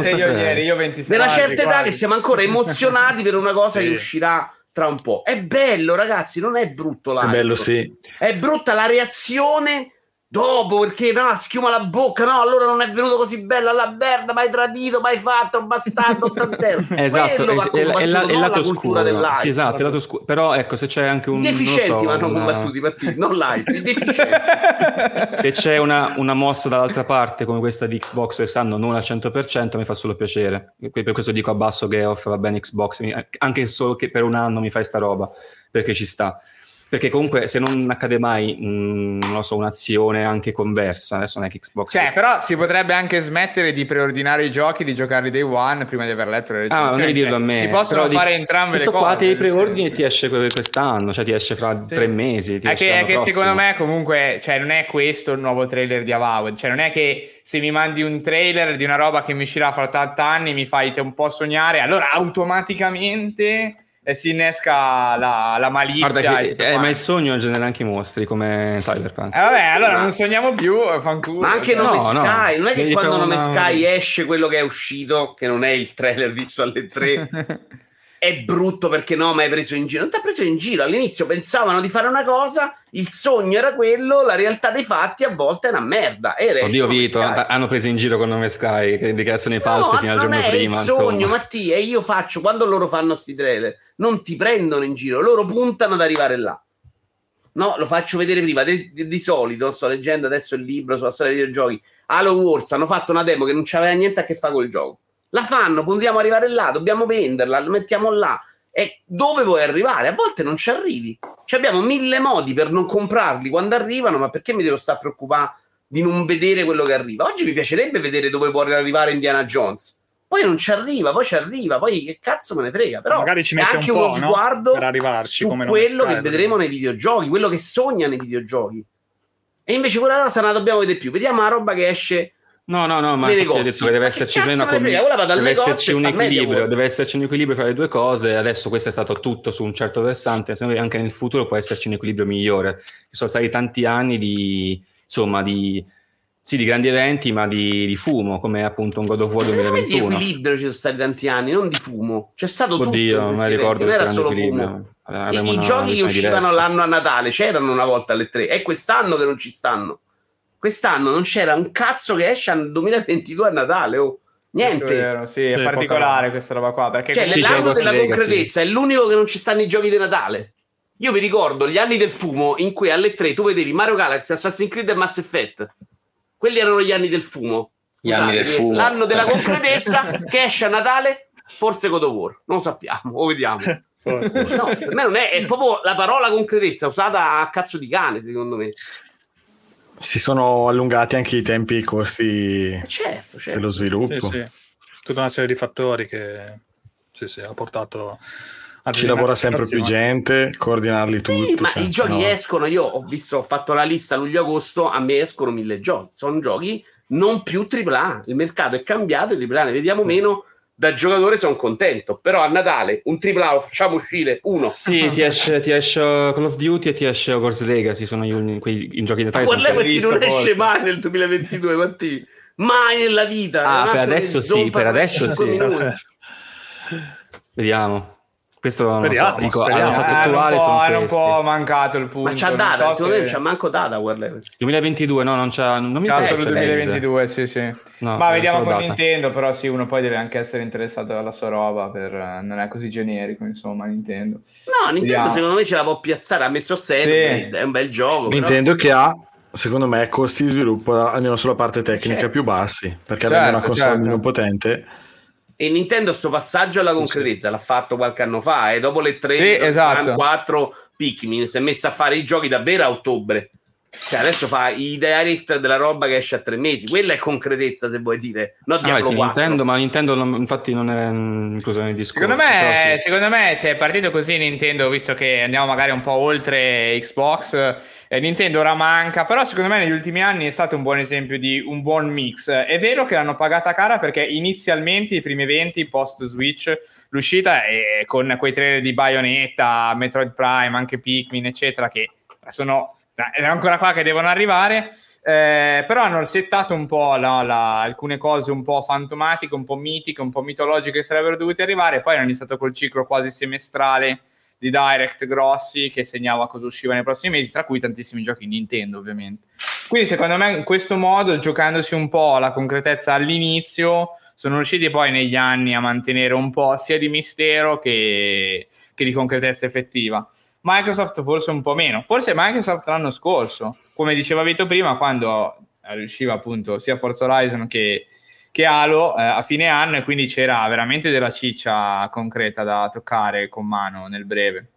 27 io ieri, io 26. Nella certa età che siamo ancora emozionati per una cosa Sì. che uscirà tra un po'. È bello, ragazzi, non è brutto È l'hype. bello, sì. È brutta la reazione dopo perché no, schiuma la bocca, no, allora non è venuto così bella la merda, mi hai tradito, mi hai fatto, bastardo, tant'è. Esatto, è, è, è, la- è lato la dell'hype. Sì, esatto, è lato oscuro. Però ecco, se c'è anche un... I deficienti so, vanno una- combattuti, non l'hype, i deficienti. Se c'è una, una mossa dall'altra parte come questa di Xbox che sanno non al 100% mi fa solo piacere. Per questo dico abbasso Geoff, va bene Xbox, anche solo che per un anno mi fai sta roba, perché ci sta. Perché comunque se non accade mai, mh, non lo so, un'azione anche conversa, adesso non è che Xbox... Cioè, però si potrebbe anche smettere di preordinare i giochi, di giocarli day one prima di aver letto le Ah, non devi recensioni. dirlo a Cioè, me. Si possono però di- fare entrambe le questo cose. qua ti nel preordini e ti esce que- quest'anno, cioè ti esce fra Sì. tre mesi. Ti È che, è che secondo me comunque cioè, non è questo il nuovo trailer di Avowed cioè non è che se mi mandi un trailer di una roba che mi uscirà fra 80 anni mi fai un po' sognare allora automaticamente eh, si innesca la, la malizia Guarda, e che, eh, ma il sogno genera anche i mostri come Cyberpunk. Eh, vabbè allora Ma- non sogniamo più fanculo Ma anche No, Nome no. Sky, non è che Devi quando fare Nome una- Sky esce quello che è uscito, che non è il trailer visto alle 3, è brutto perché no, ma hai preso in giro. Non ti ha preso in giro. All'inizio pensavano di fare una cosa, il sogno era quello, la realtà dei fatti a volte è una merda. E esce Oddio Vito, Sky. ha- hanno preso in giro con nome Sky, che indicazioni false No, fino al giorno è prima. il sogno, insomma. Mattia, e io faccio quando loro fanno sti trailer, non ti prendono in giro, loro puntano ad arrivare là. No, lo faccio vedere prima. Di, di- di solito, sto leggendo adesso il libro sulla storia dei videogiochi. Halo Wars hanno fatto una demo che non c'aveva niente a che fare col gioco. La fanno, puntiamo ad arrivare là, dobbiamo venderla, lo mettiamo là. E dove vuoi arrivare? A volte non ci arrivi. Ci abbiamo mille modi per non comprarli quando arrivano, ma perché mi devo stare a preoccupare di non vedere quello che arriva? Oggi mi piacerebbe vedere dove può arrivare Indiana Jones. Poi non ci arriva, poi ci arriva, poi che cazzo me ne frega. Però Magari ci mette anche un po', uno no? sguardo Per arrivarci, su come quello che vedremo nei videogiochi, quello che sogna nei videogiochi. E invece quella cosa non la dobbiamo vedere più. Vediamo la roba che esce No, no, no, ma infatti ho detto che deve Ma esserci che una al deve esserci un equilibrio, deve esserci un equilibrio fra le due cose. Adesso questo è stato tutto su un certo versante, anche nel futuro può esserci un equilibrio migliore. Ci sono stati tanti anni di insomma di sì, di grandi eventi, ma di, di fumo, come appunto un God of War Veramente di 2021. equilibrio ci sono stati tanti anni, non di fumo. C'è stato tutto. Oddio, non me questi ricordo questo era solo equilibrio. fumo. Allora, I, giochi che uscivano diversa. l'anno a Natale c'erano una volta alle tre, è quest'anno che non ci stanno. Quest'anno non c'era un cazzo che esce nel 2022 a Natale. Oh. Questo è Niente. vero, sì, è Sì, particolare poca- questa roba qua. Perché Cioè, l'anno della Legacy. concretezza è l'unico che non ci stanno i giochi di Natale. Io vi ricordo gli anni del fumo in cui alle 3 tu vedevi Mario Galaxy, Assassin's Creed e Mass Effect. Quelli erano gli anni del fumo. Gli anni del fumo. L'anno della concretezza che esce a Natale, forse God of War. Non lo sappiamo, o vediamo. No, per me non è, è proprio la parola concretezza usata a cazzo di cane, secondo me. Si sono allungati anche i tempi e i costi Eh, Certo, certo. dello sviluppo. Sì, sì. Tutta una serie di fattori che sì, sì, ha portato a Ci lavora sempre più gente, coordinarli tutti. Sì, ma senza- i giochi no. escono, io ho visto, ho fatto la lista luglio-agosto, a me escono mille giochi, sono giochi non più AAA, il mercato è cambiato, i AAA ne vediamo meno, da giocatore sono contento, però a Natale un lo facciamo uscire uno. Sì, ti esce, ti esce Call of Duty e ti esce Hogwarts Legacy, sono gli quei i giochi di Ma Natale. quelli. Legacy non visto, esce forse. mai nel 2022, Matti. Mai nella vita. Ah, per adesso sì, per adesso sì. Vediamo. Questo non lo so, Speriamo, dico, speriamo. allo stato hanno un attuale hanno un po' mancato il punto. Ma c'ha data, so secondo me se- non c'ha manco data War Legacy. 2022, no, non c'ha non mi Ah, c'è Lens. 2022, sì, sì. No, Ma vediamo con data. Nintendo, però sì, uno poi deve anche essere interessato alla sua roba, per, eh, non è così generico, insomma, Nintendo. No, Nintendo Vediamo. secondo me ce la può piazzare, ha messo 7, Sì. è un bel gioco. però- Nintendo che ha, secondo me, costi di sviluppo almeno sulla parte tecnica Certo. più bassi, perché Certo, avendo una console certo. meno potente, E Nintendo sto passaggio alla concretezza l'ha fatto qualche anno fa e dopo le 3 Sì, esatto. 4 Pikmin si è messa a fare i giochi davvero a ottobre cioè adesso fa i direct della roba che esce a tre mesi quella è concretezza se vuoi dire no Ah, beh, sì, 4 Nintendo, ma Nintendo non- infatti non è mm, incluso nel discorso. Secondo me, sì. secondo me, se è partito così Nintendo, visto che andiamo magari un po' oltre Xbox, eh, Nintendo ora manca, però secondo me negli ultimi anni è stato un buon esempio di un buon mix. È vero che l'hanno pagata cara perché inizialmente i primi eventi post Switch, l'uscita è con quei trailer di Bayonetta, Metroid Prime, anche Pikmin, eccetera, che sono ancora qua che devono arrivare. Eh, però hanno settato un po' no, la- alcune cose un po' fantomatiche, un po' mitiche, un po' mitologiche che sarebbero dovute arrivare. Poi hanno iniziato col ciclo quasi semestrale di direct grossi che segnava cosa usciva nei prossimi mesi, tra cui tantissimi giochi Nintendo, ovviamente. Quindi, secondo me, in questo modo, giocandosi un po' la concretezza all'inizio, sono riusciti poi negli anni a mantenere un po' sia di mistero che, che di concretezza effettiva. Microsoft forse un po' meno, forse Microsoft l'anno scorso, come diceva Vito prima, quando riusciva appunto sia Forza Horizon che, che Halo eh, a fine anno e quindi c'era veramente della ciccia concreta da toccare con mano nel breve.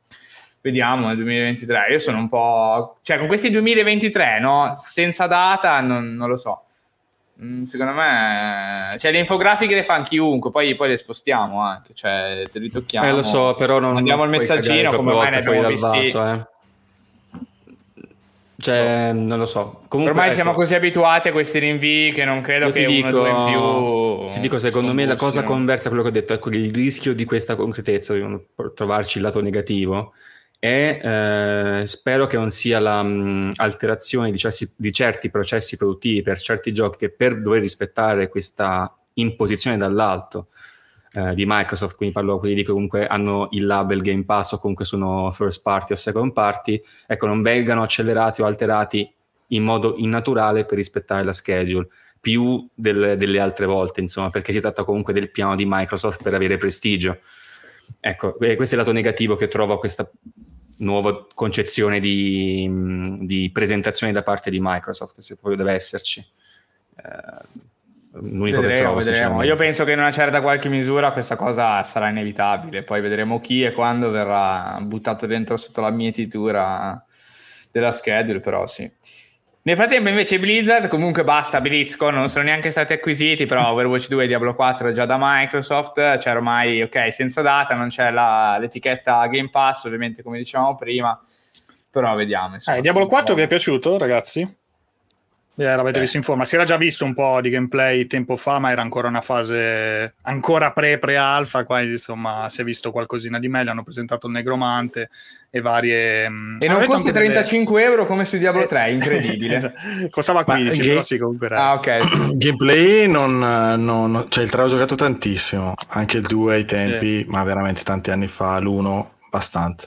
Vediamo nel 2023. Io sono un po'. cioè, con questi 2023, no? Senza data, non, non lo so. Mm, Secondo me, cioè, le infografiche le fa chiunque, poi, poi le spostiamo anche, cioè, te li tocchiamo. Eh, lo so, però non Mandiamo il puoi messaggino come mai ne abbiamo visti. vaso, eh. Cioè, non lo so. Comunque, Ormai ecco, siamo così abituati a questi rinvii che non credo che ti uno o due in dico, più. ti dico, secondo me la cosa conversa a quello che ho detto, ecco, il rischio di questa concretezza, di trovarci il lato negativo, è, eh, spero che non sia l'alterazione di, certi- di certi processi produttivi per certi giochi che per dover rispettare questa imposizione dall'alto eh, di Microsoft, quindi parlo quelli che comunque hanno il label Game Pass o comunque sono first party o second party, ecco, non vengano accelerati o alterati in modo innaturale per rispettare la schedule più del- delle altre volte, insomma, perché si tratta comunque del piano di Microsoft per avere prestigio. Ecco, questo è il lato negativo che trovo a questa nuova concezione di, di presentazione da parte di Microsoft, se proprio deve esserci. Eh, l'unico che Vedremo, trovo, vedremo. Io penso che in una certa qualche misura questa cosa sarà inevitabile. Poi vedremo chi e quando verrà buttato dentro sotto la mietitura della schedule, però sì. Nel frattempo invece Blizzard comunque basta BlizzCon, non sono neanche stati acquisiti, però Overwatch 2 e Diablo 4 è già da Microsoft, c'è ormai, ok, senza data, non c'è la- l'etichetta Game Pass, ovviamente come dicevamo prima, però vediamo. Eh, Diablo 4 vi è piaciuto, ragazzi? Eh, l'avete Eh. visto in forma. Si era già visto un po' di gameplay tempo fa, ma era ancora una fase ancora pre-pre-alfa. Qua insomma si è visto qualcosina di meglio. Hanno presentato il negromante e varie. mm, E non costa anche delle- 35 euro come su Diablo Eh, 3, incredibile. esatto. Costava Ma 15, che- però sì, comunque era. ah, ok. Gameplay non, non- cioè il 3 ho giocato tantissimo, anche il 2 ai tempi, ma veramente tanti anni fa, l'1 abbastanza.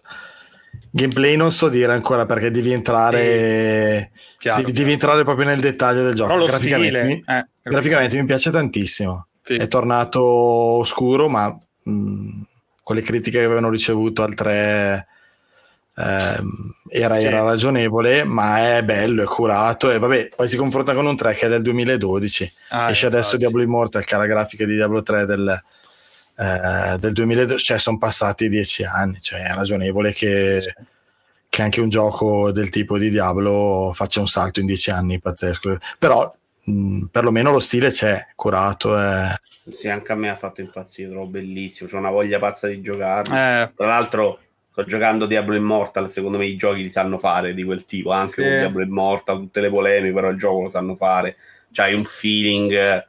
Gameplay non so dire ancora perché devi entrare, Chiaro, devi, devi entrare proprio nel dettaglio del gioco. Graficamente, stile, mi, eh, graficamente mi piace tantissimo. Sì. È tornato oscuro, ma mh, con le critiche che avevano ricevuto al 3 ehm, era, Sì. era ragionevole, ma è bello, è curato e vabbè, poi si confronta con un 3 che è del 2012. Ah, Esce adesso infatti. Diablo Immortal, che ha la grafica di Diablo 3 del, eh, del 2012, cioè sono passati dieci anni, cioè è ragionevole che, che anche un gioco del tipo di Diablo faccia un salto in dieci anni, pazzesco. Però mh, perlomeno lo stile c'è, curato. È... Sì, anche a me ha fatto impazzire, trovo bellissimo. C'ho una voglia pazza di giocarlo. Eh, Tra l'altro, sto giocando Diablo Immortal. Secondo me i giochi li sanno fare di quel tipo. Anche Sì. con Diablo Immortal, tutte le polemiche, però il gioco lo sanno fare. C'hai un feeling eh,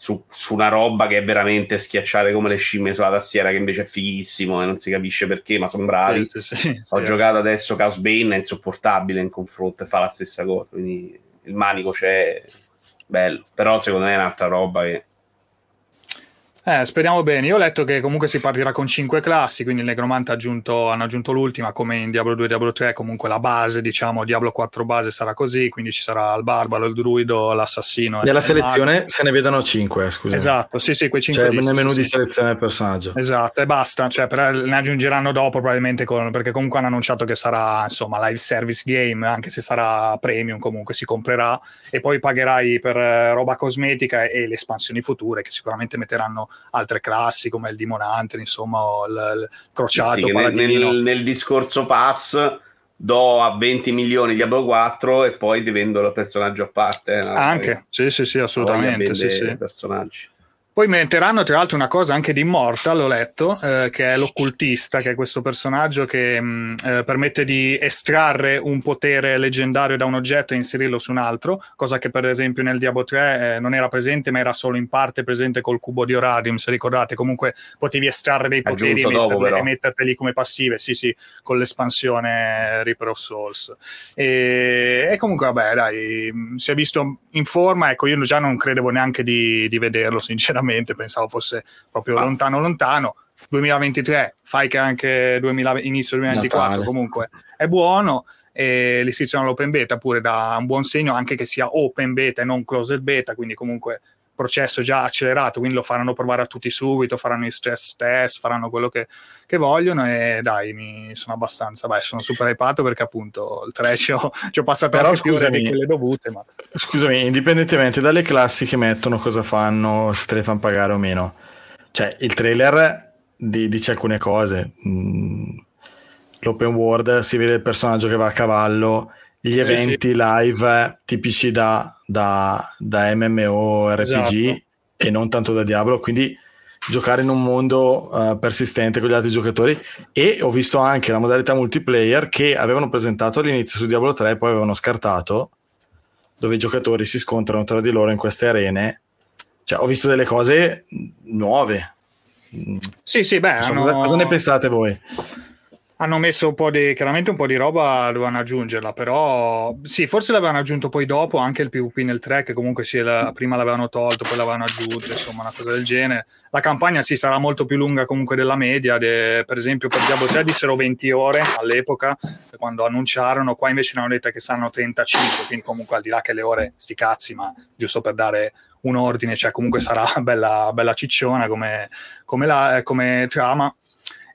su, su una roba che è veramente schiacciare come le scimmie sulla tastiera, che invece è fighissimo e non si capisce perché, ma sono bravi. sì, sì, sì, Ho giocato adesso Chaos Bane, è insopportabile in confronto e fa la stessa cosa. Quindi il manico c'è, bello. Però secondo me è un'altra roba che Eh, speriamo bene. Io ho letto che comunque si partirà con 5 classi, quindi il Negromante ha aggiunto, hanno aggiunto l'ultima, come in Diablo 2 e Diablo 3, comunque la base, diciamo, Diablo 4 base sarà così, quindi ci sarà il barbaro, il druido, l'assassino. e Nella il selezione mago. se ne vedono 5, scusa. Esatto, sì, sì, quei 5 Cioè lì, nel menu sì, di sì. selezione del personaggio. Esatto, e basta, cioè, però ne aggiungeranno dopo probabilmente con- perché comunque hanno annunciato che sarà insomma live service game, anche se sarà premium comunque si comprerà e poi pagherai per eh, roba cosmetica e, e le espansioni future che sicuramente metteranno altre classi come il Demon Hunter, insomma, il, il crociato, Sì, nel, nel- nel discorso pass do a 20 milioni Diablo 4 e poi ti vendo il personaggio a parte. eh, no? Anche, sì, sì, sì, assolutamente. Sì, sì. personaggi. Poi metteranno tra l'altro una cosa anche di Immortal, ho letto, eh, che è l'occultista, che è questo personaggio che mh, eh, permette di estrarre un potere leggendario da un oggetto e inserirlo su un altro, cosa che per esempio nel Diablo 3 eh, non era presente, ma era solo in parte presente col cubo di Oradium, se ricordate, comunque potevi estrarre dei poteri e, dopo, metterli, e metterteli come passive, sì sì, con l'espansione Reaper of Souls. E, e comunque vabbè dai, mh, si è visto in forma, ecco io già non credevo neanche di, di vederlo sinceramente, pensavo fosse proprio Ah. lontano lontano. 2023, fai che anche 2000 inizio 2024 Natale. comunque è buono e l'istituzione all'open beta pure dà un buon segno anche che sia open beta e non closed beta, quindi comunque processo già accelerato, quindi lo faranno provare a tutti subito, faranno i stress test, faranno quello che, che vogliono e dai, mi sono abbastanza, beh, sono super hypato perché appunto il 3 ci ho, ci ho passato Però anche più ore di scusami. quelle dovute, ma Scusami, indipendentemente dalle classi che mettono, cosa fanno, se te le fanno pagare o meno. Cioè, il trailer di- dice alcune cose. Mm, L'open world si vede il personaggio che va a cavallo, gli sì. eventi live tipici da, da, da MMORPG Esatto. e non tanto da Diablo, quindi giocare in un mondo eh, persistente con gli altri giocatori e ho visto anche la modalità multiplayer che avevano presentato all'inizio su Diablo 3 e poi avevano scartato dove i giocatori si scontrano tra di loro in queste arene. Cioè, ho visto delle cose nuove. Sì, sì, beh, so, hanno- cosa ne pensate voi? Hanno messo un po' di, chiaramente un po' di roba, dovevano aggiungerla, però sì, forse l'avevano aggiunto poi dopo anche il PvP nel 3, che comunque sì, la- prima l'avevano tolto, poi l'avevano aggiunto, insomma, una cosa del genere. La campagna sì, sarà molto più lunga comunque della media, de- per esempio per Diablo 3 dissero 20 ore all'epoca, quando annunciarono, qua invece ne hanno detto che saranno 35, quindi comunque al di là che le ore, sti cazzi, ma giusto per dare un ordine, cioè comunque sarà bella, bella cicciona come, come, la, come trama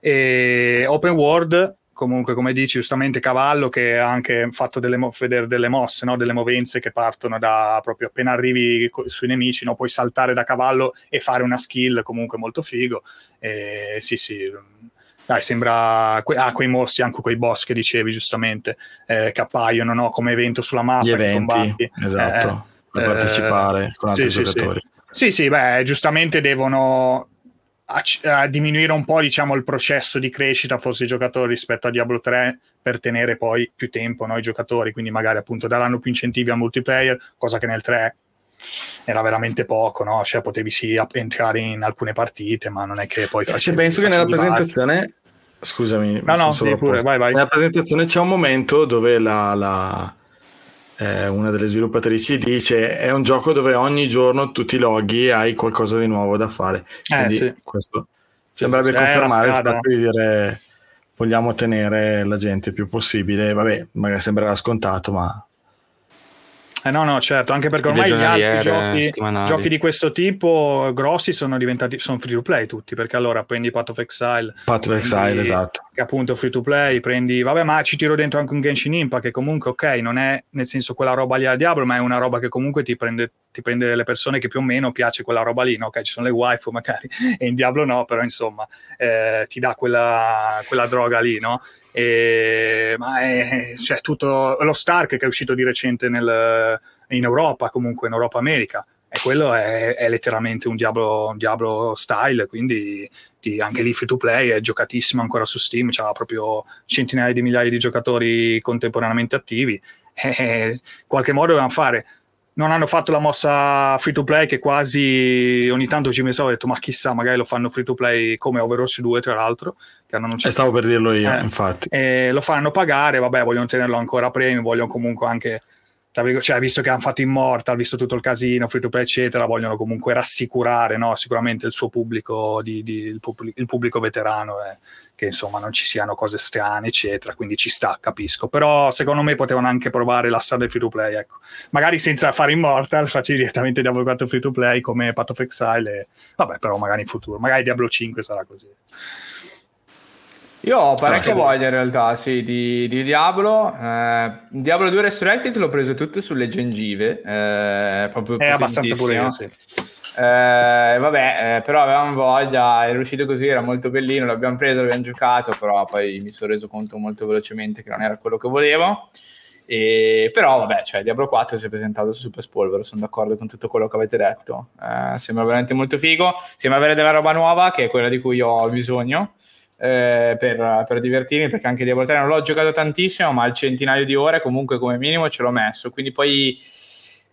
e open world comunque come dici giustamente cavallo che ha anche fatto delle, mo- delle mosse no? delle movenze che partono da proprio appena arrivi co- sui nemici no? puoi saltare da cavallo e fare una skill comunque molto figo e sì sì dai sembra que- ah, quei mostri anche quei boss che dicevi giustamente eh, che appaiono no? come evento sulla mappa Gli eventi, esatto, Eh, per eh, partecipare con altri sì, sì, giocatori. Sì, sì, beh, giustamente devono a, a diminuire un po' diciamo, il processo di crescita forse i giocatori rispetto a Diablo 3 per tenere poi più tempo no, i giocatori, quindi magari appunto daranno più incentivi al multiplayer, cosa che nel 3 era veramente poco, no? cioè potevi sì entrare in alcune partite, ma non è che poi facevi... Se penso che nella presentazione... Scusami, no, no, sì, pure, vai, vai. Nella presentazione c'è un momento dove la, la eh, una delle sviluppatrici dice è un gioco dove ogni giorno tu ti loghi e hai qualcosa di nuovo da fare. Eh, Quindi sì. questo sembrerebbe Eh, confermare il fatto di dire vogliamo tenere la gente il più possibile. Vabbè, magari sembrerà scontato, ma Eh no, no, certo, anche perché ormai gli altri giochi, giochi di questo tipo grossi sono diventati sono free to play tutti, perché allora prendi Path of Exile, Path of Exile, esatto. che è appunto free to play, prendi, vabbè, ma ci tiro dentro anche un Genshin Impact, che comunque, ok, non è nel senso quella roba lì al diavolo, ma è una roba che comunque ti prende, ti prende le persone che più o meno piace quella roba lì, no? Ok, ci sono le waifu magari, e in Diablo no, però insomma, eh, ti dà quella, quella droga lì, no? E, ma è cioè, tutto lo Stark che è uscito di recente nel- in Europa, comunque in Europa America, e quello è, è letteralmente un Diablo, un Diablo style, quindi ti- anche lì free to play è giocatissimo ancora su Steam, c'ha proprio centinaia di migliaia di giocatori contemporaneamente attivi. E in qualche modo dovevano fare. Non hanno fatto la mossa free to play che quasi ogni tanto ci pensavo ho detto ma chissà magari lo fanno free to play come Overwatch 2 tra l'altro che hanno E annunciato stavo per dirlo io, Eh. infatti. e lo fanno pagare, vabbè, vogliono tenerlo ancora premium, vogliono comunque anche, cioè, visto che hanno fatto Immortal, visto tutto il casino, free to play, eccetera, vogliono comunque rassicurare no, sicuramente il suo pubblico, di, di- il, pubblico, il pubblico veterano, eh, che insomma non ci siano cose strane, eccetera, quindi ci sta, capisco. Però secondo me potevano anche provare la strada del free to play, ecco. Magari senza fare Immortal, facili direttamente Diablo 4 free to play come Path of Exile, e, vabbè, però magari in futuro, magari Diablo 5 sarà così. Io ho parecchia sì. voglia in realtà, sì, di, di Diablo. Eh, Diablo 2 Resurrected l'ho preso tutto sulle gengive. Eh, proprio È abbastanza pure io, sì. Eh, vabbè, eh, però avevamo voglia, è uscito così, era molto bellino, l'abbiamo preso, l'abbiamo giocato, però poi mi sono reso conto molto velocemente che non era quello che volevo. E, però vabbè, cioè Diablo 4 si è presentato su Super Spolvero, sono d'accordo con tutto quello che avete detto. Eh, sembra veramente molto figo, sembra avere della roba nuova, che è quella di cui ho bisogno. Eh, per, per divertirmi perché anche Diablo 3 non l'ho giocato tantissimo ma al centinaio di ore comunque come minimo ce l'ho messo. Quindi poi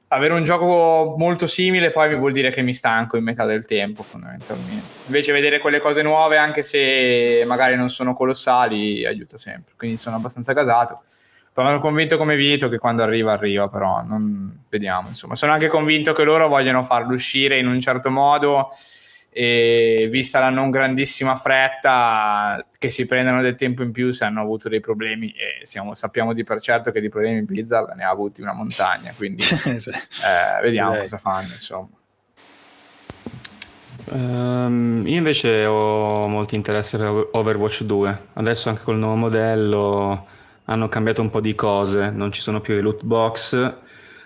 avere un gioco molto simile poi vuol dire che mi stanco in metà del tempo fondamentalmente. Invece vedere quelle cose nuove anche se magari non sono colossali aiuta sempre. Quindi sono abbastanza casato. Però sono convinto come Vito che quando arriva arriva però non vediamo insomma. Sono anche convinto che loro vogliono farlo uscire in un certo modo e vista la non grandissima fretta che si prendono del tempo in più se hanno avuto dei problemi e siamo- sappiamo di per certo che di problemi Blizzard ne ha avuti una montagna quindi Sì. eh, vediamo direi. cosa fanno insomma Ehm, io invece ho molto interesse per Overwatch 2. Adesso anche col nuovo modello hanno cambiato un po' di cose, non ci sono più le loot box,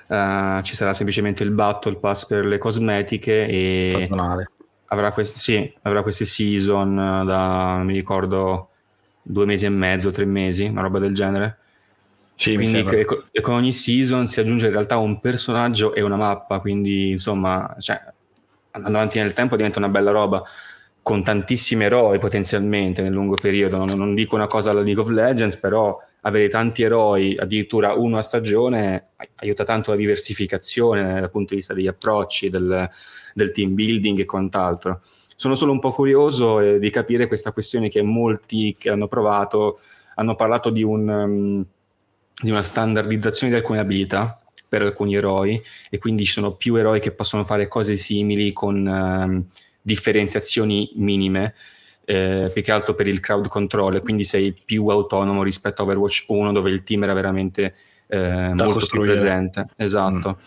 eh, ci sarà semplicemente il Battle Pass per le cosmetiche e Stagionale. Avrà, questi, sì, avrà queste season eh, da, mi ricordo, due mesi e mezzo, tre mesi, una roba del genere. Sì, Quindi che- co- e con ogni season si aggiunge in realtà un personaggio e una mappa, quindi insomma, cioè, andando avanti nel tempo diventa una bella roba con tantissimi eroi potenzialmente nel lungo periodo. Non, non dico una cosa alla League of Legends, però avere tanti eroi, addirittura uno a stagione, ai- aiuta tanto la diversificazione dal punto di vista degli approcci, del, del team building e quant'altro. Sono solo un po' curioso eh, di capire questa questione che molti che hanno provato hanno parlato di, un, um, di una standardizzazione di alcune abilità per alcuni eroi e quindi ci sono più eroi che possono fare cose simili con ehm, differenziazioni minime eh, più che altro per il crowd control. E quindi sei più autonomo rispetto a Overwatch 1 dove il team era veramente eh, molto più presente. Esatto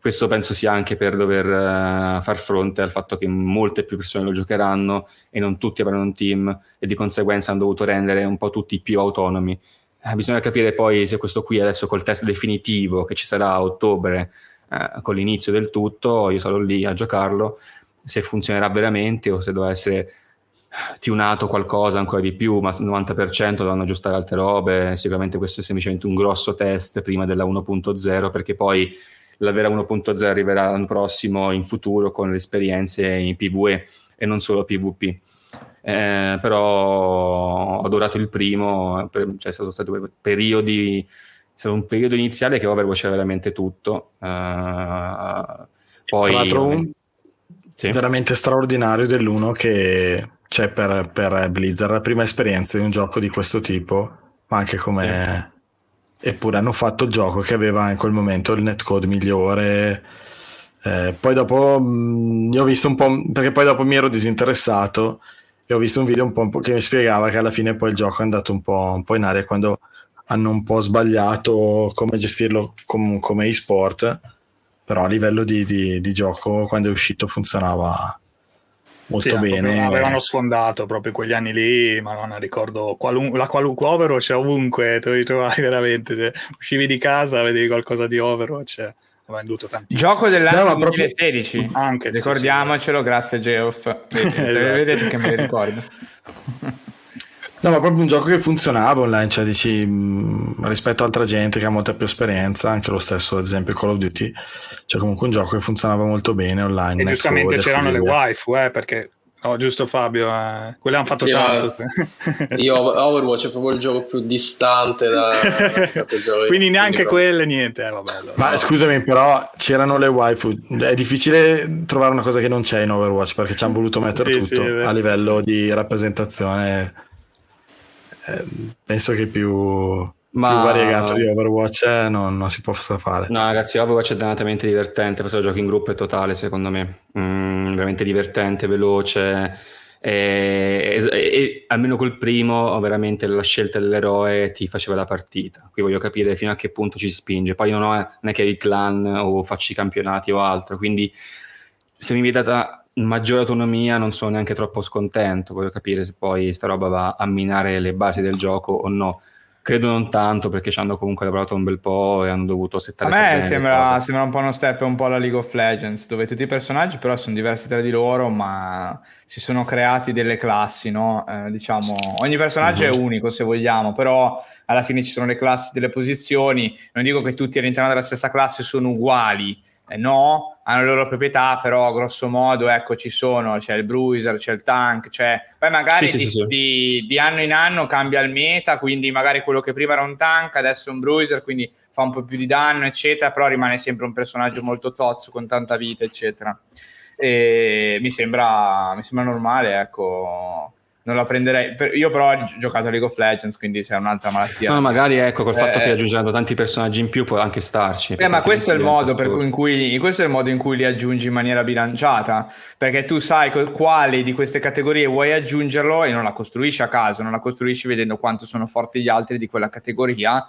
questo penso sia anche per dover eh, far fronte al fatto che molte più persone lo giocheranno e non tutti avranno un team e di conseguenza hanno dovuto rendere un po' tutti più autonomi. Eh, bisogna capire poi se questo qui adesso col test definitivo che ci sarà a ottobre eh, con l'inizio del tutto, io sarò lì a giocarlo, se funzionerà veramente o se dovrà essere tunato qualcosa ancora di più, ma al 90% dovranno aggiustare altre robe, sicuramente questo è semplicemente un grosso test prima della 1.0 perché poi la vera 1.0 arriverà l'anno prossimo in futuro con le esperienze in PvE e non solo PvP. Eh, però ho adorato il primo, per, cioè, sono stati periodi, è stato un periodo iniziale che Overwatch era veramente tutto. Uh, poi, Tra l'altro, un sì. veramente straordinario dell'uno che c'è per, per Blizzard, la prima esperienza di un gioco di questo tipo, ma anche come... Sì. Eppure hanno fatto il gioco che aveva in quel momento il netcode migliore. Eh, poi dopo mh, mm, ho visto un po', perché poi dopo mi ero disinteressato e ho visto un video un po', un po', che mi spiegava che alla fine poi il gioco è andato un po', un po in aria quando hanno un po' sbagliato come gestirlo com- come e-sport, però a livello di, di, di, gioco quando è uscito funzionava molto sì, bene. Avevano sfondato proprio quegli anni lì, ma non ricordo qualun- la qualunque Overwatch ovunque, te lo ritrovavi veramente, uscivi di casa, vedevi qualcosa di Overwatch venduto tantissimo. Gioco dell'anno no, 2016, anche, ricordiamocelo, sì, sì. grazie Geoff. Vedete, esatto. vedete che me ne ricordo. No, ma proprio un gioco che funzionava online, cioè dici mh, rispetto a altra gente che ha molta più esperienza, anche lo stesso ad esempio Call of Duty, c'è comunque un gioco che funzionava molto bene online. E giustamente c'erano le waifu, eh, perché No, giusto Fabio, eh. quelle hanno fatto sì, tanto. Io Overwatch è proprio il gioco più distante da, da Quindi neanche quelle, niente. Eh, vabbè, allora. Ma scusami, però c'erano le waifu. È difficile trovare una cosa che non c'è in Overwatch perché ci hanno voluto mettere sì, tutto sì, a livello di rappresentazione. Eh, penso che più ma... più variegato di Overwatch eh, non, non, si può fare. No, ragazzi, Overwatch è dannatamente divertente. Questo gioco in gruppo è totale, secondo me. Mm, veramente divertente, veloce. E, e, e, almeno col primo, veramente la scelta dell'eroe ti faceva la partita. Qui voglio capire fino a che punto ci spinge. Poi non, ho, non è che il clan o faccio i campionati o altro. Quindi, se mi viene data maggiore autonomia, non sono neanche troppo scontento. Voglio capire se poi sta roba va a minare le basi del gioco o no Credo non tanto perché ci hanno comunque lavorato un bel po' e hanno dovuto settare. A me sembra, sembra, un po' uno step un po' alla League of Legends, dove tutti i personaggi però sono diversi tra di loro, ma si sono creati delle classi, no? Eh, diciamo, ogni personaggio uh-huh. è mhm. unico se vogliamo, però alla fine ci sono le classi delle posizioni. Non dico che tutti all'interno della stessa classe sono uguali, eh, no, hanno le loro proprietà, però grosso modo ecco ci sono, c'è il bruiser, c'è il tank, c'è... poi magari sì, di, sì, sì. Di, di, anno in anno cambia il meta, quindi magari quello che prima era un tank adesso è un bruiser, quindi fa un po' più di danno, eccetera, però rimane sempre un personaggio molto tozzo, con tanta vita, eccetera. E mi sembra, mi sembra normale, ecco non la prenderei. Io però ho giocato a League of Legends, quindi c'è un'altra malattia. No, magari ecco, col fatto eh, che aggiungendo tanti personaggi in più può anche starci. Eh, ma questo è, il modo per cui, in cui, questo è il modo in cui li aggiungi in maniera bilanciata, perché tu sai quali di queste categorie vuoi aggiungerlo e non la costruisci a caso, non la costruisci vedendo quanto sono forti gli altri di quella categoria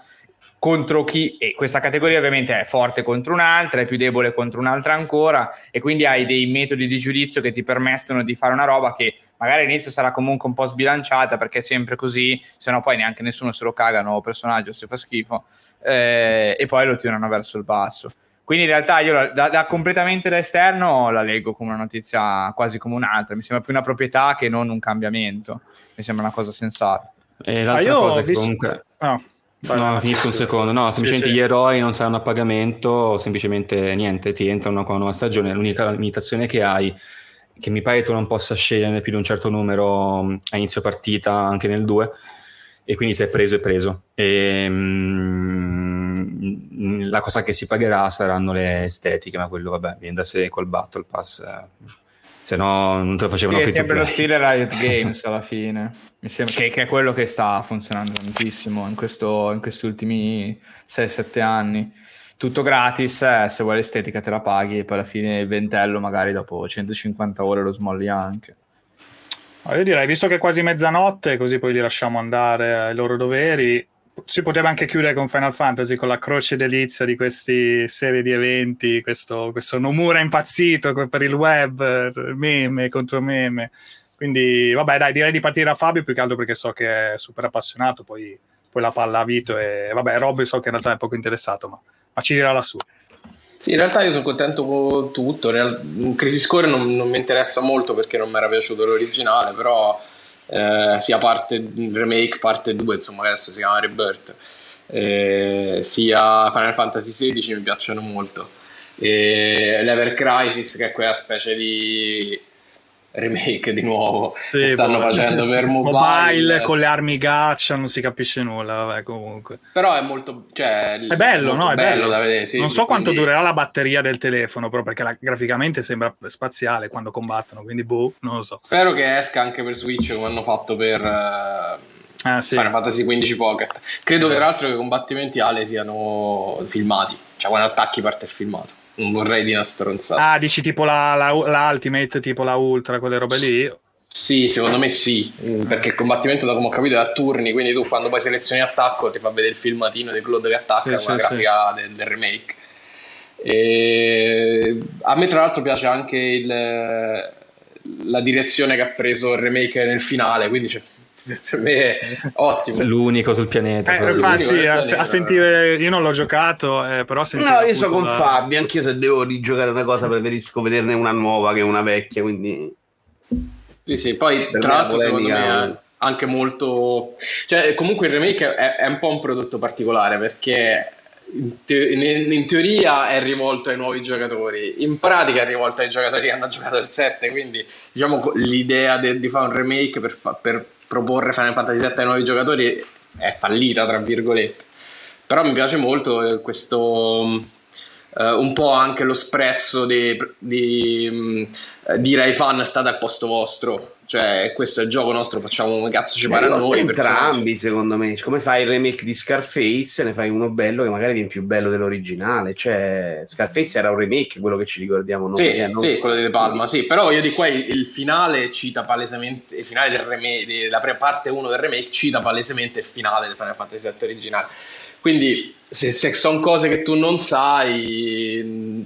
contro chi, e questa categoria ovviamente è forte contro un'altra, è più debole contro un'altra ancora, e quindi hai dei metodi di giudizio che ti permettono di fare una roba che magari all'inizio sarà comunque un po' sbilanciata perché è sempre così, se no poi neanche nessuno se lo caga, nuovo personaggio, se fa schifo, eh, e poi lo tirano verso il basso. Quindi in realtà io da, da, completamente da esterno la leggo come una notizia quasi come un'altra, mi sembra più una proprietà che non un cambiamento, mi sembra una cosa sensata. E l'altra cosa che comunque... No. No, finisco un secondo. No, semplicemente sì, sì. gli eroi non saranno a pagamento, semplicemente niente, ti entrano con una nuova stagione. L'unica limitazione che hai, che mi pare tu non possa scegliere più di un certo numero mm, a inizio partita anche nel 2, e quindi se è preso è preso. E, mm, la cosa che si pagherà saranno le estetiche, ma quello vabbè, viene da sé col Battle Pass. Eh se no non te lo facevano sì, è sempre lo stile Riot Games alla fine mi sembra che, che, è quello che sta funzionando tantissimo in, questo, in questi ultimi 6-7 anni tutto gratis eh, se vuoi l'estetica te la paghi e poi alla fine il ventello magari dopo 150 ore lo smolli anche io direi visto che è quasi mezzanotte così poi li lasciamo andare ai loro doveri si poteva anche chiudere con Final Fantasy con la croce delizia di queste serie di eventi, questo, questo Nomura impazzito per il web, meme contro meme. Quindi, vabbè, dai, direi di partire da Fabio più che altro perché so che è super appassionato. Poi, poi la palla a Vito e vabbè, Rob so che in realtà è poco interessato, ma, ma ci dirà la sua. Sì, in realtà io sono contento con tutto. Crisis Core non, non mi interessa molto perché non mi era piaciuto l'originale, però eh, sia parte remake, parte 2, insomma adesso si chiama Rebirth, eh, sia Final Fantasy XVI mi piacciono molto. E l'Ever Crisis, che è quella specie di remake di nuovo Sì, che stanno boh. facendo per mobile, Mobile, con le armi gaccia, non si capisce nulla, vabbè, comunque. però è molto cioè, È bello, molto no? È bello. da vedere sì, non sì, so quanto quindi- durerà la batteria del telefono, però perché la- graficamente sembra spaziale quando combattono, quindi boh, non lo so. spero che esca anche per Switch come hanno fatto per eh, Ah, sì. Final Fantasy XV Pocket credo che tra l'altro che i combattimenti Ale siano filmati cioè quando attacchi parte il filmato non vorrei di una stronzata Ah, dici tipo la, la, la Ultimate, tipo la Ultra, quelle robe lì? Sì, secondo me sì, mm, perché il combattimento, da come ho capito, è a turni, quindi tu quando poi selezioni attacco ti fa vedere il filmatino di Claude che attacca Sì, con la sì, grafica del, del remake. E a me tra l'altro piace anche il- la direzione che ha preso il remake nel finale, quindi cioè, per me è ottimo. L'unico sul pianeta. Eh, infatti, sì, a, a sentire, io non l'ho giocato, eh, però No, io sono con la- Fabio, anch'io se devo rigiocare una cosa preferisco vederne una nuova che una vecchia, quindi... Sì, sì, poi Per tra l'altro secondo me è anche molto... Cioè comunque il remake è, è un po' un prodotto particolare perché in, te- in- teoria è rivolto ai nuovi giocatori, in pratica è rivolto ai giocatori che hanno giocato il 7, quindi diciamo l'idea de- di fare un remake per, fa- per proporre Final Fantasy 7 ai nuovi giocatori è fallita, tra virgolette. Però mi piace molto eh, questo... eh, un po' anche lo sprezzo di, di mh, eh, dire ai fan state al posto vostro cioè questo è il gioco nostro facciamo come cazzo ci pare a noi entrambi secondo me come fai il remake di Scarface ne fai uno bello che magari viene più bello dell'originale cioè Scarface era un remake quello che ci ricordiamo noi Sì, eh, no? sì, quello di De Palma, sì, però io di qua il, il finale cita palesemente, il finale del remake, della pre- parte 1 del remake cita palesemente il finale del Final Fantasy VII originale. Quindi se, se sono cose che tu non sai...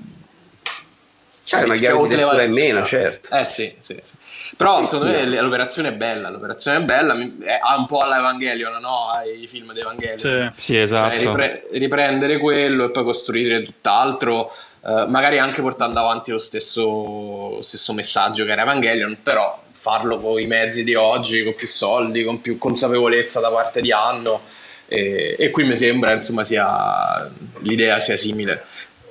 cioè, o di te le vai- in meno certo Eh sì, sì, sì. Però secondo me l'operazione è bella, l'operazione è bella, ha un po' alla Evangelion, no? Ai film di Evangelion. Sì. Sì, Cioè, esatto. ripre- riprendere quello e poi costruire tutt'altro, eh, magari anche portando avanti lo stesso, lo stesso messaggio che era Evangelion, però farlo con i mezzi di oggi, con più soldi, con più consapevolezza da parte di Anno. E, e qui mi sembra insomma sia l'idea sia simile.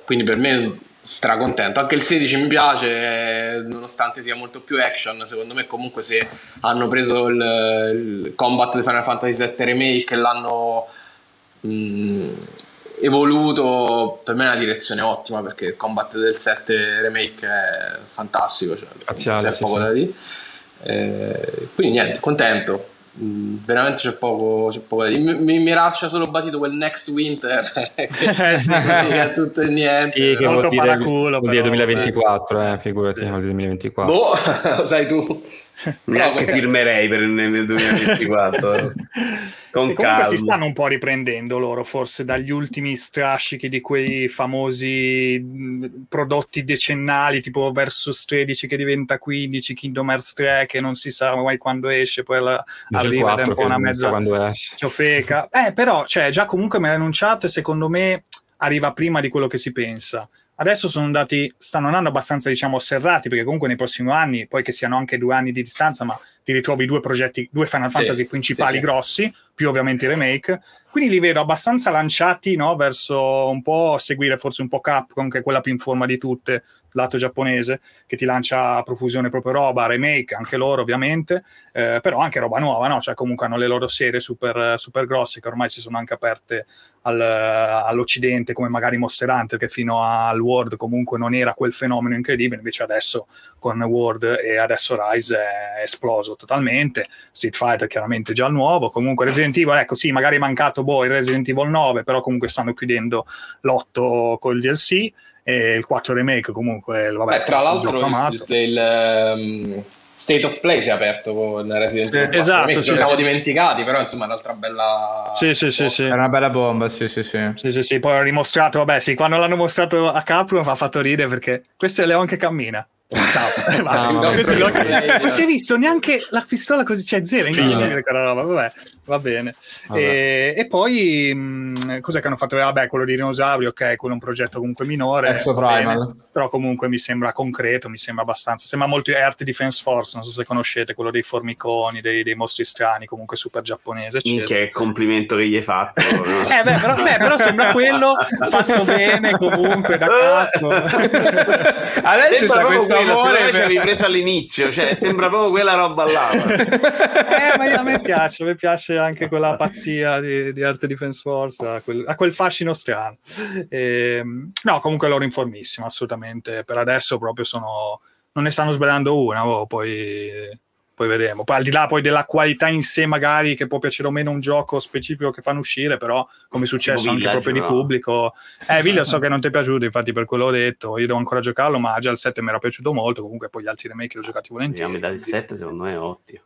Quindi per me stracontento. Anche il 16 mi piace, nonostante sia molto più action. Secondo me, comunque, se hanno preso il, il combat di Final Fantasy VII Remake e l'hanno mh, evoluto, per me è una direzione ottima perché il combat del 7 Remake è fantastico. Cioè, Graziale, c'è sì, poco sì. da dire. Eh, quindi niente, contento. Mm, veramente c'è poco, c'è poco da dire. Mi, mi, mi lascia solo basito quel next winter che Eh, sì. significa tutto e niente. Sì, che Molto vuol dire, paraculo, vuol dire però, 2024, eh, figurati, dire 2024. Boh, lo sai tu. Neanche Però- firmerei per il nel 2024 con E comunque calma si stanno un po' riprendendo loro, forse dagli ultimi strascichi di quei famosi mh, prodotti decennali, tipo Versus 13 che diventa 15, Kingdom Hearts 3 che non si sa mai quando esce, poi la, arriva ed è 4 un po' una mezza quando esce. ciofeca. Eh, però, cioè, già comunque me l'ha annunciato e secondo me arriva prima di quello che si pensa. Adesso sono andati, stanno andando abbastanza, diciamo, serrati, perché comunque nei prossimi anni, poi che siano anche due anni di distanza, ma ti ritrovi due progetti, due Final Sì, Fantasy principali sì, sì. grossi, più ovviamente i remake. Quindi li vedo abbastanza lanciati no, verso un po' seguire forse un po' Capcom, che è quella più in forma di tutte, lato giapponese, che ti lancia a profusione proprio roba, remake, anche loro ovviamente, eh, però anche roba nuova, no? Cioè comunque hanno le loro serie super, super grosse che ormai si sono anche aperte al- all'Occidente, come magari Monster Hunter, che fino al World comunque non era quel fenomeno incredibile, invece adesso con World e adesso Rise è esploso totalmente. Street Fighter chiaramente già il nuovo, comunque Resident Evil, ecco sì, magari è mancato boh, il Resident Evil 9, però comunque stanno chiudendo l'8 col DLC e il 4 remake comunque vabbè, Beh, tra il l'altro amato. il, il, ehm, State of Play si è aperto con Resident Sì. Evil 4. Esatto, Remake, sì, ci siamo sì. dimenticati, però insomma è un'altra bella... Sì, sì, sì, sì. Era una bella bomba, sì, sì, sì. Sì, sì, sì, poi ho rimostrato, vabbè, sì, quando l'hanno mostrato a Capcom mi ha fatto ridere perché questo è Leon che cammina. Ciao. Basta. Ah, Questo Non si è visto neanche la pistola così, c'è zero, Sì. incredibile quella roba, vabbè, va bene. Vabbè. E, e poi, mh, cos'è che hanno fatto? Vabbè, quello di dinosauri, ok, quello è un progetto comunque minore. Bene, però comunque mi sembra concreto, mi sembra abbastanza. Sembra molto Earth Defense Force, non so se conoscete, quello dei formiconi, dei, dei mostri strani, comunque super giapponese, che complimento che gli hai fatto? Eh beh però, beh, però sembra quello fatto bene comunque da cazzo. Adesso c'è proprio secondo me ci avevi preso all'inizio, cioè sembra proprio quella roba là. Eh, ma a me piace, a me piace anche quella pazzia di, di Art Defense Force, ha quel, ha quel fascino strano. Ehm, no, comunque loro informissimo, assolutamente. Per adesso proprio sono... non ne stanno svelando una, oh, poi, poi vedremo. Poi al di là poi della qualità in sé, magari che può piacere o meno un gioco specifico che fanno uscire, però come è successo anche proprio di pubblico. Eh, Villa so che non ti è piaciuto, infatti per quello ho detto, io devo ancora giocarlo, ma già il 7 mi era piaciuto molto, comunque poi gli altri remake li ho giocati La volentieri. metà del quindi- 7 secondo me è ottimo.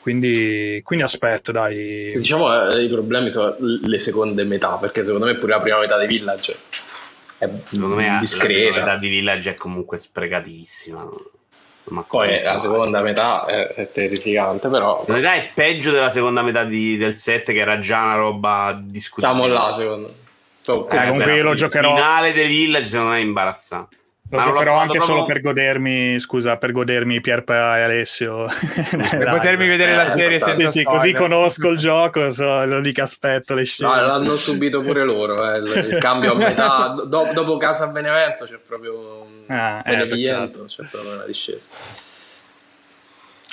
Quindi, quindi aspetto, dai. Diciamo eh, i problemi sono le seconde metà, perché secondo me pure la prima metà di Village è Secondo me la discreta. prima metà di Village è comunque sprecatissima. Ma Poi la seconda metà è, è terrificante, però La metà è peggio della seconda metà di- del 7 che era già una roba discutibile. siamo là secondo me. So- Eh, comunque io lo il giocherò- finale di Village me è imbarazzante. Lo giocherò anche solo per godermi, scusa, per godermi Pierpa e Alessio. Per potermi vedere la Eh, serie sì, Sì, senza sì, spoiler. così conosco il gioco, so, lo lì che aspetto le No, scene. l'hanno subito pure loro, eh, il, il cambio a metà, do- dopo Casa Benevento c'è proprio un Ah, eh, Beneviento, c'è proprio una discesa.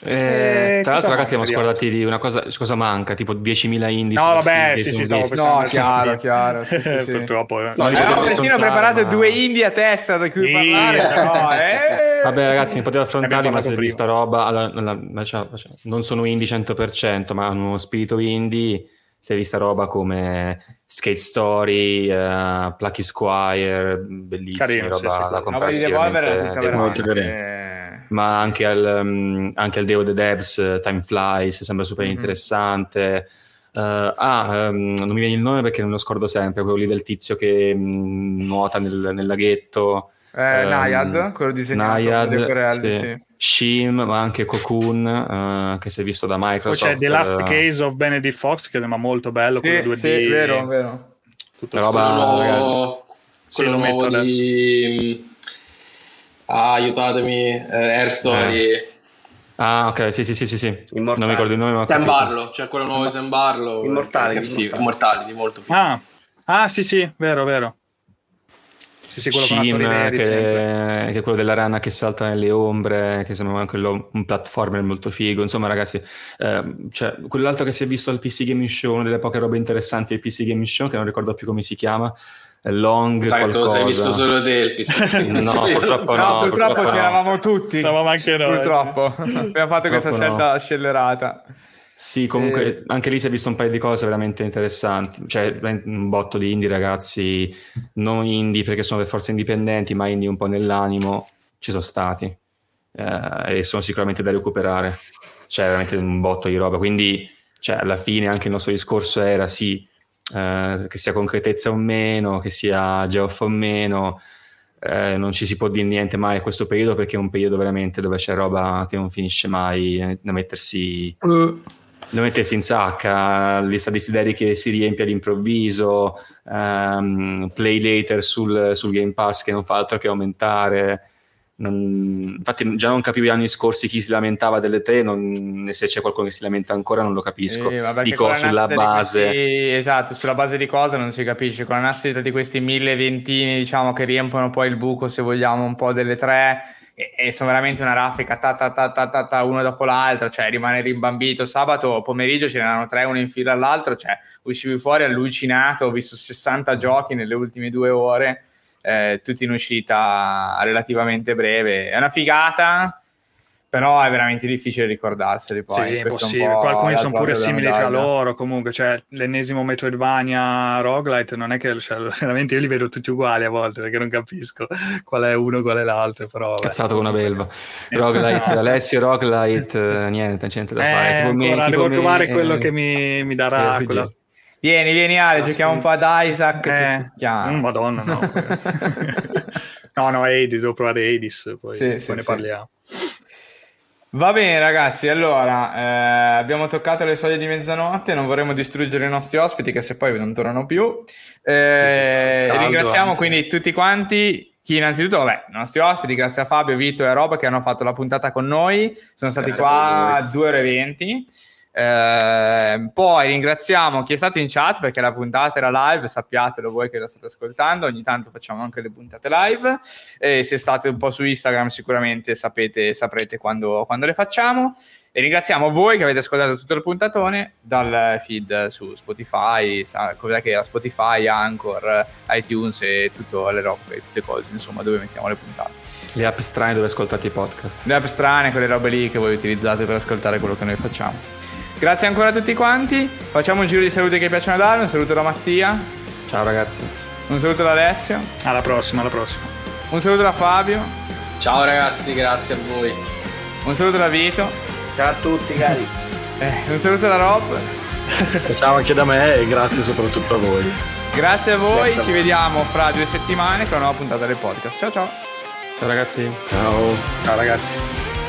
Eh, Eh, tra l'altro, ragazzi, siamo scordati di una cosa. Cosa manca? Tipo 10.000 indie. No, vabbè, sì, sì, stavo pensando. No, chiaro, chiaro, sì, sì, sì. Purtroppo. eh. No, Eh, potevo persino affrontare, preparato ma- due indie a testa da cui Sì, parlare, però, eh. Vabbè, ragazzi, ne poteva affrontarli, Abbiamo ma se parlato vista roba. alla- alla- ma cioè, cioè, non sono indie 100%, ma hanno uno spirito indie. Si è vista roba come Skate Story, eh, Plucky Squire, bellissima Carino, roba sì, sì, da di Devolver era tutta veramente molto veramente... ma anche al, um, anche al Deo the Devs eh, Time Flies sembra super Mhm. interessante Eh, ah um, non mi viene il nome perché non lo scordo sempre quello lì del tizio che mm, nuota nel, nel laghetto Eh, Ehm, Naiad, quello disegnato Naiad, Corelli, sì. sì. Shim ma anche Cocoon eh, che si è visto da Poi Microsoft c'è The Last Case of Benedict Fox, che sembra molto bello, quello 2D. Sì, sì, vero, vero. tutto La roba- Quello nuovo, Sì, quello lo metto di... Ah, aiutatemi, eh, Air Story. ah ok sì sì sì sì, sì. non mi ricordo il nome ma Sam. Barlow, c'è quello nuovo Sam Barlow. Immortali, Che figo, Immortali. Immortali, di molto figo. Ah, ah, sì, sì, vero, vero. Sì, sì, quello attori neri che, che è quello della rana che salta nelle ombre, che sembra anche quello- un platformer molto figo. Insomma, ragazzi, ehm, cioè, quell'altro che si è visto al PC Gaming Show, una delle poche robe interessanti del PC Gaming Show, che non ricordo più come si chiama, Long Sai qualcosa. sei visto solo te. No, purtroppo No, no, purtroppo purtroppo no. c'eravamo tutti. Stavamo anche noi. Purtroppo. Abbiamo fatto questa Purtroppo scelta scellerata. Sì, comunque Eh. anche lì si è visto un paio di cose veramente interessanti. Cioè, un botto di indie, ragazzi, non indie perché sono per forza indipendenti, ma indie un po' nell'animo, ci sono stati. Eh, e sono sicuramente da recuperare. C'è veramente un botto di roba. Quindi, cioè, alla fine anche il nostro discorso era sì, eh, che sia concretezza o meno, che sia geoff o meno. eh, non ci si può dire niente mai a questo periodo perché è un periodo veramente dove c'è roba che non finisce mai eh, da mettersi da mettersi in sacca, lista desideri che si riempie all'improvviso, ehm, play later sul, sul Game Pass che non fa altro che aumentare. Non- infatti, già non capivo gli anni scorsi chi si lamentava delle tre, non, e se c'è qualcuno che si lamenta ancora, non lo capisco. Perché Dico sulla base. questi- esatto, sulla base di cosa non si capisce. Con la nascita di questi mille ventini, diciamo, che riempiono poi il buco, se vogliamo, un po' delle tre, e, e sono veramente una raffica, ta, ta, ta, ta, ta, ta, uno dopo l'altro, cioè rimane rimbambito. Sabato pomeriggio ce n'erano tre, uno in fila all'altro, cioè uscivi fuori allucinato, ho visto 60 giochi nelle ultime due ore, eh, tutti in uscita relativamente breve. È una figata. Però è veramente difficile ricordarseli poi. Sì, è possibile. po' Alcuni sono pure simili tra loro. Comunque, cioè, l'ennesimo Metroidvania roguelite non è che cioè, veramente io li vedo tutti uguali a volte perché non capisco qual è uno, qual è l'altro. Però, vabbè. Cazzato con una belva. Esatto. Roguelite, Alessio Roguelite, eh, niente, niente da fare. Eh, Tipo me- ancora tipo devo me- trovare quello eh, che mi, mi darà quella. Vieni, vieni Ale, giochiamo un po' ad Isaac. Eh, ci si chiama. mm, Madonna, no. no, no, Hades, devo provare Hades, poi, Sì, poi sì, ne sì. parliamo. Va bene ragazzi, allora eh, abbiamo toccato le soglie di mezzanotte, non vorremmo distruggere i nostri ospiti che se poi non tornano più. Eh, ringraziamo anche. quindi tutti quanti. Chi innanzitutto, vabbè, i nostri ospiti, grazie a Fabio, Vito e Rob che hanno fatto la puntata con noi. Sono stati Grazie qua. 2 ore e 20. Eh, poi ringraziamo chi è stato in chat perché la puntata era live, sappiatelo voi che la state ascoltando, ogni tanto facciamo anche le puntate live e se state un po' su Instagram sicuramente sapete, saprete quando, quando le facciamo e ringraziamo voi che avete ascoltato tutto il puntatone dal feed su Spotify, cos'è che era Spotify, Anchor, iTunes e tutte le robe, tutte cose insomma dove mettiamo le puntate. Le app strane dove ascoltate i podcast. Le app strane, quelle robe lì che voi utilizzate per ascoltare quello che noi facciamo. Grazie ancora a tutti quanti. Facciamo un giro di salute che piacciono dare. Un saluto da Mattia. Ciao ragazzi. Un saluto da Alessio. Alla prossima, alla prossima. Un saluto da Fabio. Ciao ragazzi, grazie a voi. Un saluto da Vito. Ciao a tutti, cari. Eh, un saluto da Rob. Ciao anche da me e grazie soprattutto a voi. Grazie a voi. Grazie a Ci voi. vediamo fra due settimane con una nuova puntata del podcast. Ciao ciao. Ciao ragazzi. Ciao. Ciao ragazzi.